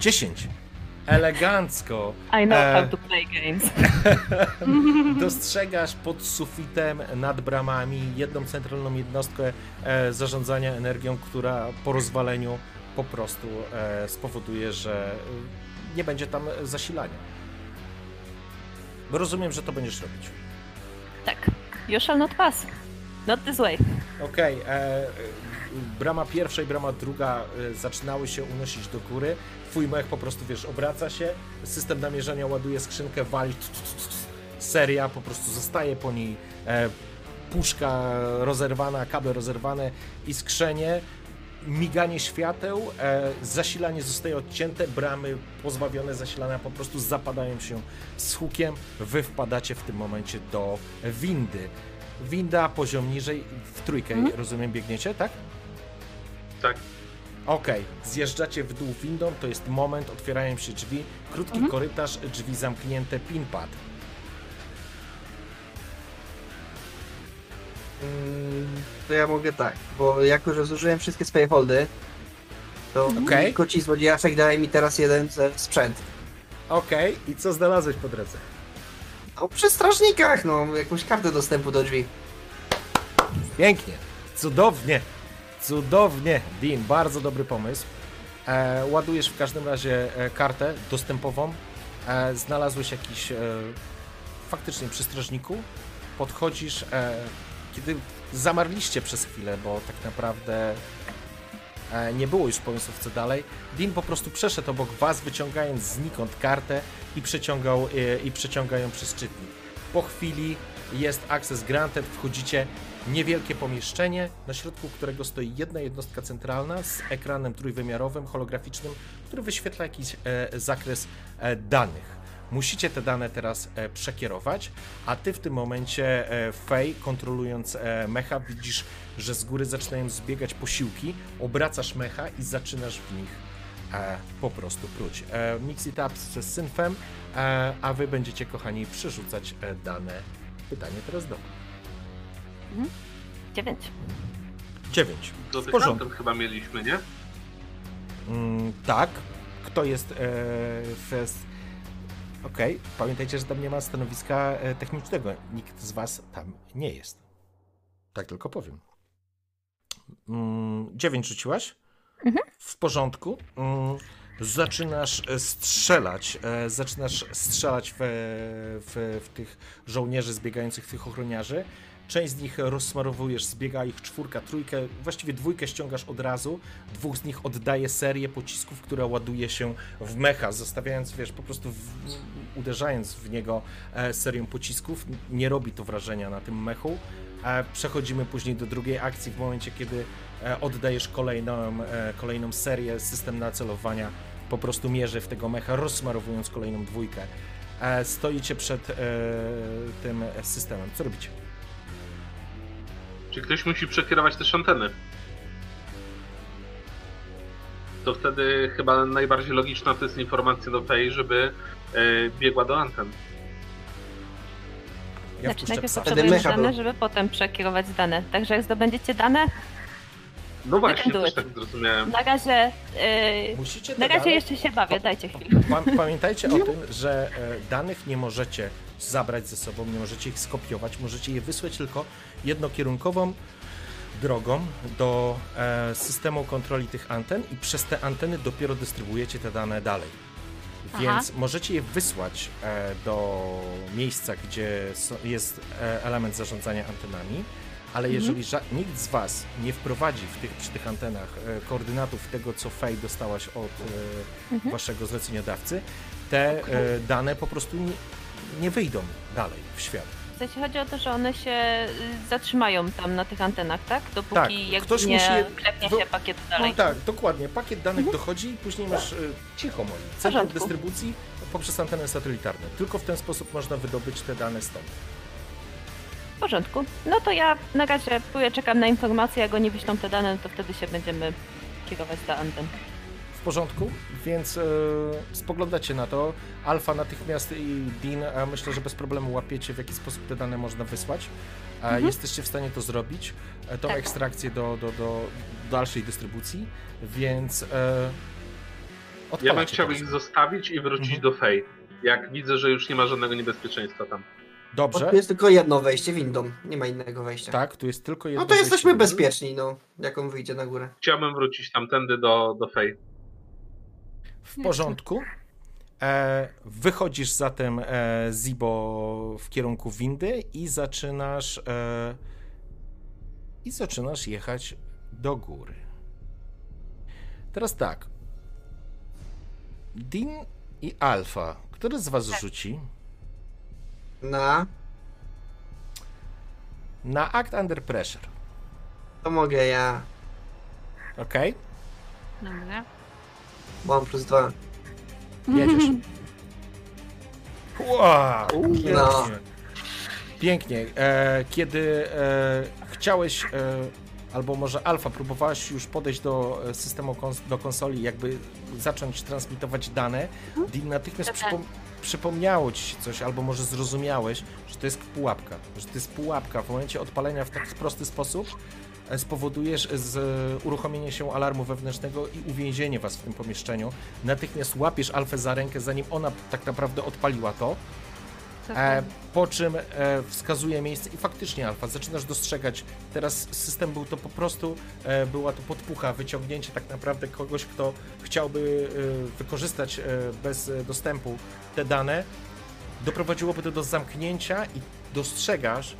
10. Elegancko. I know E, how to play games. <laughs> Dostrzegasz pod sufitem, nad bramami jedną centralną jednostkę e, zarządzania energią, która po rozwaleniu po prostu e, spowoduje, że nie będzie tam zasilania. Bo rozumiem, że to będziesz robić. Tak. You shall not pass. Not this way. Okej, e, brama pierwsza i brama druga zaczynały się unosić do góry. Twój mech po prostu, wiesz, obraca się, system namierzania ładuje skrzynkę, wali, seria po prostu zostaje po niej, e, puszka rozerwana, kable rozerwane, iskrzenie, miganie świateł, e, zasilanie zostaje odcięte, bramy pozbawione zasilania po prostu zapadają się z hukiem, wy wpadacie w tym momencie do windy. Winda, poziom niżej, w trójkę, rozumiem, biegniecie, tak? Tak. Okej, zjeżdżacie w dół windą, to jest moment, otwierają się drzwi, krótki korytarz, drzwi zamknięte, pinpad. Mm, To ja mogę tak, bo jako, że zużyłem wszystkie swoje holdy, to Okej. koci złodziejaszek daje mi teraz jeden ze- sprzęt. Okej, i co znalazłeś po drodze? No przy strażnikach, no, jakąś kartę dostępu do drzwi. Pięknie, cudownie, cudownie, Dean, bardzo dobry pomysł. E, ładujesz w każdym razie e, kartę dostępową, e, znalazłeś jakiś, e, faktycznie przy strażniku, podchodzisz, e, kiedy zamarliście przez chwilę, bo tak naprawdę e, nie było już pomysłów co dalej, Dean po prostu przeszedł obok was, wyciągając znikąd kartę i przeciągał, i przeciąga ją przez czytnik. Po chwili jest access granted, wchodzicie niewielkie pomieszczenie, na środku którego stoi jedna jednostka centralna z ekranem trójwymiarowym, holograficznym, który wyświetla jakiś e, zakres e, danych. Musicie te dane teraz e, przekierować, a ty w tym momencie, e, Fej, kontrolując e, mecha, widzisz, że z góry zaczynają zbiegać posiłki, obracasz mecha i zaczynasz w nich e, po prostu pruć. E, mix it up ze synfem, e, a wy będziecie, kochani, przerzucać e, dane. Pytanie teraz do Dziewięć. 9. Do tych porządku. chyba mieliśmy, nie? Mm, tak. Kto jest e, w... Okej, pamiętajcie, że tam nie ma stanowiska e, technicznego. Nikt z was tam nie jest. Tak tylko powiem. Mm, 9 rzuciłaś? W porządku. Mm, zaczynasz e, strzelać. E, zaczynasz strzelać w, w, w tych żołnierzy zbiegających, tych ochroniarzy. Część z nich rozsmarowujesz, zbiega ich czwórka, trójkę, właściwie dwójkę ściągasz od razu. Dwóch z nich oddaje serię pocisków, która ładuje się w mecha, zostawiając, wiesz, po prostu w, uderzając w niego e, serią pocisków. Nie robi to wrażenia na tym mechu. E, Przechodzimy później do drugiej akcji w momencie, kiedy e, oddajesz kolejną, kolejną serię, system nacelowania po prostu mierzy w tego mecha, rozsmarowując kolejną dwójkę. Stoicie przed tym systemem. Co robicie? Czy ktoś musi przekierować też anteny? To wtedy chyba najbardziej logiczna to jest informacja do Fej, żeby e, biegła do anten. Ja Znaczy najpierw psa. potrzebujemy mecha dane, był. żeby potem przekierować dane. Także jak zdobędziecie dane, No właśnie, też tak zrozumiałem. na razie, yy, Musicie na razie jeszcze się bawię, dajcie chwilę. <laughs> pa- Pamiętajcie o tym, że e, danych nie możecie zabrać ze sobą, nie możecie ich skopiować, możecie je wysłać tylko jednokierunkową drogą do e, systemu kontroli tych anten i przez te anteny dopiero dystrybuujecie te dane dalej. Więc możecie je wysłać e, do miejsca, gdzie so- jest e, element zarządzania antenami, ale jeżeli ża- nikt z Was nie wprowadzi w tych, przy tych antenach e, koordynatów tego, co Fej dostałaś od e, Waszego zleceniodawcy, te e, dane po prostu nie, nie wyjdą dalej w świat. W sensie chodzi o to, że one się y, zatrzymają tam na tych antenach, tak? Dopóki Tak, ktoś nie musi je- klepnie wy- się pakiet dalej. No tak, dokładnie. Pakiet danych dochodzi i później masz e, cicho moi. Centrum dystrybucji poprzez anteny satelitarne. Tylko w ten sposób można wydobyć te dane stąd. W porządku. No to ja na razie czekam na informacje, jak oni wyślą te dane, to wtedy się będziemy kierować do anten. w porządku, więc e, spoglądacie na to. Alfa natychmiast i Dean, e, myślę, że bez problemu łapiecie, w jaki sposób te dane można wysłać. E, Jesteście w stanie to zrobić, e, tą Tak. ekstrakcję do, do, do dalszej dystrybucji, więc e, Ja bym chciał ich zostawić i wrócić Mhm. do Fej. Jak widzę, że już nie ma żadnego niebezpieczeństwa tam. Dobrze, Tu jest tylko jedno wejście windą, nie ma innego wejścia. tak, tu jest tylko jedno No to jesteśmy wejście. bezpieczni, no, jak on wyjdzie na górę. Chciałbym wrócić tamtędy do, do Fej. W porządku. E, wychodzisz zatem e, Zibo w kierunku windy i zaczynasz e, i zaczynasz jechać do góry. Teraz tak. Din i Alfa. Który z was rzuci Na, na Act Under Pressure? to mogę ja. Ok? Dobra. Mam plus dwa. Jedziesz. Wow, pięknie. No. Pięknie. E, kiedy e, chciałeś, e, albo może Alfa, próbowałaś już podejść do e, systemu, kons- do konsoli, jakby zacząć transmitować dane, Dean natychmiast Dobra. przypom- przypomniało ci się coś, albo może zrozumiałeś, że to jest pułapka, że to jest pułapka. W momencie odpalenia w tak prosty sposób e, spowodujesz z uruchomienie się alarmu wewnętrznego i uwięzienie was w tym pomieszczeniu. Natychmiast łapiesz Alfę za rękę, zanim ona tak naprawdę odpaliła to. E, po czym e, wskazuje miejsce i faktycznie Alfa, zaczynasz dostrzegać, teraz system był to po prostu, e, była to podpucha, wyciągnięcie tak naprawdę kogoś, kto chciałby e, wykorzystać e, bez dostępu te dane, doprowadziłoby to do zamknięcia i dostrzegasz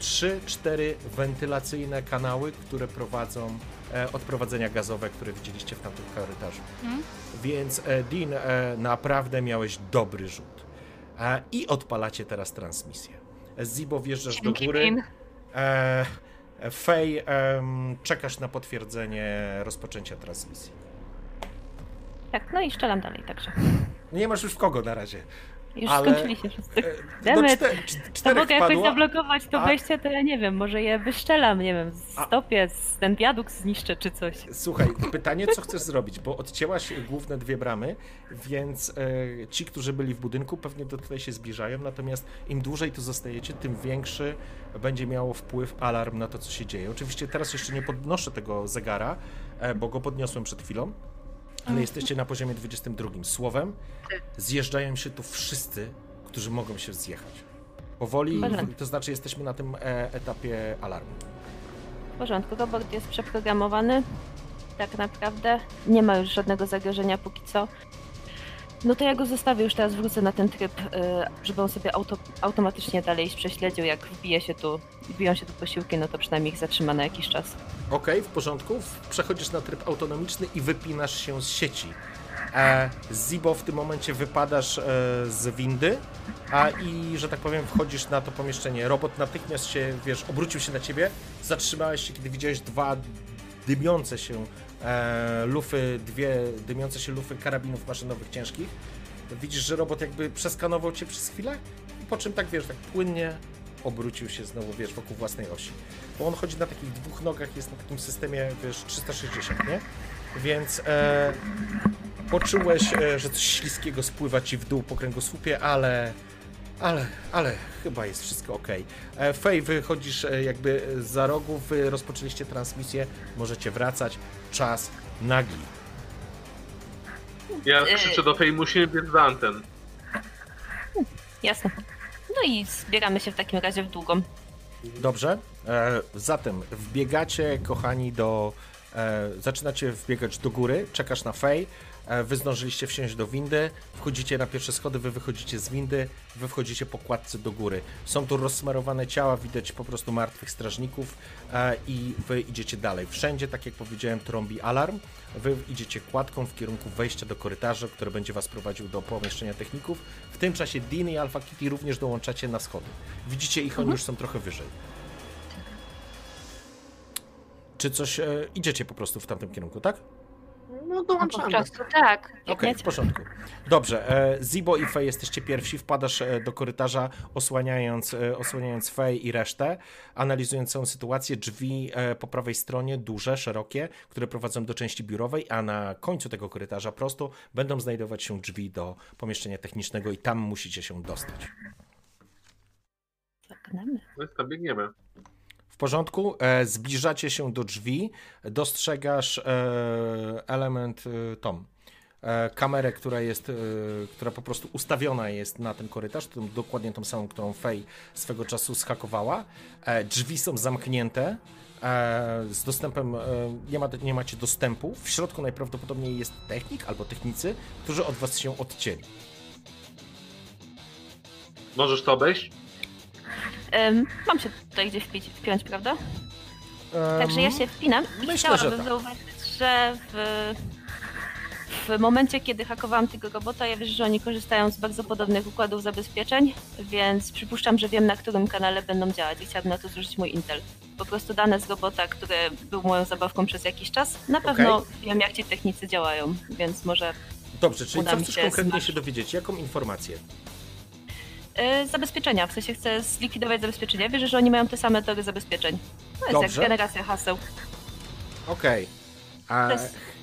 3-4 wentylacyjne kanały, które prowadzą e, odprowadzenia gazowe, które widzieliście w tamtym korytarzu. Mhm. Więc Dean, naprawdę miałeś dobry rzut. E, I odpalacie teraz transmisję. Zibo wjeżdżasz do góry. Dean. E, Fej, czekasz na potwierdzenie rozpoczęcia transmisji. Tak, no i strzelam dalej, także. Nie masz już w kogo na razie. Już Ale- skończyliście wszyscy. Damn no czter, cz- To mogę jakoś zablokować to a- wejście, to ja nie wiem, może je wyszczelam, nie wiem, A- stopię, z- ten wiadukt zniszczę czy coś. Słuchaj, pytanie, co chcesz zrobić, bo odcięłaś główne dwie bramy, więc e, ci, którzy byli w budynku, pewnie do tutaj się zbliżają, natomiast im dłużej tu zostajecie, tym większy będzie miało wpływ alarm na to, co się dzieje. Oczywiście teraz jeszcze nie podnoszę tego zegara, e, bo go podniosłem przed chwilą, ale jesteście na poziomie 22. Słowem, zjeżdżają się tu wszyscy, którzy mogą się zjechać. Powoli, Porządku. to znaczy jesteśmy na tym e, etapie alarmu. W porządku, robot jest przeprogramowany. Tak naprawdę nie ma już żadnego zagrożenia póki co. No to ja go zostawię już teraz, wrócę na ten tryb, e, żeby on sobie auto, automatycznie dalej prześledził, jak wbije się tu, wbiją się tu posiłki, no to przynajmniej ich zatrzyma na jakiś czas. Okej, w porządku. Przechodzisz na tryb autonomiczny i wypinasz się z sieci. E, Zibo, w tym momencie wypadasz e, z windy, a i, że tak powiem, wchodzisz na to pomieszczenie. Robot natychmiast się, wiesz, obrócił się na ciebie, zatrzymałeś się, kiedy widziałeś dwa dymiące się e, lufy, dwie dymiące się lufy karabinów maszynowych ciężkich. Widzisz, że robot jakby przeskanował cię przez chwilę, po czym tak, wiesz, tak płynnie obrócił się znowu, wiesz, wokół własnej osi. Bo on chodzi na takich dwóch nogach, jest na takim systemie, wiesz, 360, nie? Więc e, poczułeś, e, że coś śliskiego spływa ci w dół po kręgosłupie, ale, ale, ale chyba jest wszystko ok. E, Fej, wychodzisz e, jakby za rogu, wy rozpoczęliście transmisję, możecie wracać, czas nagli. Ja krzyczę do Fej, musimy biec do anten. Jasne. No i zbieramy się w takim razie w długą. Dobrze, e, zatem wbiegacie, kochani, do. E, zaczynacie wbiegać do góry, czekasz na Fej. E, wy zdążyliście wsiąść do windy, wchodzicie na pierwsze schody, wy wychodzicie z windy, wy wchodzicie po kładce do góry. Są tu rozsmarowane ciała, widać po prostu martwych strażników e, i wy idziecie dalej. Wszędzie, tak jak powiedziałem, trąbi alarm. Wy idziecie kładką w kierunku wejścia do korytarza, który będzie was prowadził do pomieszczenia techników. W tym czasie Dean i Alpha Kitty również dołączacie na schody. Widzicie ich, oni już są trochę wyżej. Czy coś e, idziecie po prostu w tamtym kierunku, tak? No No po dołączamy. prostu tak. Okej, w porządku. Dobrze, e, Zibo i Fej jesteście pierwsi, wpadasz e, do korytarza, osłaniając, e, osłaniając Fej i resztę, analizując całą sytuację. Drzwi po prawej stronie, duże, szerokie, które prowadzą do części biurowej, a na końcu tego korytarza prosto będą znajdować się drzwi do pomieszczenia technicznego i tam musicie się dostać. Zagnamy. No tam biegniemy. W porządku, e, zbliżacie się do drzwi, dostrzegasz e, element e, Tom. Kamerę, która jest, która po prostu ustawiona jest na ten korytarz, tą, dokładnie tą samą, którą Fej swego czasu schakowała. Drzwi są zamknięte. Z dostępem, nie, ma, nie macie dostępu. W środku najprawdopodobniej jest technik albo technicy, którzy od was się odcięli. Możesz to obejść? Mam się tutaj gdzieś wpić, wpiąć, prawda? Także ja się wpinam i myślę, chciałabym że tak. zauważyć, że w, w momencie, kiedy hakowałam tego robota, ja wiesz, że oni korzystają z bardzo podobnych układów zabezpieczeń, więc przypuszczam, że wiem, na którym kanale będą działać i chciałabym na to zużyć mój Intel. Po prostu dane z robota, który był moją zabawką przez jakiś czas, na pewno wiem, jak ci technicy działają, więc może Dobrze, czyli co chcesz konkretnie się dowiedzieć? Jaką informację? Yy, zabezpieczenia, w sensie chcę zlikwidować zabezpieczenia. Wierzę, że oni mają te same tory zabezpieczeń. To jest Dobrze. jak generacja haseł. Okej. A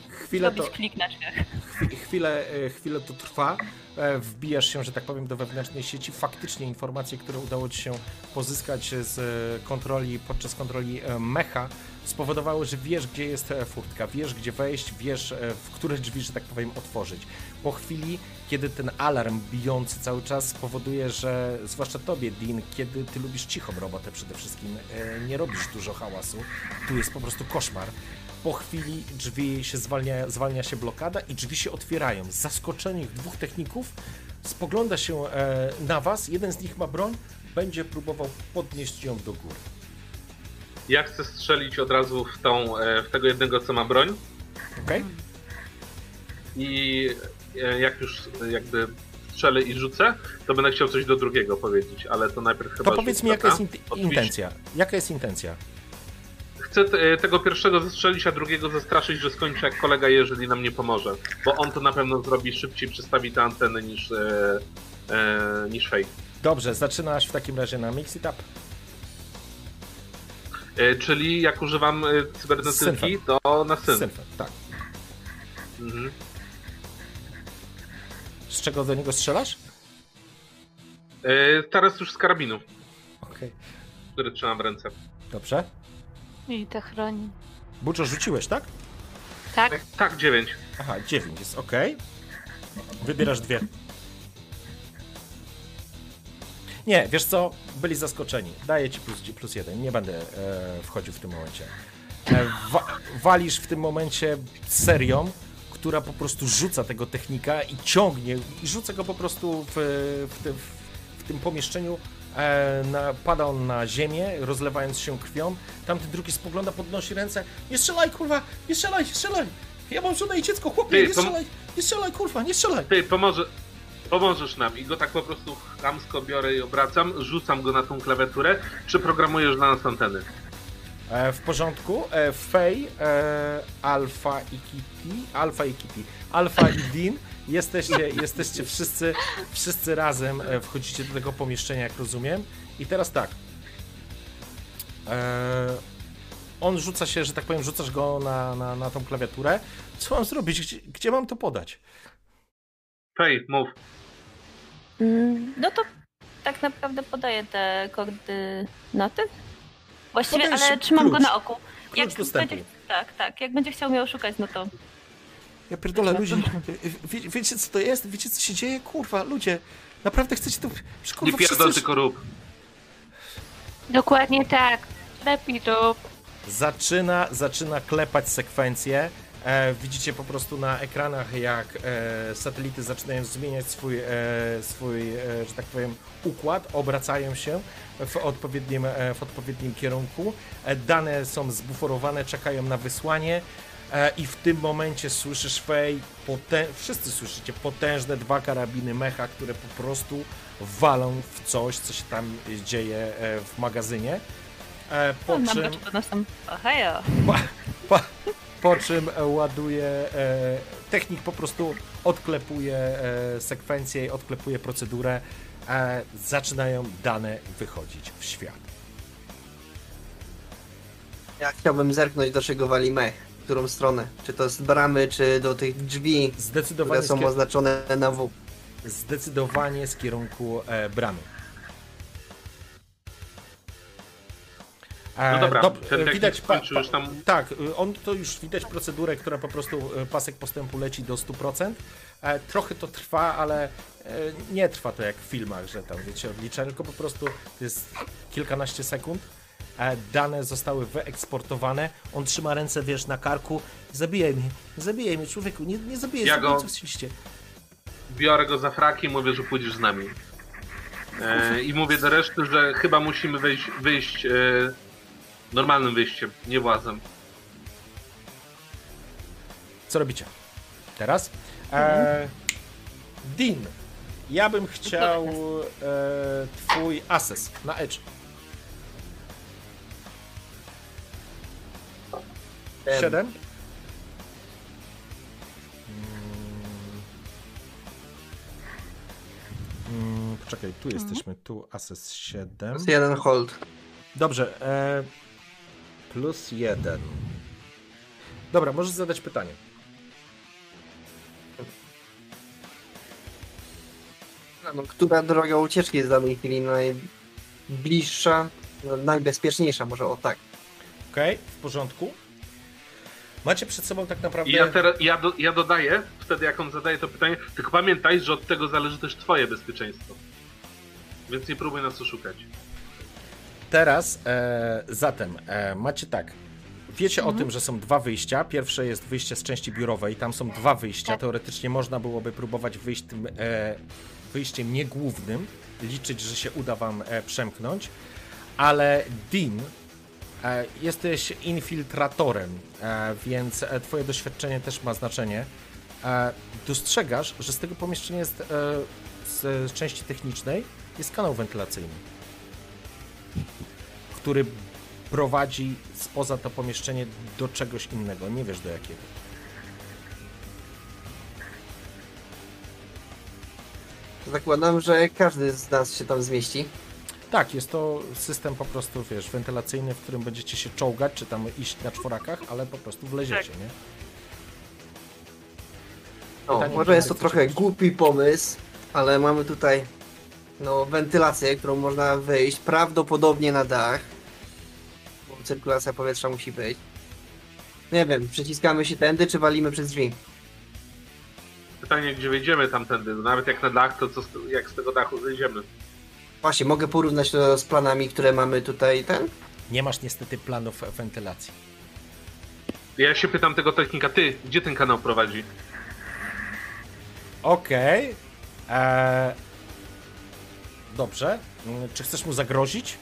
chwilę Zrobić to... klik na drzwiach. chwi- chwilę, e, chwilę to trwa. E, Wbijasz się, że tak powiem, do wewnętrznej sieci. Faktycznie informacje, które udało ci się pozyskać z e, kontroli, podczas kontroli e, mecha, spowodowały, że wiesz, gdzie jest e, furtka, wiesz, gdzie wejść, wiesz, e, w które drzwi, że tak powiem, otworzyć. Po chwili, kiedy ten alarm bijący cały czas spowoduje, że zwłaszcza tobie, Dean, kiedy ty lubisz cichą robotę przede wszystkim, e, nie robisz dużo hałasu, tu jest po prostu koszmar. Po chwili drzwi się zwalnia, zwalnia się blokada i drzwi się otwierają. Zaskoczonych dwóch techników spogląda się na was. Jeden z nich ma broń, będzie próbował podnieść ją do góry. Ja chcę strzelić od razu w, tą, e, w tego jednego, co ma broń. Okej? I e, jak już e, jakby strzelę i rzucę, to będę chciał coś do drugiego powiedzieć, ale to najpierw chyba To powiedz mi, jaka jest intencja. Jaka jest intencja? Chcę te- tego pierwszego zastrzelić, a drugiego zastraszyć, że skończę jak kolega, jeżeli nam nie pomoże. Bo on to na pewno zrobi szybciej, przestawi te anteny niż, e, e, niż fake. Dobrze, zaczynasz w takim razie na Mix It Up. E, czyli jak używam e, cybernetyki, to na syn. Synfem, tak. Mhm. Z czego do niego strzelasz? E, teraz już z karabinu, Okej. który trzymam w ręce. Dobrze. I to chroni. Buczo rzuciłeś, tak? Tak? Tak, 9. Aha, 9 jest ok. Wybierasz dwie. Nie, wiesz co? Byli zaskoczeni. Daję ci plus, plus jeden. Nie będę e, wchodził w tym momencie. E, wa walisz w tym momencie serią, która po prostu rzuca tego technika i ciągnie, i rzuca go po prostu w, w, tym- w tym pomieszczeniu. E, na, pada on na ziemię, rozlewając się krwią. Tamten drugi spogląda, podnosi ręce. Nie strzelaj, kurwa! Nie strzelaj, nie strzelaj! Ja mam żonę i dziecko, chłopie, Ty, nie strzelaj! Nie strzelaj, kurwa, nie strzelaj! Ty, pomoże, pomożesz nam i go tak po prostu chamsko biorę i obracam, rzucam go na tą klawiaturę, przeprogramujesz dla nas anteny. E, w porządku. E, Fej, e, Alfa i Kitty, Alfa i Kitty, Alfa i Dean, jesteście, jesteście wszyscy, wszyscy razem, e, wchodzicie do tego pomieszczenia, jak rozumiem. I teraz tak. E, on rzuca się, że tak powiem, rzucasz go na, na, na tą klawiaturę. Co mam zrobić? Gdzie, gdzie mam to podać? Fej, mów. No to tak naprawdę podaję te koordynaty. Właściwie, Podajesz ale trzymam klucz. go na oku. Klucz dostępu. będzie, tak, tak. Jak będzie chciał mnie oszukać, no to Ja pierdolę, ludzie, wie, wiecie co to jest? Wiecie co się dzieje? Kurwa, ludzie, naprawdę chcecie to... Przecież, Nie kurwa, pierdol, wszyscy- tylko rób. Dokładnie tak. Lepiej to. zaczyna, zaczyna klepać sekwencję. E, widzicie po prostu na ekranach, jak e, satelity zaczynają zmieniać swój, e, swój że tak powiem, układ, obracają się w odpowiednim, w odpowiednim kierunku. Dane są zbuforowane, czekają na wysłanie. I w tym momencie słyszysz Fej, potę- wszyscy słyszycie potężne dwa karabiny mecha, które po prostu walą w coś, co się tam dzieje w magazynie. Po mam czym... go pod nosem. Ohejo. Po, po, po czym e, ładuje, e, technik po prostu odklepuje e, sekwencję, i odklepuje procedurę, zaczynają dane wychodzić w świat. Ja chciałbym zerknąć, do czego wali mech. W którą stronę. Czy to z bramy, czy do tych drzwi, które są oznaczone na W. zdecydowanie z kierunku bramy. No dobra, dob- ten e, widać pa, skończył już tam- Tak, y, on to już widać procedurę, która po prostu y, pasek postępu leci do 100%. E, trochę to trwa, ale e, nie trwa to jak w filmach, że tam wiecie, odlicza, tylko po prostu to jest kilkanaście sekund. E, dane zostały wyeksportowane. On trzyma ręce, wiesz, na karku. Zabijaj mnie, zabijaj mnie, człowieku, nie, nie zabijaj, Ja go- co chcieliście. Biorę go za fraki i mówię, że pójdziesz z nami. E, I mówię do reszty, że chyba musimy wyjść, wyjść e, normalnym wyjściem, nie włazem. Co robicie? Teraz? E, Dean, ja bym chciał e, twój ases na Edge. Em, Siedem? Mm. Mm, Poczekaj, tu jesteśmy, tu ases 7. Plus jeden hold. Dobrze, e, plus jeden. Dobra, możesz zadać pytanie. No, która droga ucieczki jest w danej chwili najbliższa, no, najbezpieczniejsza, może o tak. Okej, w porządku. Macie przed sobą tak naprawdę. I ja, teraz, ja, do, ja dodaję, wtedy jak on zadaje to pytanie, tylko pamiętaj, że od tego zależy też twoje bezpieczeństwo. Więc nie próbuj nas oszukać. Teraz, e, zatem, e, macie tak. Wiecie o tym, że są dwa wyjścia. Pierwsze jest wyjście z części biurowej, tam są dwa wyjścia. Tak. Teoretycznie można byłoby próbować wyjść tym e, wyjściem niegłównym, liczyć, że się uda wam e, przemknąć, ale Dean, e, jesteś infiltratorem, e, więc twoje doświadczenie też ma znaczenie. Dostrzegasz, że z tego pomieszczenia jest, z, z części technicznej, jest kanał wentylacyjny który prowadzi spoza to pomieszczenie do czegoś innego. Nie wiesz do jakiego. Zakładam, że każdy z nas się tam zmieści. Tak, jest to system po prostu, wiesz, wentylacyjny, w którym będziecie się czołgać, czy tam iść na czworakach, ale po prostu wleziecie, nie? No, Pytanie, może jest to trochę głupi pomysł, ale mamy tutaj no, wentylację, którą można wyjść prawdopodobnie na dach. Bo cyrkulacja powietrza musi być. Nie wiem, przyciskamy się tędy, czy walimy przez drzwi? Pytanie, gdzie wejdziemy tamtędy? No Nawet jak na dach, to co z, jak z tego dachu zejdziemy? Właśnie, mogę porównać to z planami, które mamy tutaj, ten? Nie masz niestety planów wentylacji. Ja się pytam tego technika, ty, gdzie ten kanał prowadzi? Okej. Eee, Dobrze. Mm, Czy chcesz mu zagrozić?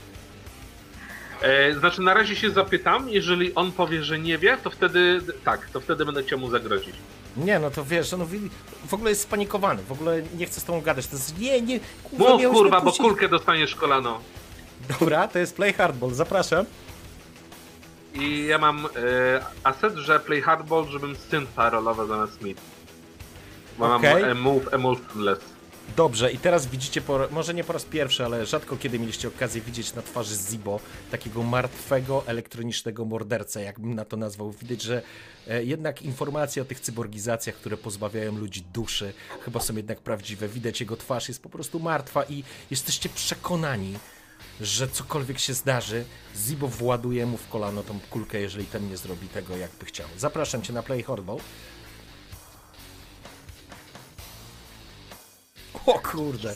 E, znaczy na razie się zapytam, jeżeli on powie, że nie wie, to wtedy tak, to wtedy będę chciał mu zagrozić. Nie, no to wiesz, mówi- w ogóle jest spanikowany, w ogóle nie chce z tobą gadać. To jest, nie, nie, kurwa, Mów miałeś kurwa, bo kulkę dostaniesz kolano. Dobra, to jest play hardball, zapraszam. I ja mam e, aset, że play hardball, żebym synth rolował zamiast Smith. Bo Okej. mam e, move emotionless. Dobrze, i teraz widzicie, po, może nie po raz pierwszy, ale rzadko kiedy mieliście okazję widzieć na twarzy Zibo takiego martwego, elektronicznego mordercę, jakbym na to nazwał. Widać, że e, jednak informacje o tych cyborgizacjach, które pozbawiają ludzi duszy, chyba są jednak prawdziwe. Widać, jego twarz jest po prostu martwa i jesteście przekonani, że cokolwiek się zdarzy, Zibo właduje mu w kolano tą kulkę, jeżeli ten nie zrobi tego, jakby chciał. Zapraszam cię na Play Hardball. O kurde.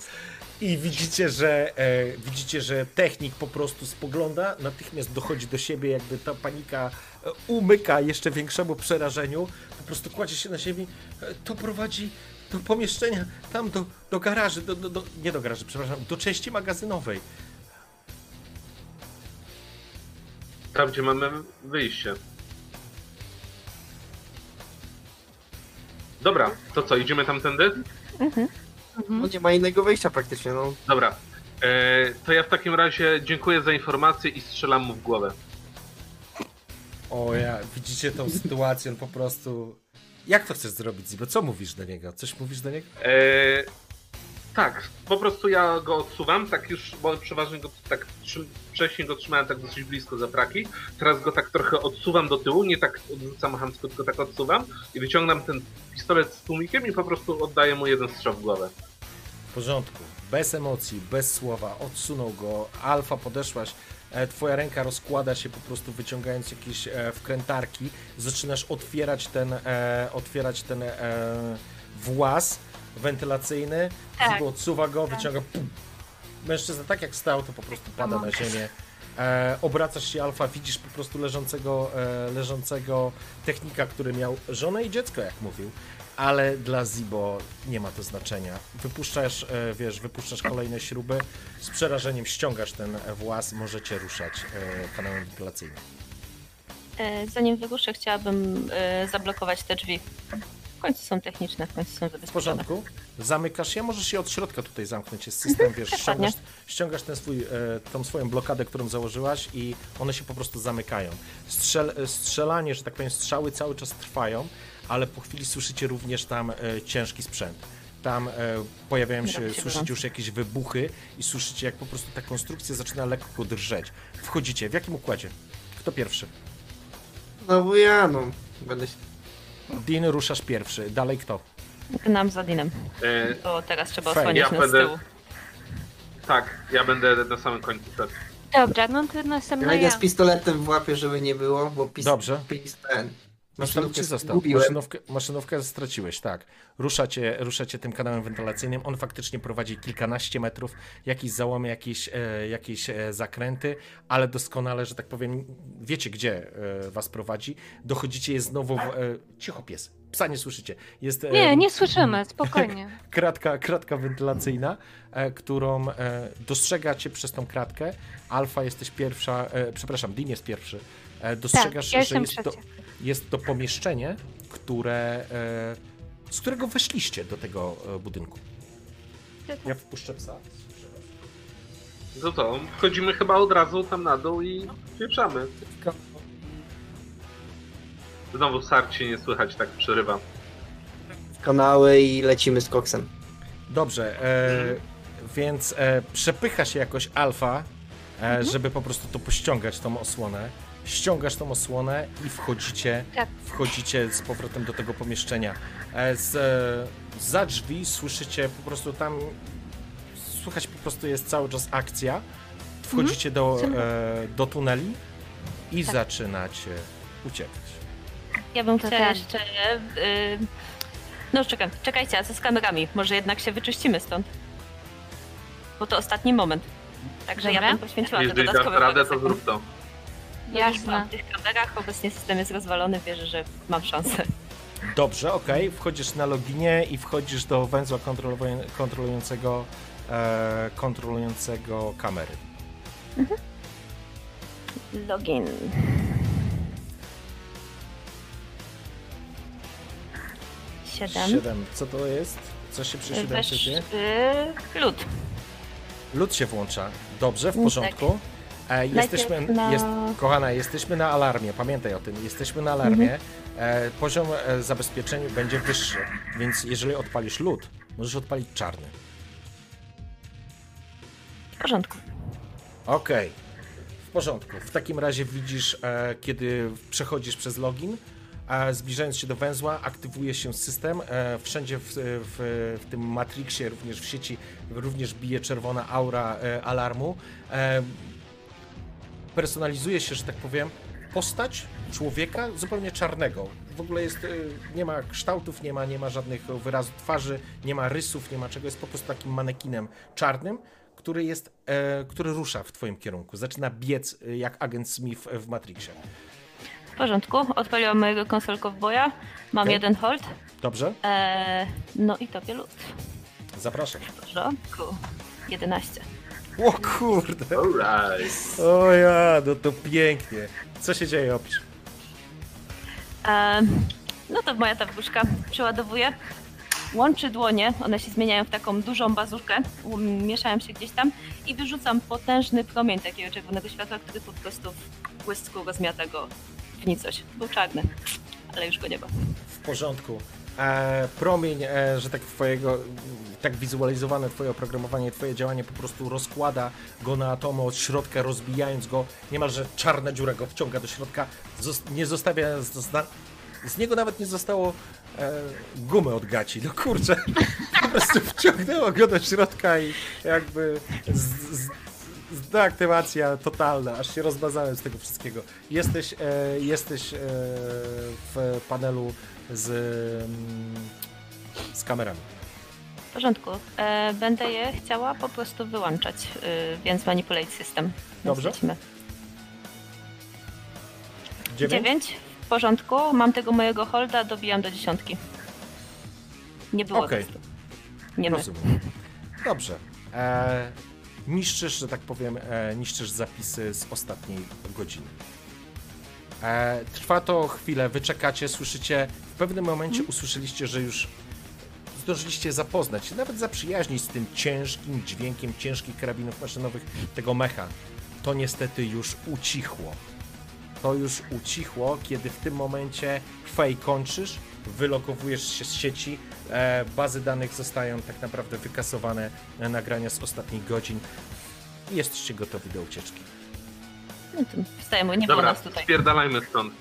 I widzicie, że e, widzicie, że technik po prostu spogląda, natychmiast dochodzi do siebie, jakby ta panika e, umyka jeszcze większemu przerażeniu. Po prostu kładzie się na ziemi. E, to prowadzi do pomieszczenia, tam do, do garaży, do, do, do, nie do garaży, przepraszam, do części magazynowej. Tam, gdzie mamy wyjście. Dobra, to co, idziemy tamtędy? No nie ma innego wyjścia praktycznie, no. Dobra. E, to ja w takim razie dziękuję za informację i strzelam mu w głowę. O ja, widzicie tą sytuację, on po prostu... Jak to chcesz zrobić, Zibo? Co mówisz do niego? Coś mówisz do niego? E, tak, po prostu ja go odsuwam, tak już, bo przeważnie go tak wcześniej go trzymałem tak dosyć blisko za praki. Teraz go tak trochę odsuwam do tyłu, nie tak odrzucam chamsko, tylko tak odsuwam i wyciągam ten pistolet z tłumikiem i po prostu oddaję mu jeden strzał w głowę. W porządku, bez emocji, bez słowa, odsunął go, alfa podeszłaś, e, twoja ręka rozkłada się po prostu wyciągając jakieś e, wkrętarki, zaczynasz otwierać ten, e, otwierać ten włas wentylacyjny, Tak. Zibo odsuwa go, wyciąga, pum. mężczyzna tak jak stał, to po prostu pada na ziemię. E, obracasz się alfa, widzisz po prostu leżącego, e, leżącego technika, który miał żonę i dziecko, jak mówił. Ale dla Zibo nie ma to znaczenia. Wypuszczasz, e, wiesz, wypuszczasz kolejne śruby, z przerażeniem ściągasz ten włas, możecie ruszać e, kanałem wentylacyjnym. E, Zanim wyruszę, chciałabym e, zablokować te drzwi. W końcu są techniczne, w końcu są W zabezpieczone. porządku. Zamykasz je, możesz je od środka tutaj zamknąć. Jest system, <laughs> wiesz, ściągasz, ściągasz ten swój, e, tą swoją blokadę, którą założyłaś i one się po prostu zamykają. Strzel, strzelanie, że tak powiem, strzały cały czas trwają, ale po chwili słyszycie również tam e, ciężki sprzęt. Tam e, pojawiają się, się słyszycie już jakieś wybuchy i słyszycie, jak po prostu ta konstrukcja zaczyna lekko drżeć. Wchodzicie. W jakim układzie? Kto pierwszy? No bo ja, no. Będę się... Dean, ruszasz pierwszy. Dalej kto? Gnam za Dinem, E, bo teraz trzeba osłaniać Ja nas z będę- tyłu. tak, ja będę na samym końcu szedł. Dobra, no to Ja następna idę ja. z pistoletem w łapie, żeby nie było, bo pis... Dobrze. Pis... ten... Maszynówkę Maszynówkę został. Maszynówkę, maszynówkę straciłeś, tak. Ruszacie, ruszacie tym kanałem wentylacyjnym. On faktycznie prowadzi kilkanaście metrów, jakieś załomy, jakieś, e, jakieś e, zakręty, ale doskonale, że tak powiem, wiecie gdzie e, was prowadzi. Dochodzicie jest znowu. W, e, cicho pies. Psa nie słyszycie. Jest e, Nie, nie słyszymy, spokojnie. <laughs> kratka, kratka wentylacyjna, e, którą e, dostrzegacie przez tą kratkę. Alfa jesteś pierwsza, e, przepraszam, Dean jest pierwszy. Dostrzegasz, Tak, ja że jest to, trzecia. Jest to pomieszczenie, które, e, z którego weszliście do tego e, budynku. Ja wpuszczę psa. No to wchodzimy chyba od razu tam na dół i pieprzamy. Znowu sark się nie słychać, tak przerywa. Kanały i lecimy z koksem. Dobrze, e, więc e, przepycha się jakoś alfa, e, żeby po prostu to pościągać, tą osłonę. Ściągasz tą osłonę i wchodzicie, Tak. wchodzicie z powrotem do tego pomieszczenia. E, z, e, za drzwi słyszycie po prostu tam, słychać po prostu jest cały czas akcja. Wchodzicie do, e, do tuneli i Tak. zaczynacie uciekać. Ja bym chciała ten. jeszcze... y, no czekam, czekajcie, a co z kamerami? Może jednak się wyczyścimy stąd? Bo to ostatni moment. Także ja Dobra. bym poświęciła te Jeżeli dasz dodatkowe parę to zrób to. Jasne. Jasne. W tych kamerach obecnie system jest rozwalony, wierzę, że mam szansę. Dobrze, okej. Wchodzisz na loginie i wchodzisz do węzła kontrolującego, e, kontrolującego kamery. Login. Siedem. Siedem. Co to jest? Co się przy siódemce Wesz, lód. Lód się włącza. Dobrze, w Tak. E, jesteśmy, na- jest, kochana, jesteśmy na alarmie, pamiętaj o tym, jesteśmy na alarmie. E, poziom e, zabezpieczenia będzie wyższy, więc jeżeli odpalisz lód, możesz odpalić czarny. W porządku. Okej, w porządku. W takim razie widzisz, e, kiedy przechodzisz przez login, e, zbliżając się do węzła, aktywuje się system. E, wszędzie w, w, w tym Matrixie, również w sieci, również bije czerwona aura e, alarmu. Personalizuje się, że tak powiem, postać człowieka zupełnie czarnego. W ogóle jest, e, nie ma kształtów, nie ma, nie ma żadnych wyrazów twarzy, nie ma rysów, nie ma czego, jest po prostu takim manekinem czarnym, który jest, e, który rusza w twoim kierunku. Zaczyna biec e, jak agent Smith w Matrixie. W porządku. Odpaliłam mojego konsol cowboya. Mam Okej. jeden hold. Dobrze? E, no i tobie lód. Zapraszam. W porządku. 11. O kurde! Alright. O ja, no to pięknie. Co się dzieje, opisz? E, no to moja ta wróżka przeładowuje. Łączy dłonie, one się zmieniają w taką dużą bazurkę, mieszają się gdzieś tam i wyrzucam potężny promień takiego czerwonego światła, który po prostu w błysku rozmiata go w nicość. Był czarny, ale już go nie ma. W porządku. E, promień, e, że tak twojego, tak wizualizowane twoje oprogramowanie, twoje działanie po prostu rozkłada go na atomy od środka, rozbijając go, niemalże czarna dziura go wciąga do środka, nie zostawia, z niego nawet nie zostało e, gumy od gaci, no kurczę, <laughs> po prostu wciągnęło go do środka i jakby z, z deaktywacja totalna, aż się rozmazałem z tego wszystkiego. Jesteś, e, jesteś e, w panelu z, mm, z kamerami. W porządku. E, będę je chciała po prostu wyłączać, y, więc manipulate system. Dobrze. lecimy. Dziewięć? 9. W porządku. Mam tego mojego holda, dobijam do dziesiątki. Nie było Okej. testu. Nie my. Rozumiem. Dobrze. E, niszczysz, że tak powiem, e, niszczysz zapisy z ostatniej godziny. E, trwa to chwilę, wy czekacie, słyszycie, w pewnym momencie usłyszeliście, że już zdążyliście zapoznać się, nawet zaprzyjaźnić z tym ciężkim dźwiękiem ciężkich karabinów maszynowych tego mecha. To niestety już ucichło. To już ucichło, kiedy w tym momencie Fej kończysz, wylogowujesz się z sieci, e, bazy danych zostają tak naprawdę wykasowane, nagrania z ostatnich godzin i jesteście gotowi do ucieczki. No to wstajemy, nie było Dobra, nas tutaj. spierdalajmy stąd.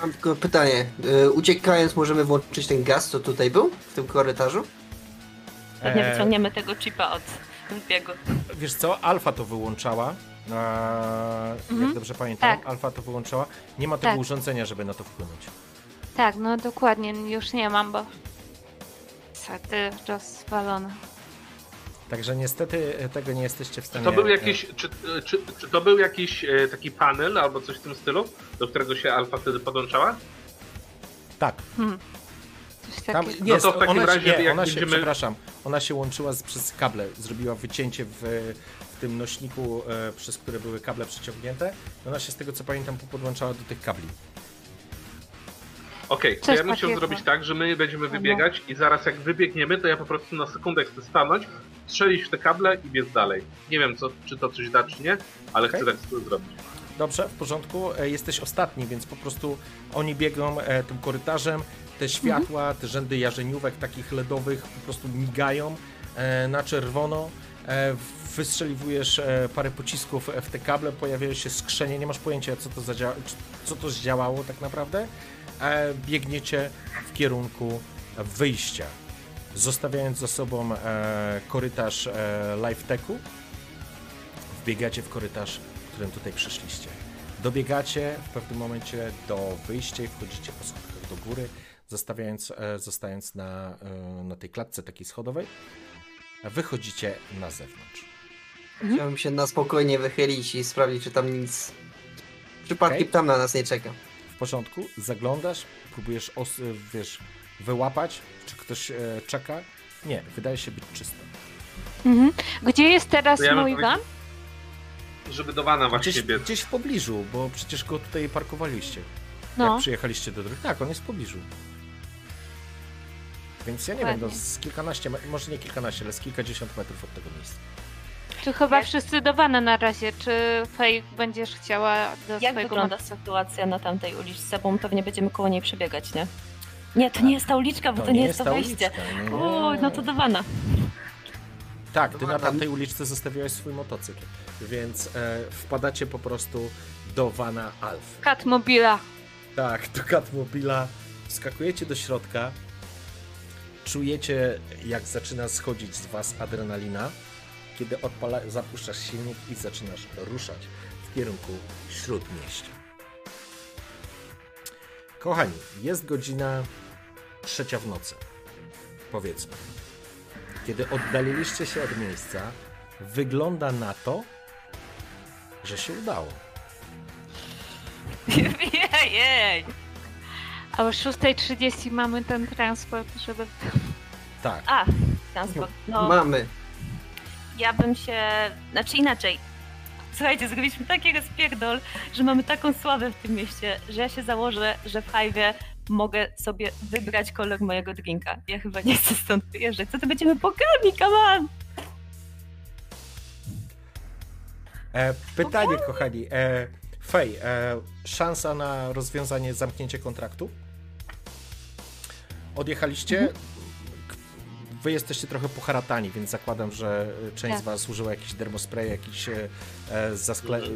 Mam tylko pytanie. Y, Uciekając możemy włączyć ten gaz, co tutaj był? W tym korytarzu? Pewnie E, wyciągniemy tego chipa od biegu. Wiesz co, Alfa to wyłączała. A, Jak Mhm. dobrze pamiętam, Tak. Alfa to wyłączała. Nie ma tego Tak. urządzenia, żeby na to wpłynąć. Tak, no dokładnie, już nie mam, bo... Niestety rozwalone. Także niestety e, tego nie jesteście w stanie. to był e, jakiś, czy, czy, czy to był jakiś e, taki panel albo coś w tym stylu, do którego się Alfa wtedy podłączała? Tak. Hmm. Tam, nie, No to w takim ona, razie, nie, jak ona się, będziemy- przepraszam, ona się łączyła z, przez kable, zrobiła wycięcie w, w tym nośniku, e, przez które były kable przeciągnięte. Ona się z tego co pamiętam podłączała do tych kabli. Okej, to Coś ja bym chciał takiego. zrobić tak, że my będziemy wybiegać i zaraz jak wybiegniemy, to ja po prostu na sekundę chcę stanąć, strzelić w te kable i biec dalej. Nie wiem, co, czy to coś da, czy nie, ale Okej. chcę tak zrobić. Dobrze, w porządku. E, Jesteś ostatni, więc po prostu oni biegną e, tym korytarzem. Te światła, te rzędy jarzeniówek takich LEDowych po prostu migają e, na czerwono. E, wystrzeliwujesz e, parę pocisków w te kable, pojawiają się skrzenie, nie masz pojęcia co to, zadzia- czy- co to zdziałało tak naprawdę. Biegniecie w kierunku wyjścia, zostawiając za sobą e, korytarz e, Live Techu. Wbiegacie w korytarz którym tutaj przyszliście. Dobiegacie w pewnym momencie do wyjścia i wchodzicie po schodach do góry, zostawiając, e, zostając na, e, na tej klatce takiej schodowej. Wychodzicie na zewnątrz. Chciałbym się na spokojnie wychylić i sprawdzić, czy tam nic... Przypadkiem Okej. tam na nas nie czeka. W porządku, zaglądasz, próbujesz, os- wiesz, wyłapać, czy ktoś e, czeka. Nie, wydaje się być czysto. Mhm. Gdzie jest teraz ja mój van? Żeby do wana właśnie Gdzieś, biec. gdzieś w pobliżu, bo przecież go tutaj parkowaliście. No. Jak przyjechaliście do drogi. Tak, on jest w pobliżu. Więc ja nie wiem, no, Ładnie. z kilkanaście, może nie kilkanaście, ale z kilkadziesiąt metrów od tego miejsca. Czy chyba Jak- wszyscy do wana na razie? Czy Fej będziesz chciała do Jak swojego wygląda sytuacja na tamtej uliczce? Bo pewnie będziemy koło niej przebiegać, nie? Nie, to nie jest ta uliczka, bo to, nie jest to ta wejście. uliczka. O, no to do wana. Tak, ty na Tam- tamtej uliczce zostawiałeś swój motocykl, więc e, wpadacie po prostu do Vana Alf. Catmobila. Tak, do Catmobila, wskakujecie do środka, czujecie jak zaczyna schodzić z was adrenalina, kiedy odpala, zapuszczasz silnik i zaczynasz ruszać w kierunku śródmieścia. Kochani, jest godzina trzecia w nocy, powiedzmy. Kiedy oddaliliście się od miejsca, wygląda na to, że się udało. <laughs> Jej! A o 6.30 mamy ten transport, żeby... Tak, A, transport. No, Mamy. Ja bym się... Znaczy inaczej. Słuchajcie, zrobiliśmy taki rozpierdol, że mamy taką sławę w tym mieście, że ja się założę, że w Hive'ie mogę sobie wybrać kolor mojego drinka. Ja chyba nie chcę stąd wyjeżdżać. Co to będziemy pogrami, come on! E, pytanie, kochani. E, Fej, e, szansa na rozwiązanie, zamknięcie kontraktu? Odjechaliście. K- Wy jesteście trochę poharatani, więc zakładam, że część z Tak. Was użyła jakiś dermospray, jakichś e, e, zaskle-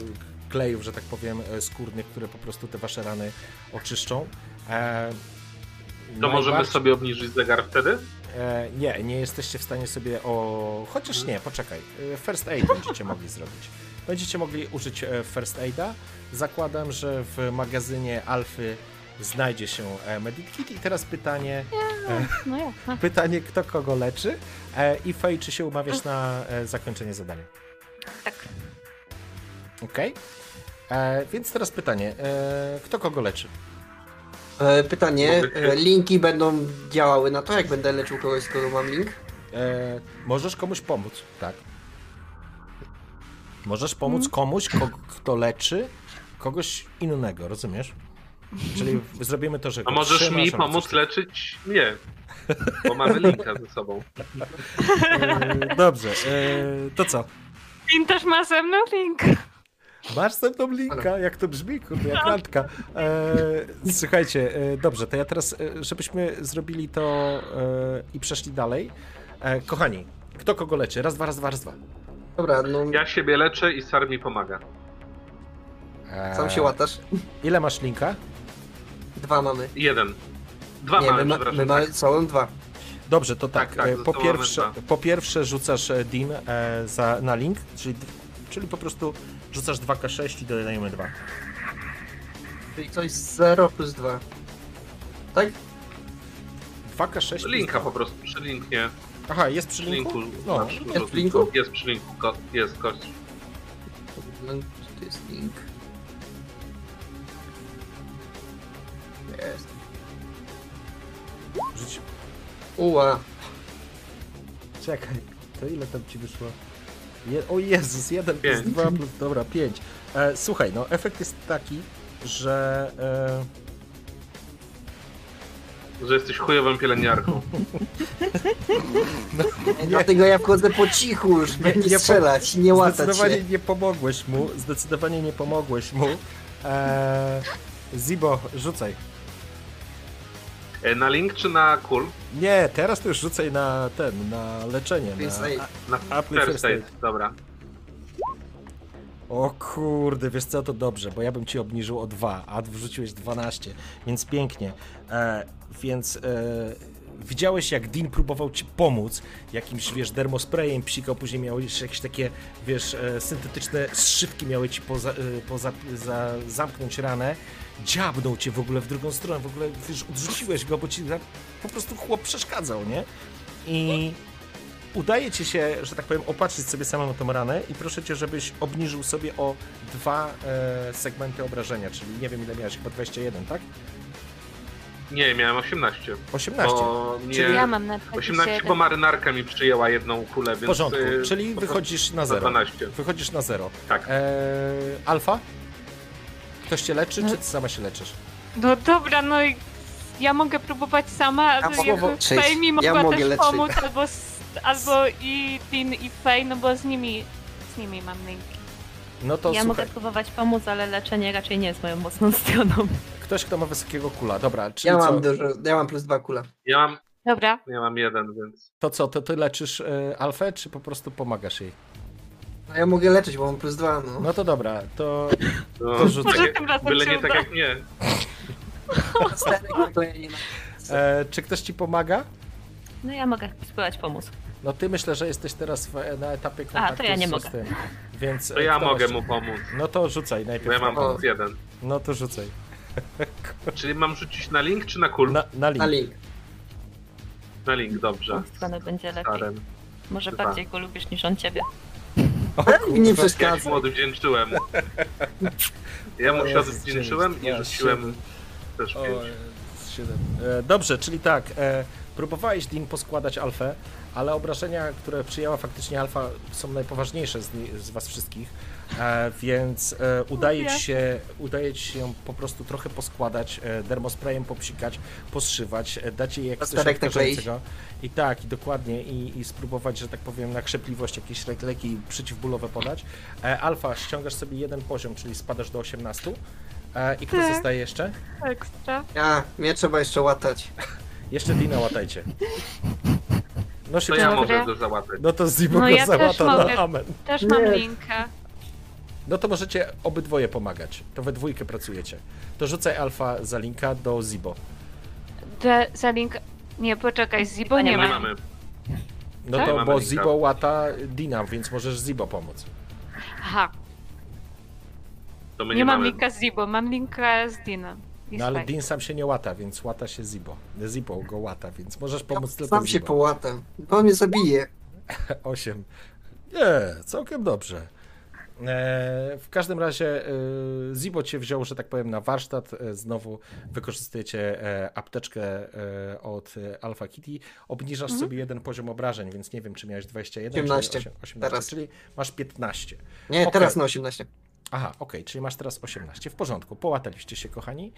klejów, że tak powiem, e, skórnych, które po prostu te Wasze rany oczyszczą. E, To możemy najbardziej- sobie obniżyć zegar wtedy? E, nie, nie jesteście w stanie sobie o. Chociaż nie, poczekaj. E, First aid będziecie mogli zrobić. Będziecie mogli użyć e, first aida. Zakładam, że w magazynie Alfy znajdzie się e, Medikit. I teraz pytanie, No jak? No. <laughs> pytanie kto kogo leczy e, i Fej, czy się umawiasz na e, zakończenie zadania? Tak. Okej. E, Więc teraz pytanie, e, kto kogo leczy? E, pytanie, e, linki będą działały na to, jak będę leczył kogoś, skoro mam link? E, możesz komuś pomóc, tak. Możesz pomóc komuś, kogo, kto leczy kogoś innego, rozumiesz? Czyli zrobimy to, że. A możesz mi pomóc leczyć mnie? Bo mamy linka ze sobą. E, Dobrze, e, to co? Pin też ma ze mną link. Masz ze mną linka, jak to brzmi, kurde, jak randka. E, słuchajcie, dobrze, to ja teraz, żebyśmy zrobili to e, i przeszli dalej. E, kochani, kto kogo leczy? Raz, dwa, raz, dwa, raz, dwa. Dobra, no Ja siebie leczę i Sar mi pomaga. Sam się łatasz. Ile masz linka? Dwa mamy. Jeden. Dwa Nie, mamy, my, ma, przepraszam. my mamy całą dwa. Dobrze, to tak. Tak, tak, e, po, zostało pierwsze, po pierwsze rzucasz e, Dean e, za, na link, czyli, czyli po prostu rzucasz 2K6 i dodajemy 2. Czyli coś 0 plus 2. Tak? 2K6 plus Linka po prostu, przy linknie. Aha, jest przy Przy linku? linku. No, masz jest w linku? Jest przy linku. Ko jest kość. No, to jest link. Rzuć. Uła. Czekaj, to ile tam ci wyszło? Je, o Jezus, 1 plus Pięć. 2 plus, dobra, 5. E, słuchaj, no efekt jest taki, że e, Że jesteś chujową pielęgniarką. <laughs> Dlatego ja wchodzę po cichu już, Nie, nie, nie po- strzelać, nie łatać zdecydowanie się. nie pomogłeś mu, zdecydowanie nie pomogłeś mu. E, Zibo, rzucaj. E, Na link czy na kul? Nie, teraz to już rzucaj na ten, na leczenie. First Na, aid. Na Apply first first aid. aid. Dobra. o kurde, wiesz co, to dobrze, bo ja bym ci obniżył o 2, a wrzuciłeś 12, więc pięknie. E, więc e, widziałeś jak Dean próbował ci pomóc jakimś, wiesz, dermosprayem psikał, później miałeś jakieś takie, wiesz, e, syntetyczne zszywki miały ci poza, e, poza, za, zamknąć ranę. Dziabnął cię w ogóle w drugą stronę, w ogóle, wiesz, odrzuciłeś go, bo ci po prostu chłop przeszkadzał, nie? I udaje ci się, że tak powiem, opatrzyć sobie samą tą ranę i proszę cię, żebyś obniżył sobie o dwa e, segmenty obrażenia, czyli nie wiem ile miałeś, chyba 21, tak? Nie, miałem 18. 18. Bo mnie... Czyli Ja mam na 18, 21. bo marynarka mi przyjęła jedną kulę, więc... W porządku, y, czyli po wychodzisz na prostu zero. 12. Wychodzisz na zero. Tak. E, alfa? Ktoś cię leczy, No. czy ty sama się leczysz? No dobra, no i ja mogę próbować sama, ale mogę jakby. Fej mi Ja mogła mogę też leczyć. pomóc, albo, albo i Tin i Fej, no bo z nimi, z nimi mam linki. No to ja słuchaj, mogę próbować pomóc, ale leczenie raczej nie jest moją mocną stroną. Ktoś, kto ma wysokiego kula, dobra, czyli Ja co? mam dużo, ja mam plus dwa kula. Ja mam, Dobra, ja mam jeden, więc... To co, to ty leczysz e, Alfę, czy po prostu pomagasz jej? No ja mogę leczyć, bo mam plus dwa, no. No to dobra, to No, To rzucę. tak Może tym razem Byle się nie tak jak mnie. Na... e, czy ktoś ci pomaga? No ja mogę spróbować pomóc. No ty myślę, że jesteś teraz w, na etapie to kontaktu ja nie z, mogę. tym, więc... To e, ja kto mogę masz- mu pomóc, No to rzucaj najpierw. bo ja mam plus jeden. No to rzucaj. Czyli mam rzucić na link czy na kul? Na, na link. Na link. Na link, dobrze. Stronę będzie lepiej. Starem. Może Dwa. bardziej go lubisz niż on ciebie. O, Mi nie przeszkadza. mu odwdzięczyłem. Ja mu się odwdzięczyłem i rzuciłem też pięć. E, dobrze, czyli tak, e, próbowałeś Dean poskładać alfę, ale obrażenia, które przyjęła faktycznie alfa są najpoważniejsze z, z was wszystkich, e, więc e, udaje, ci się, udaje ci się ją po prostu trochę poskładać, e, dermosprayem popsikać, poszywać, e, dać jej Plasterek nakleić. odkażającego. I tak, i dokładnie, i, i spróbować, że tak powiem, na krzepliwość jakieś le- leki przeciwbólowe podać. E, alfa, ściągasz sobie jeden poziom, czyli spadasz do 18. E, I kto Tak. zostaje jeszcze? ekstra. A, mnie trzeba jeszcze łatać. <laughs> Jeszcze Dina łatajcie. No się To ja Dobra. mogę go załatać. No to Zibo No go ja też załata, no mogę. amen. Też mam Nie. linka. No to możecie obydwoje pomagać. To we dwójkę pracujecie. To rzucaj alfa za linka do Zibo. De, za link... Nie, poczekaj, Zibo nie nie Nie ma. mamy. No Tak? to, bo. Zibo łata Dina, więc możesz Zibo pomóc. Aha, To my nie, nie, mam mamy. linka z Zibo, mam linka z Dinem. I No ale. Din sam się nie łata, więc łata się Zibo. Zibo go łata, więc możesz pomóc tylko Sam się Zibo. połatam. Bo on mnie zabije. <laughs> 8. Nie, całkiem dobrze. E, w każdym razie e, Zibo cię wziął, że tak powiem, na warsztat. E, znowu wykorzystujecie apteczkę od Alpha Kitty. Obniżasz sobie jeden poziom obrażeń, więc nie wiem, czy miałeś 21 18 czy 8, 18, teraz. czyli masz 15. Nie, Okej. teraz na 18. Aha, okej, czyli masz teraz 18. W porządku, połataliście się, kochani.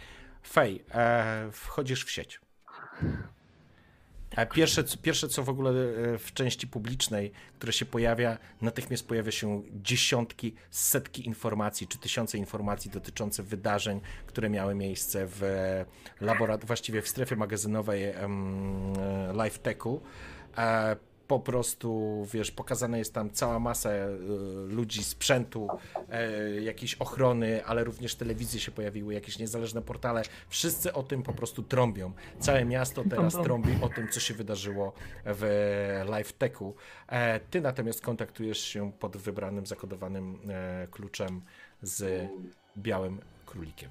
Fej, e, wchodzisz w sieć. E, Pierwsze, pierwsze, co w ogóle e, w części publicznej, które się pojawia, natychmiast pojawia się dziesiątki, setki informacji, czy tysiące informacji dotyczące wydarzeń, które miały miejsce w laboratorium, właściwie w strefie magazynowej em, e, Life Techu. E, po prostu, wiesz, pokazana jest tam cała masa e, ludzi, sprzętu, e, jakiejś ochrony, ale również telewizje się pojawiły, jakieś niezależne portale. Wszyscy o tym po prostu trąbią. Całe miasto teraz trąbi o tym, co się wydarzyło w Live Techu. E, ty natomiast kontaktujesz się pod wybranym, zakodowanym e, kluczem z białym królikiem.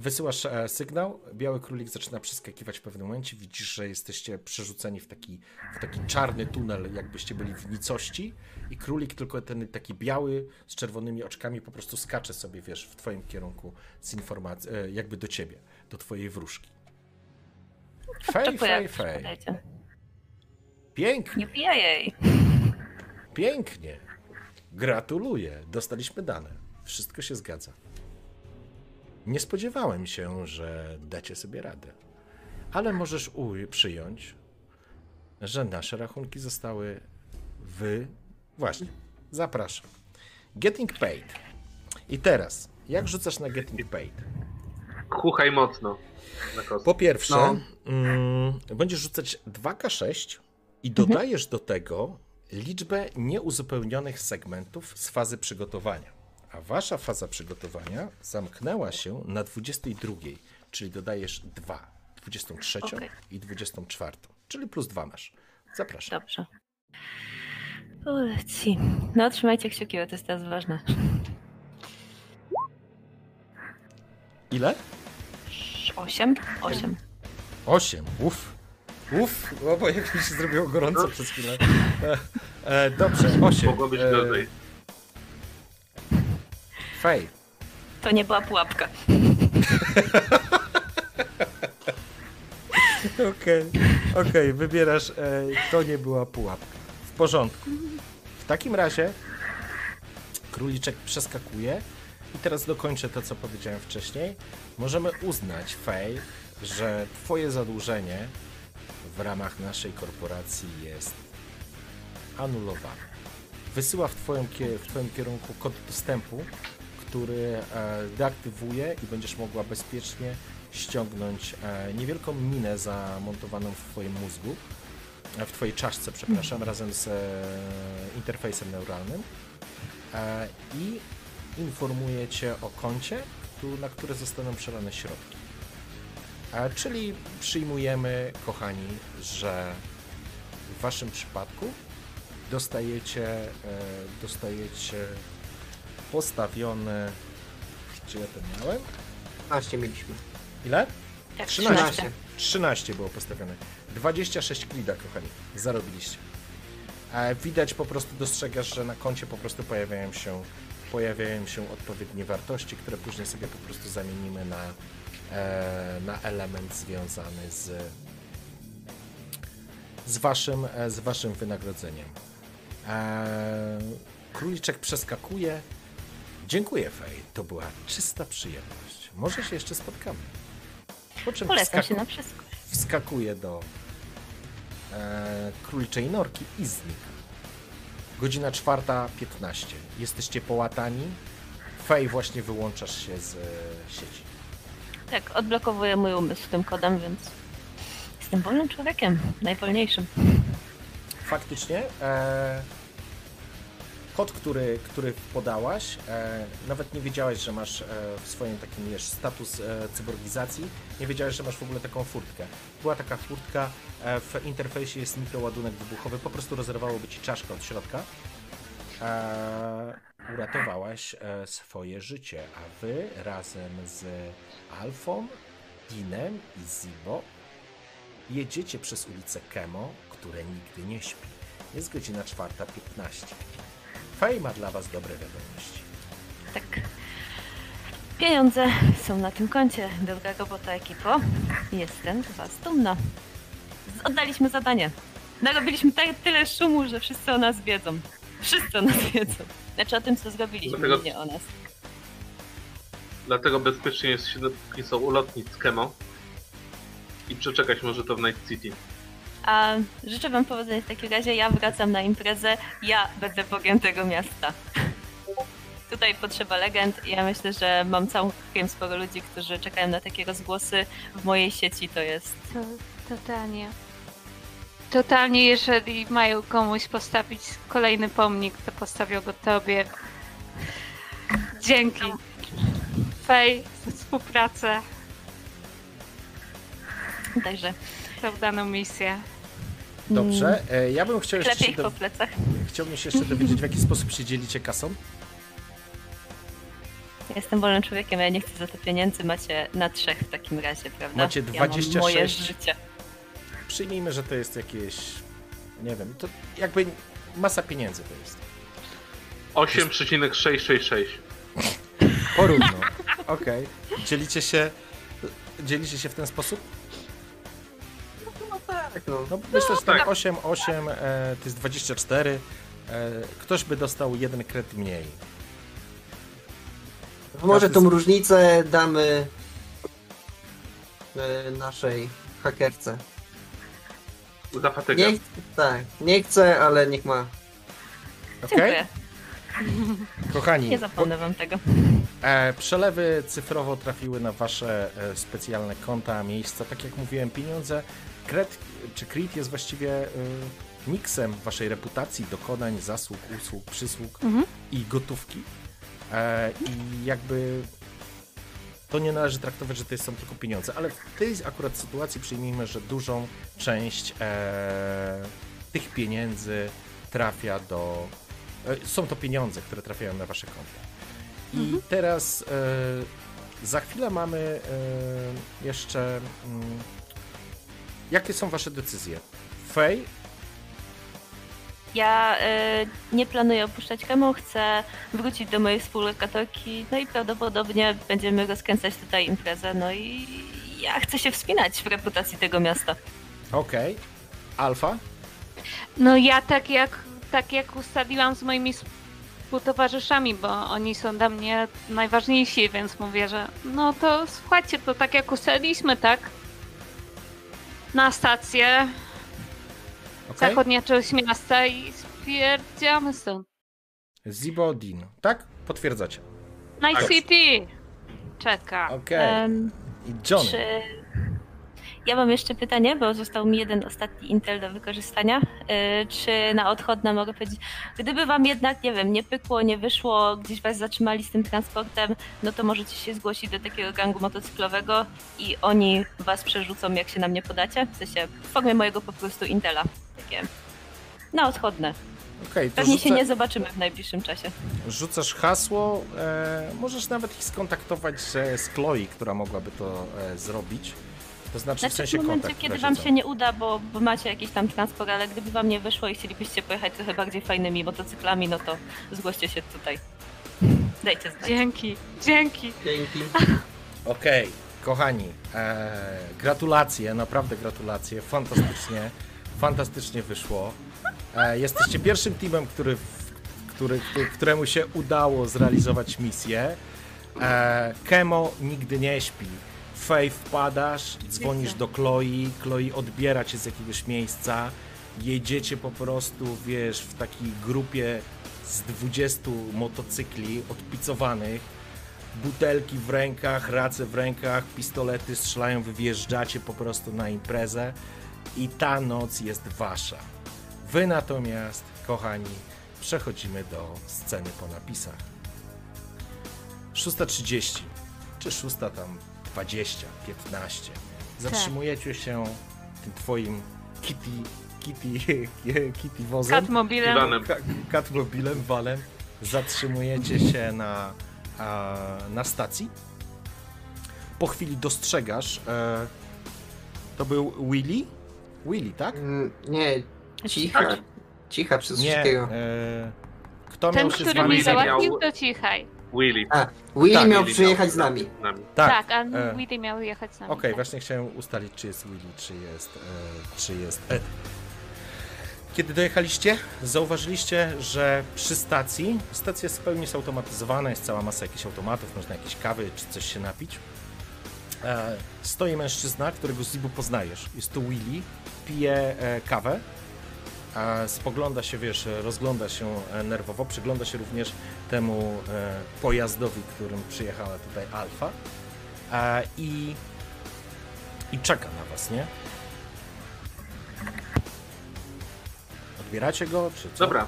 Wysyłasz e, sygnał, biały królik zaczyna przeskakiwać w pewnym momencie, widzisz, że jesteście przerzuceni w taki, w taki czarny tunel, jakbyście byli w nicości i królik tylko ten taki biały z czerwonymi oczkami po prostu skacze sobie, wiesz, w twoim kierunku z informacji, e, jakby do ciebie, do twojej wróżki. Fej, fej, fej. Pięknie, Nie jej. pięknie. Gratuluję, dostaliśmy dane. Wszystko się zgadza. Nie spodziewałem się, że dacie sobie radę. Ale możesz przyjąć, że nasze rachunki zostały wy. Właśnie, zapraszam. Getting paid. I teraz, jak rzucasz na getting paid? Chuchaj mocno. Po pierwsze, No. mm, będziesz rzucać 2K6 i dodajesz do tego liczbę nieuzupełnionych segmentów z fazy przygotowania. A wasza faza przygotowania zamknęła się na 22, czyli dodajesz 2, 23 Okej. i 24, czyli plus 2 masz. Zapraszam. Dobrze. Uleci. No trzymajcie kciuki, bo to jest teraz ważne. Ile? Osiem? Osiem. 8, uff. Uff, bo jak mi się zrobiło gorąco przez chwilę. E, e, dobrze, 8. Mogło być gorzej. Fej, To nie była pułapka. <laughs> Okej, okej, wybierasz, e, to nie była pułapka. W porządku. W takim razie króliczek przeskakuje i teraz dokończę to, co powiedziałem wcześniej. Możemy uznać, Fej, że twoje zadłużenie w ramach naszej korporacji jest anulowane. Wysyła w twoim, w twoim kierunku kod dostępu, który e, deaktywuje i będziesz mogła bezpiecznie ściągnąć e, niewielką minę zamontowaną w Twoim mózgu, e, w Twojej czaszce, przepraszam, razem z interfejsem neuralnym i informuje Cię o koncie, na które zostaną przelane środki. Czyli przyjmujemy, kochani, że w Waszym przypadku dostajecie, dostajecie postawione. Czy ja to miałem? 15 mieliśmy. Ile? Tak, 13. 13. 13 było postawione. 26 klida, kochani. Zarobiliście. E, widać po prostu, dostrzegasz, że na koncie po prostu pojawiają się, pojawiają się odpowiednie wartości, które później sobie po prostu zamienimy na, e, na element związany z, z, waszym, e, z waszym wynagrodzeniem. E, króliczek przeskakuje. Dziękuję, Fej. To była czysta przyjemność. Może się jeszcze spotkamy. Po czym Polecam się na wszystko. wskakuje do e, króliczej norki i znika. Godzina 4.15. Jesteście połatani. Fej, właśnie wyłączasz się z e, sieci. Tak, odblokowuję mój umysł tym kodem, więc jestem wolnym człowiekiem, najwolniejszym. Faktycznie e, kod, który, który podałaś, e, nawet nie wiedziałeś, że masz e, w swoim takim wiesz, status e, cyborgizacji, nie wiedziałeś, że masz w ogóle taką furtkę. Była taka furtka, e, w interfejsie jest mikroładunek wybuchowy, po prostu rozerwałoby ci czaszkę od środka. E, uratowałaś e, swoje życie, a wy razem z Alfą, Dinem i Zibo jedziecie przez ulicę Kemo, które nigdy nie śpi. Jest godzina 4.15. Fej ma dla was dobre wiadomości. Tak. Pieniądze są na tym koncie, droga robota ekipo. Jestem z was dumna. Oddaliśmy zadanie. Narobiliśmy tak, tyle szumu, że wszyscy o nas wiedzą. Wszyscy o nas <laughs> wiedzą. Znaczy o tym, co zrobiliśmy, Dlatego- nie o nas. Dlatego bezpiecznie jest się napisał ulotnić z Kemo i przeczekać może to w Night City. A życzę wam powodzenia w takim razie. Ja wracam na imprezę. Ja będę bogiem tego miasta. Tutaj potrzeba legend. Ja myślę, że mam całkiem sporo ludzi, którzy czekają na takie rozgłosy. W mojej sieci to jest To, totalnie. Totalnie, jeżeli mają komuś postawić kolejny pomnik, to postawią go tobie. Dzięki. Fej, za współpracę, Także za udaną misję. Dobrze, e, ja bym chciał jeszcze, ich do... po plecach. Chciałbym się jeszcze dowiedzieć, w jaki sposób się dzielicie kasą. Ja jestem wolnym człowiekiem, ja nie chcę za to pieniędzy. Macie na trzech w takim razie, prawda? Macie Ja mam 26. moje życie. Przyjmijmy, że to jest jakieś, nie wiem, to jakby masa pieniędzy to jest. 8,666. Porówno. Okej. Dzielicie się, dzielicie się w ten sposób? No tak, no. No myślę, że tak, tak. 8, 8, e, to jest 24. E, ktoś by dostał jeden kred mniej. Może Każdy tą z- różnicę damy e, naszej hakerce. Za fatygę. Nie, tak, nie chcę, ale niech ma. Okej? Dziękuję. <laughs> Kochani, Nie zapomnę wam tego. E, przelewy cyfrowo trafiły na wasze e, specjalne konta, miejsca. Tak jak mówiłem, pieniądze, kred czy kredit jest właściwie e, miksem waszej reputacji, dokonań, zasług, usług, przysług Mhm. i gotówki. E, I jakby to nie należy traktować, że to są tylko pieniądze, ale w tej akurat sytuacji przyjmijmy, że dużą część e, tych pieniędzy trafia do. E, są to pieniądze, które trafiają na wasze konta. I teraz e, za chwilę mamy e, jeszcze mm, jakie są wasze decyzje? Fej, Ja e, nie planuję opuszczać Kemo, chcę wrócić do mojej współlokatorki, no i prawdopodobnie będziemy rozkręcać tutaj imprezę, no i ja chcę się wspinać w reputacji tego miasta. okej. Alfa, No ja tak jak, tak jak ustaliłam z moimi współtowarzyszami, bo oni są dla mnie najważniejsi, więc mówię, że no to słuchajcie, to tak jak ustaliliśmy, tak? Na stację, okej. zachodnia część miasta i spierdziamy stąd. Zibo, Dean, tak? Potwierdzacie. Night Tak. City! Czeka. Okej. Em, I Johnny. Czy... Ja mam jeszcze pytanie, bo został mi jeden ostatni Intel do wykorzystania. Yy, Czy na odchodne mogę powiedzieć, gdyby wam jednak, nie wiem, nie pykło, nie wyszło, gdzieś was zatrzymali z tym transportem, no to możecie się zgłosić do takiego gangu motocyklowego i oni was przerzucą, jak się na mnie podacie. W sensie w formie mojego po prostu Intela. Takie na odchodne. To Pewnie się rzucę- nie zobaczymy w najbliższym czasie. Rzucasz hasło, e, możesz nawet ich skontaktować z Chloe, która mogłaby to e, zrobić. To znaczy, w Znaczy sensie w momencie, kontakt. kiedy wam się nie uda, bo, bo macie jakiś tam transport, ale gdyby wam nie wyszło i chcielibyście pojechać trochę bardziej fajnymi motocyklami, no to zgłoście się tutaj. Dajcie znać. Dzięki, dzięki. Dzięki. <laughs> Okej, kochani, e, gratulacje, naprawdę gratulacje, fantastycznie, fantastycznie wyszło. E, jesteście pierwszym teamem, który, który, który, któremu się udało zrealizować misję. E, Kemo nigdy nie śpi. Fej wpadasz, dzwonisz do Chloe, Chloe odbiera cię z jakiegoś miejsca, jedziecie po prostu, wiesz, w takiej grupie z 20 motocykli odpicowanych, butelki w rękach, race w rękach, pistolety strzelają, wy wjeżdżacie po prostu na imprezę i ta noc jest wasza. Wy natomiast, kochani, przechodzimy do sceny po napisach. 6.30 czy 6 tam 20, 15. Zatrzymujecie się tym twoim kitty, kitty, <laughs> kitty wozem. Katmobilem. Katmobilem, walem. Zatrzymujecie się na, na stacji. Po chwili dostrzegasz. E, to był Willy? Willy, tak? Mm, Nie, cicha. Cicha przez Nie. wszystkiego. E, kto Ten, miał się z który wami mnie załatwił, to cichaj. Willy. A, Willy Tak, miał Willy przyjechać miał- z nami. Z nami. Tak, a e. Willy miał jechać z nami. Okej, tak. właśnie chciałem ustalić, czy jest Willy, czy jest, e, czy jest Ed. Kiedy dojechaliście, zauważyliście, że przy stacji, stacja jest w pełni zautomatyzowana, jest cała masa jakichś automatów, można jakieś kawy czy coś się napić. E, stoi mężczyzna, którego z Zibu poznajesz. Jest to Willy, pije e, kawę, spogląda się, wiesz, rozgląda się e, nerwowo, przygląda się również temu e, pojazdowi, którym przyjechała tutaj Alfa e, i, i czeka na was, nie? Odbieracie go, czy co? Dobra.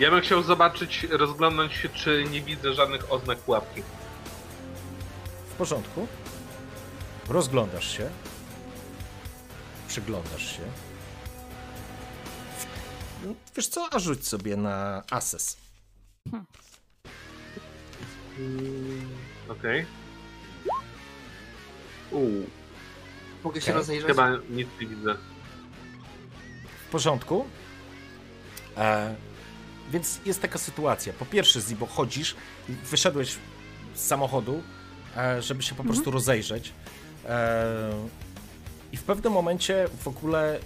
Ja bym chciał zobaczyć, rozglądnąć się, czy nie widzę żadnych oznak pułapki. W porządku. Rozglądasz się. Przyglądasz się. Wiesz co, a rzuć sobie na assess. Okej. Uuu, Mogę się Okej. rozejrzeć? chyba nic nie widzę. W porządku. E, więc jest taka sytuacja. Po pierwsze, Zibo, chodzisz, i wyszedłeś z samochodu, e, żeby się po prostu rozejrzeć. E, I w pewnym momencie w ogóle e,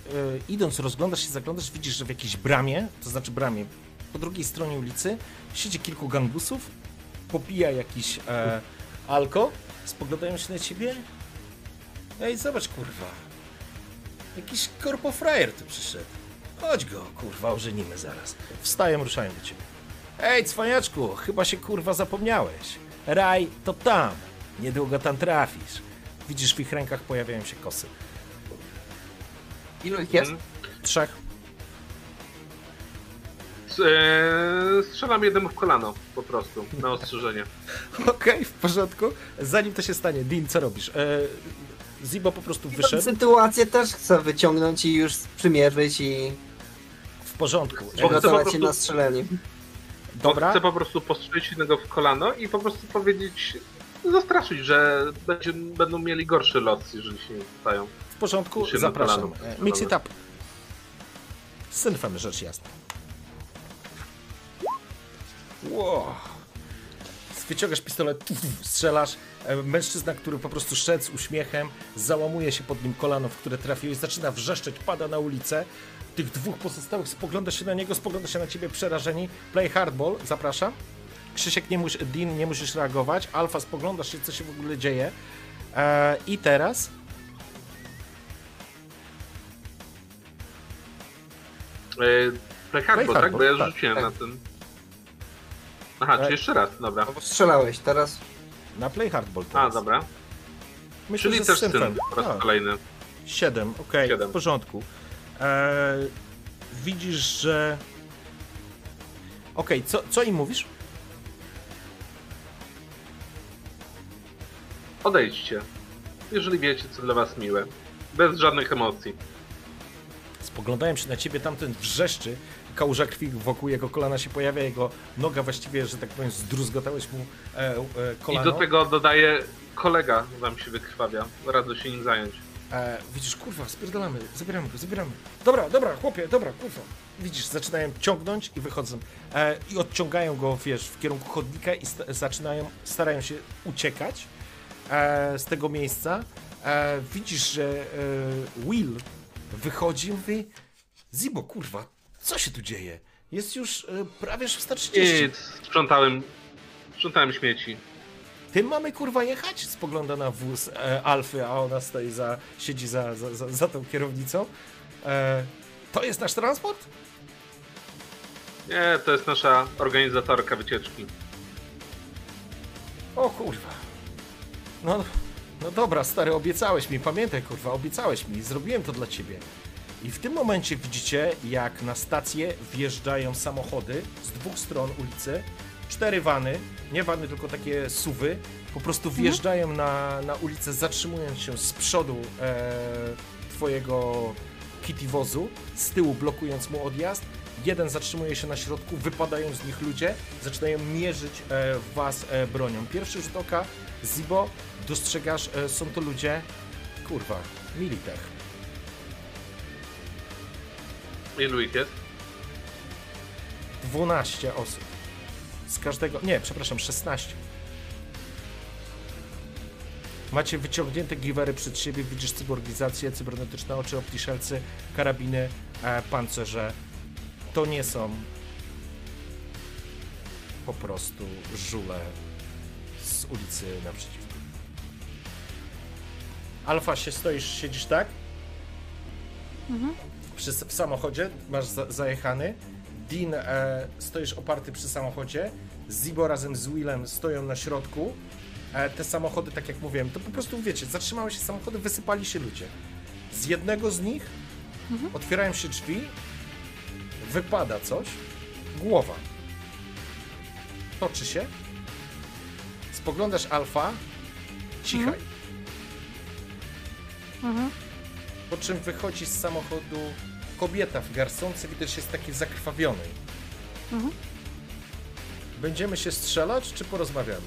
idąc, rozglądasz się, zaglądasz, widzisz, że w jakiejś bramie, to znaczy bramie, po drugiej stronie ulicy siedzi kilku gangusów, popija jakiś e, alko, spoglądają się na ciebie. Ej, zobacz, kurwa. Jakiś korpofrajer tu przyszedł. Chodź go, kurwa, ożenimy zaraz. Wstają, ruszają do ciebie. Ej, cwaniaczku, chyba się kurwa zapomniałeś. Raj to tam. Niedługo tam trafisz. Widzisz, w ich rękach pojawiają się kosy. Ilu ich jest? Mhm. Trzech. S- eee, strzelam jednemu w kolano, po prostu, na ostrzeżenie. <laughs> Okej, w porządku. Zanim to się stanie, Dean, co robisz? E, Zibo po prostu Tę wyszedł. sytuację też chcę wyciągnąć i już przymierzyć i W porządku. Bo E, chcę po się prostu- na strzelanie. dobra. Chcę po prostu postrzelić jednego w kolano i po prostu powiedzieć zastraszyć, że będzie, będą mieli gorszy los, jeżeli się nie stają. W porządku, Siedem zapraszam. E, Mix it up. Z synfem, rzecz jasna. Wow. Wyciągasz pistolet, tuf, strzelasz. E, Mężczyzna, który po prostu szedł z uśmiechem, załamuje się pod nim kolano, w które trafiłeś, zaczyna wrzeszczeć, pada na ulicę. Tych dwóch pozostałych spogląda się na niego, spogląda się na ciebie przerażeni. Play hardball, zapraszam. Krzysiek, nie mus, Dean, nie musisz reagować. Alfa, spoglądasz się, co się w ogóle dzieje. E, I teraz Play hardball, tak? Bo ja tak, rzuciłem tak. na ten. Aha, Tak. czy jeszcze raz, dobra. No bo strzelałeś, teraz na play hardball A, dobra. Myślę, Czyli też z syn po raz Tak. kolejny. 7, okej, Siedem. w porządku. Eee, widzisz, że... Okej, co, co im mówisz? Odejdźcie. Jeżeli wiecie, co dla was miłe. Bez żadnych emocji. Spoglądają się na ciebie, tamten wrzeszczy, kałuża krwi wokół jego kolana się pojawia, jego noga właściwie, że tak powiem, zdruzgotałeś mu e, e, kolano. I do tego dodaję, kolega wam się wykrwawia. Radzę się nim zająć. E, widzisz, kurwa, spierdolamy, zabieramy go, zabieramy. Dobra, dobra, chłopie, dobra, kurwa. Widzisz, zaczynają ciągnąć i wychodzą. E, I odciągają go, wiesz, w kierunku chodnika i sta- zaczynają, starają się uciekać e, z tego miejsca. E, widzisz, że e, Will wychodzi i mówi Zibo, kurwa, co się tu dzieje? Jest już e, prawie 130. I sprzątałem, sprzątałem śmieci. Tym mamy kurwa jechać? Spogląda na wóz e, Alfy, a ona stoi za, siedzi za, za, za, za tą kierownicą. E, to jest nasz transport? Nie, to jest nasza organizatorka wycieczki. O kurwa. No, no dobra, stary, obiecałeś mi, pamiętaj kurwa, obiecałeś mi, zrobiłem to dla ciebie. I w tym momencie widzicie, jak na stację wjeżdżają samochody z dwóch stron ulicy. Cztery wany, nie wany, tylko takie suwy, po prostu wjeżdżają na, na ulicę, zatrzymując się z przodu e, twojego kitty wozu, z tyłu blokując mu odjazd. Jeden zatrzymuje się na środku, wypadają z nich ludzie, zaczynają mierzyć e, w was e, bronią. Pierwszy rzut oka, Zibo, dostrzegasz, e, są to ludzie, kurwa, Militech. Ilu ich jest? 12 osób. Z każdego. Nie, przepraszam, 16. Macie wyciągnięte giwery przed siebie, widzisz cyborgizację, cybernetyczne oczy, optiszelcy, karabiny, e, pancerze. To nie są po prostu żule z ulicy naprzeciwko. Alfa, się stoisz, siedzisz tak? Przy, w samochodzie, masz za, zajechany. Dean, e, stoisz oparty przy samochodzie. Zibo razem z Willem stoją na środku. E, te samochody, tak jak mówiłem, to po prostu wiecie, zatrzymały się samochody, wysypali się ludzie. Z jednego z nich otwierają się drzwi, wypada coś, głowa. Toczy się. Spoglądasz Alfa, cichaj. Mhm. Po czym wychodzi z samochodu kobieta w garsonce, widać jest takiej zakrwawionej. Mhm. Będziemy się strzelać, czy porozmawiamy?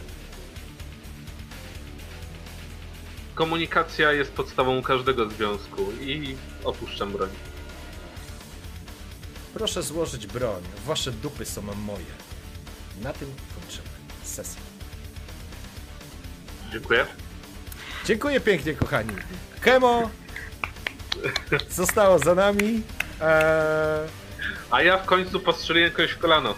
Komunikacja jest podstawą każdego związku i opuszczam broń. Proszę złożyć broń. Wasze dupy są moje. Na tym kończymy sesję. Dziękuję. Dziękuję pięknie, kochani. Kemo zostało za nami. Eee, A ja w końcu postrzeliłem kogoś w kolano.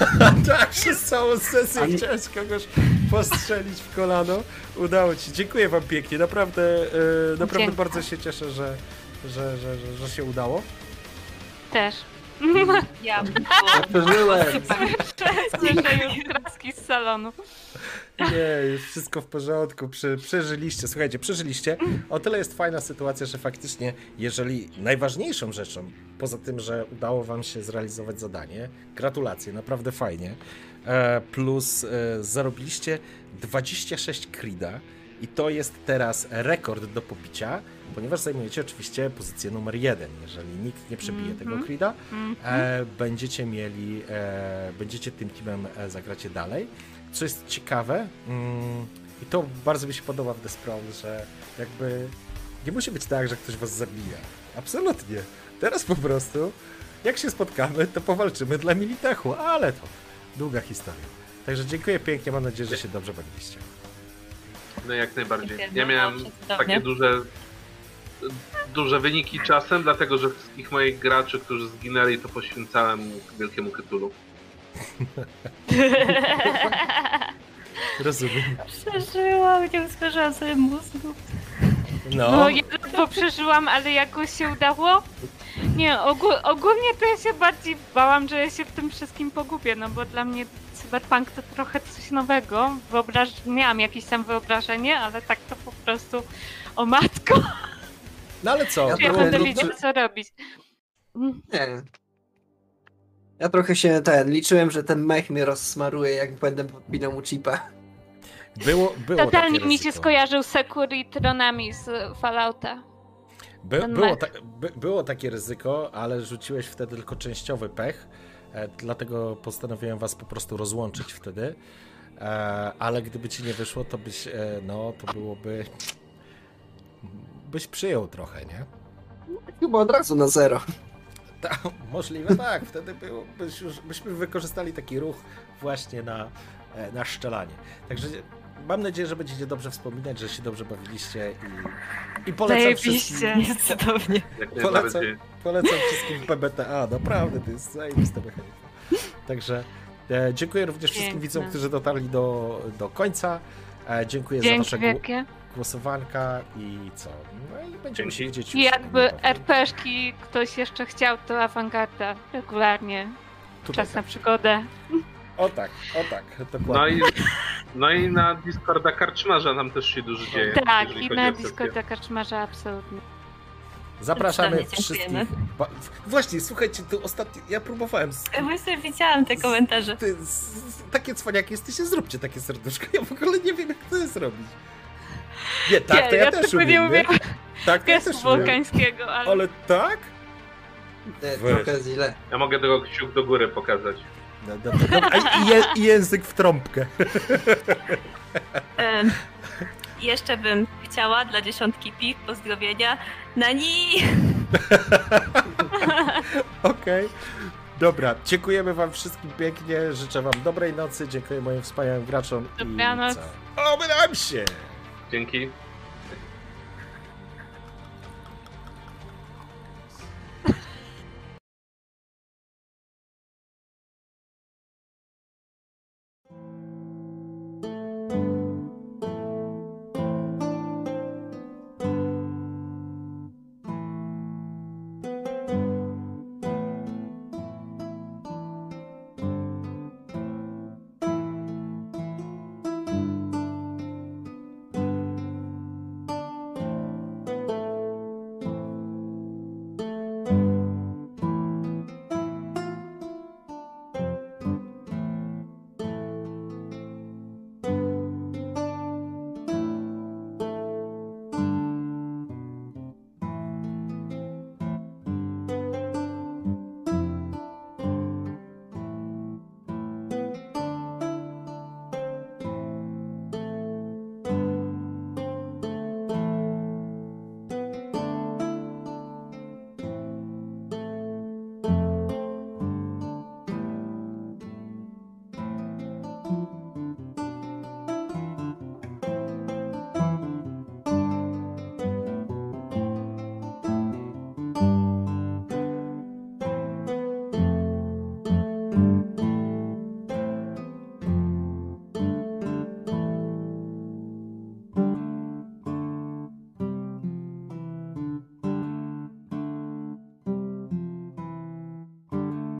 <laughs> tak, przez całą sesję chciałeś kogoś postrzelić w kolano. Udało ci. Dziękuję wam pięknie. Naprawdę, e, naprawdę Dzięki. bardzo się cieszę, że, że, że, że, że się udało. Też. Ja. przeżyłem. Słyszę już kraski z salonu. Nie, jest wszystko w porządku, Prze, przeżyliście, słuchajcie, przeżyliście. O tyle jest fajna sytuacja, że faktycznie, jeżeli najważniejszą rzeczą, poza tym, że udało wam się zrealizować zadanie, gratulacje, naprawdę fajnie, e, plus e, zarobiliście 26 krida i to jest teraz rekord do pobicia, ponieważ zajmujecie oczywiście pozycję numer jeden. Jeżeli nikt nie przebije tego krida, e, będziecie mieli, e, będziecie tym teamem e, zagracie dalej. Co jest ciekawe, mm, I to bardzo mi się podoba w The Sprawl, że jakby nie musi być tak, że ktoś was zabija. Absolutnie. Teraz po prostu, jak się spotkamy, to powalczymy dla Militechu, ale to długa historia. Także dziękuję pięknie, mam nadzieję, że się dobrze bawiliście. No jak najbardziej. Ja miałem bardzo, cudownie. takie duże duże wyniki czasem, dlatego że wszystkich moich graczy, którzy zginęli, to poświęcałem wielkiemu Kytulu. Rozumiem. Przeżyłam, nie usłyszałam sobie mózgu. No, No, ja ledwo przeżyłam, ale jakoś się udało. Nie, ogó ogólnie to ja się bardziej bałam, że ja się w tym wszystkim pogubię, no bo dla mnie cyberpunk to trochę coś nowego. Wyobraż miałam jakieś tam wyobrażenie, ale tak to po prostu o matko, no ale co? Ja ja będę wiedzieć co robić. Mm, Nie. Ja trochę się ten, liczyłem, że ten mech mnie rozsmaruje, jak będę podpinał mu chipa. Było, było Totalnie mi się skojarzył Securitronami z Fallouta. By, było, ta, by, było takie ryzyko, ale rzuciłeś wtedy tylko częściowy pech, dlatego postanowiłem was po prostu rozłączyć wtedy. E, ale gdyby ci nie wyszło, to byś, e, no, to byłoby... Byś przyjął trochę, nie? Chyba od razu na zero. Ta, możliwe tak, wtedy już, byśmy wykorzystali taki ruch właśnie na, e, na szczelanie. Także mam nadzieję, że będziecie dobrze wspominać, że się dobrze bawiliście i, i polecam wszystkim, Zajebiście. Cudownie. Jak Polecam, polecam wszystkim PBTA, naprawdę, to jest zajebista mechanika. Także e, dziękuję również wszystkim Piękne. widzom, którzy dotarli do, do końca. E, dziękuję za Dzięki wasze gło- wielkie. głosowanka i co? No i będziemy się widzieć I jakby. RPszki ktoś jeszcze chciał, to awangarda regularnie. Tutaj Czas na tak. przygodę. O tak, o tak, dokładnie. No i, no i na Discorda Karczmarza nam też się dużo dzieje. Tak, jeżeli i chodzi na o sesję. Discorda Karczmarza absolutnie. Zapraszamy wszystkich. Ba- Właśnie, słuchajcie, tu ostatnio, ja próbowałem. Z, Właśnie widziałam te komentarze. ty, z, z, takie cwaniaki jesteście, zróbcie takie serduszko. Ja w ogóle nie wiem, jak to jest robić. Nie, tak, Nie, to ja, ja też tylko umiem, nie nie? umiem Tak, to ja też Gestu umiem. wołkańskiego, ale... Ale tak? Nie, Weź. trochę źle. Ja mogę tego kciuk do góry pokazać. Dobra, dobra. A, i, je, język w trąbkę. Em, jeszcze bym chciała dla dziesiątki pik pozdrowienia na ni. Okej. Dobra, dziękujemy wam wszystkim pięknie, życzę wam dobrej nocy, dziękuję moim wspaniałym graczom Dobranoc. i co? Nam się! Dzięki.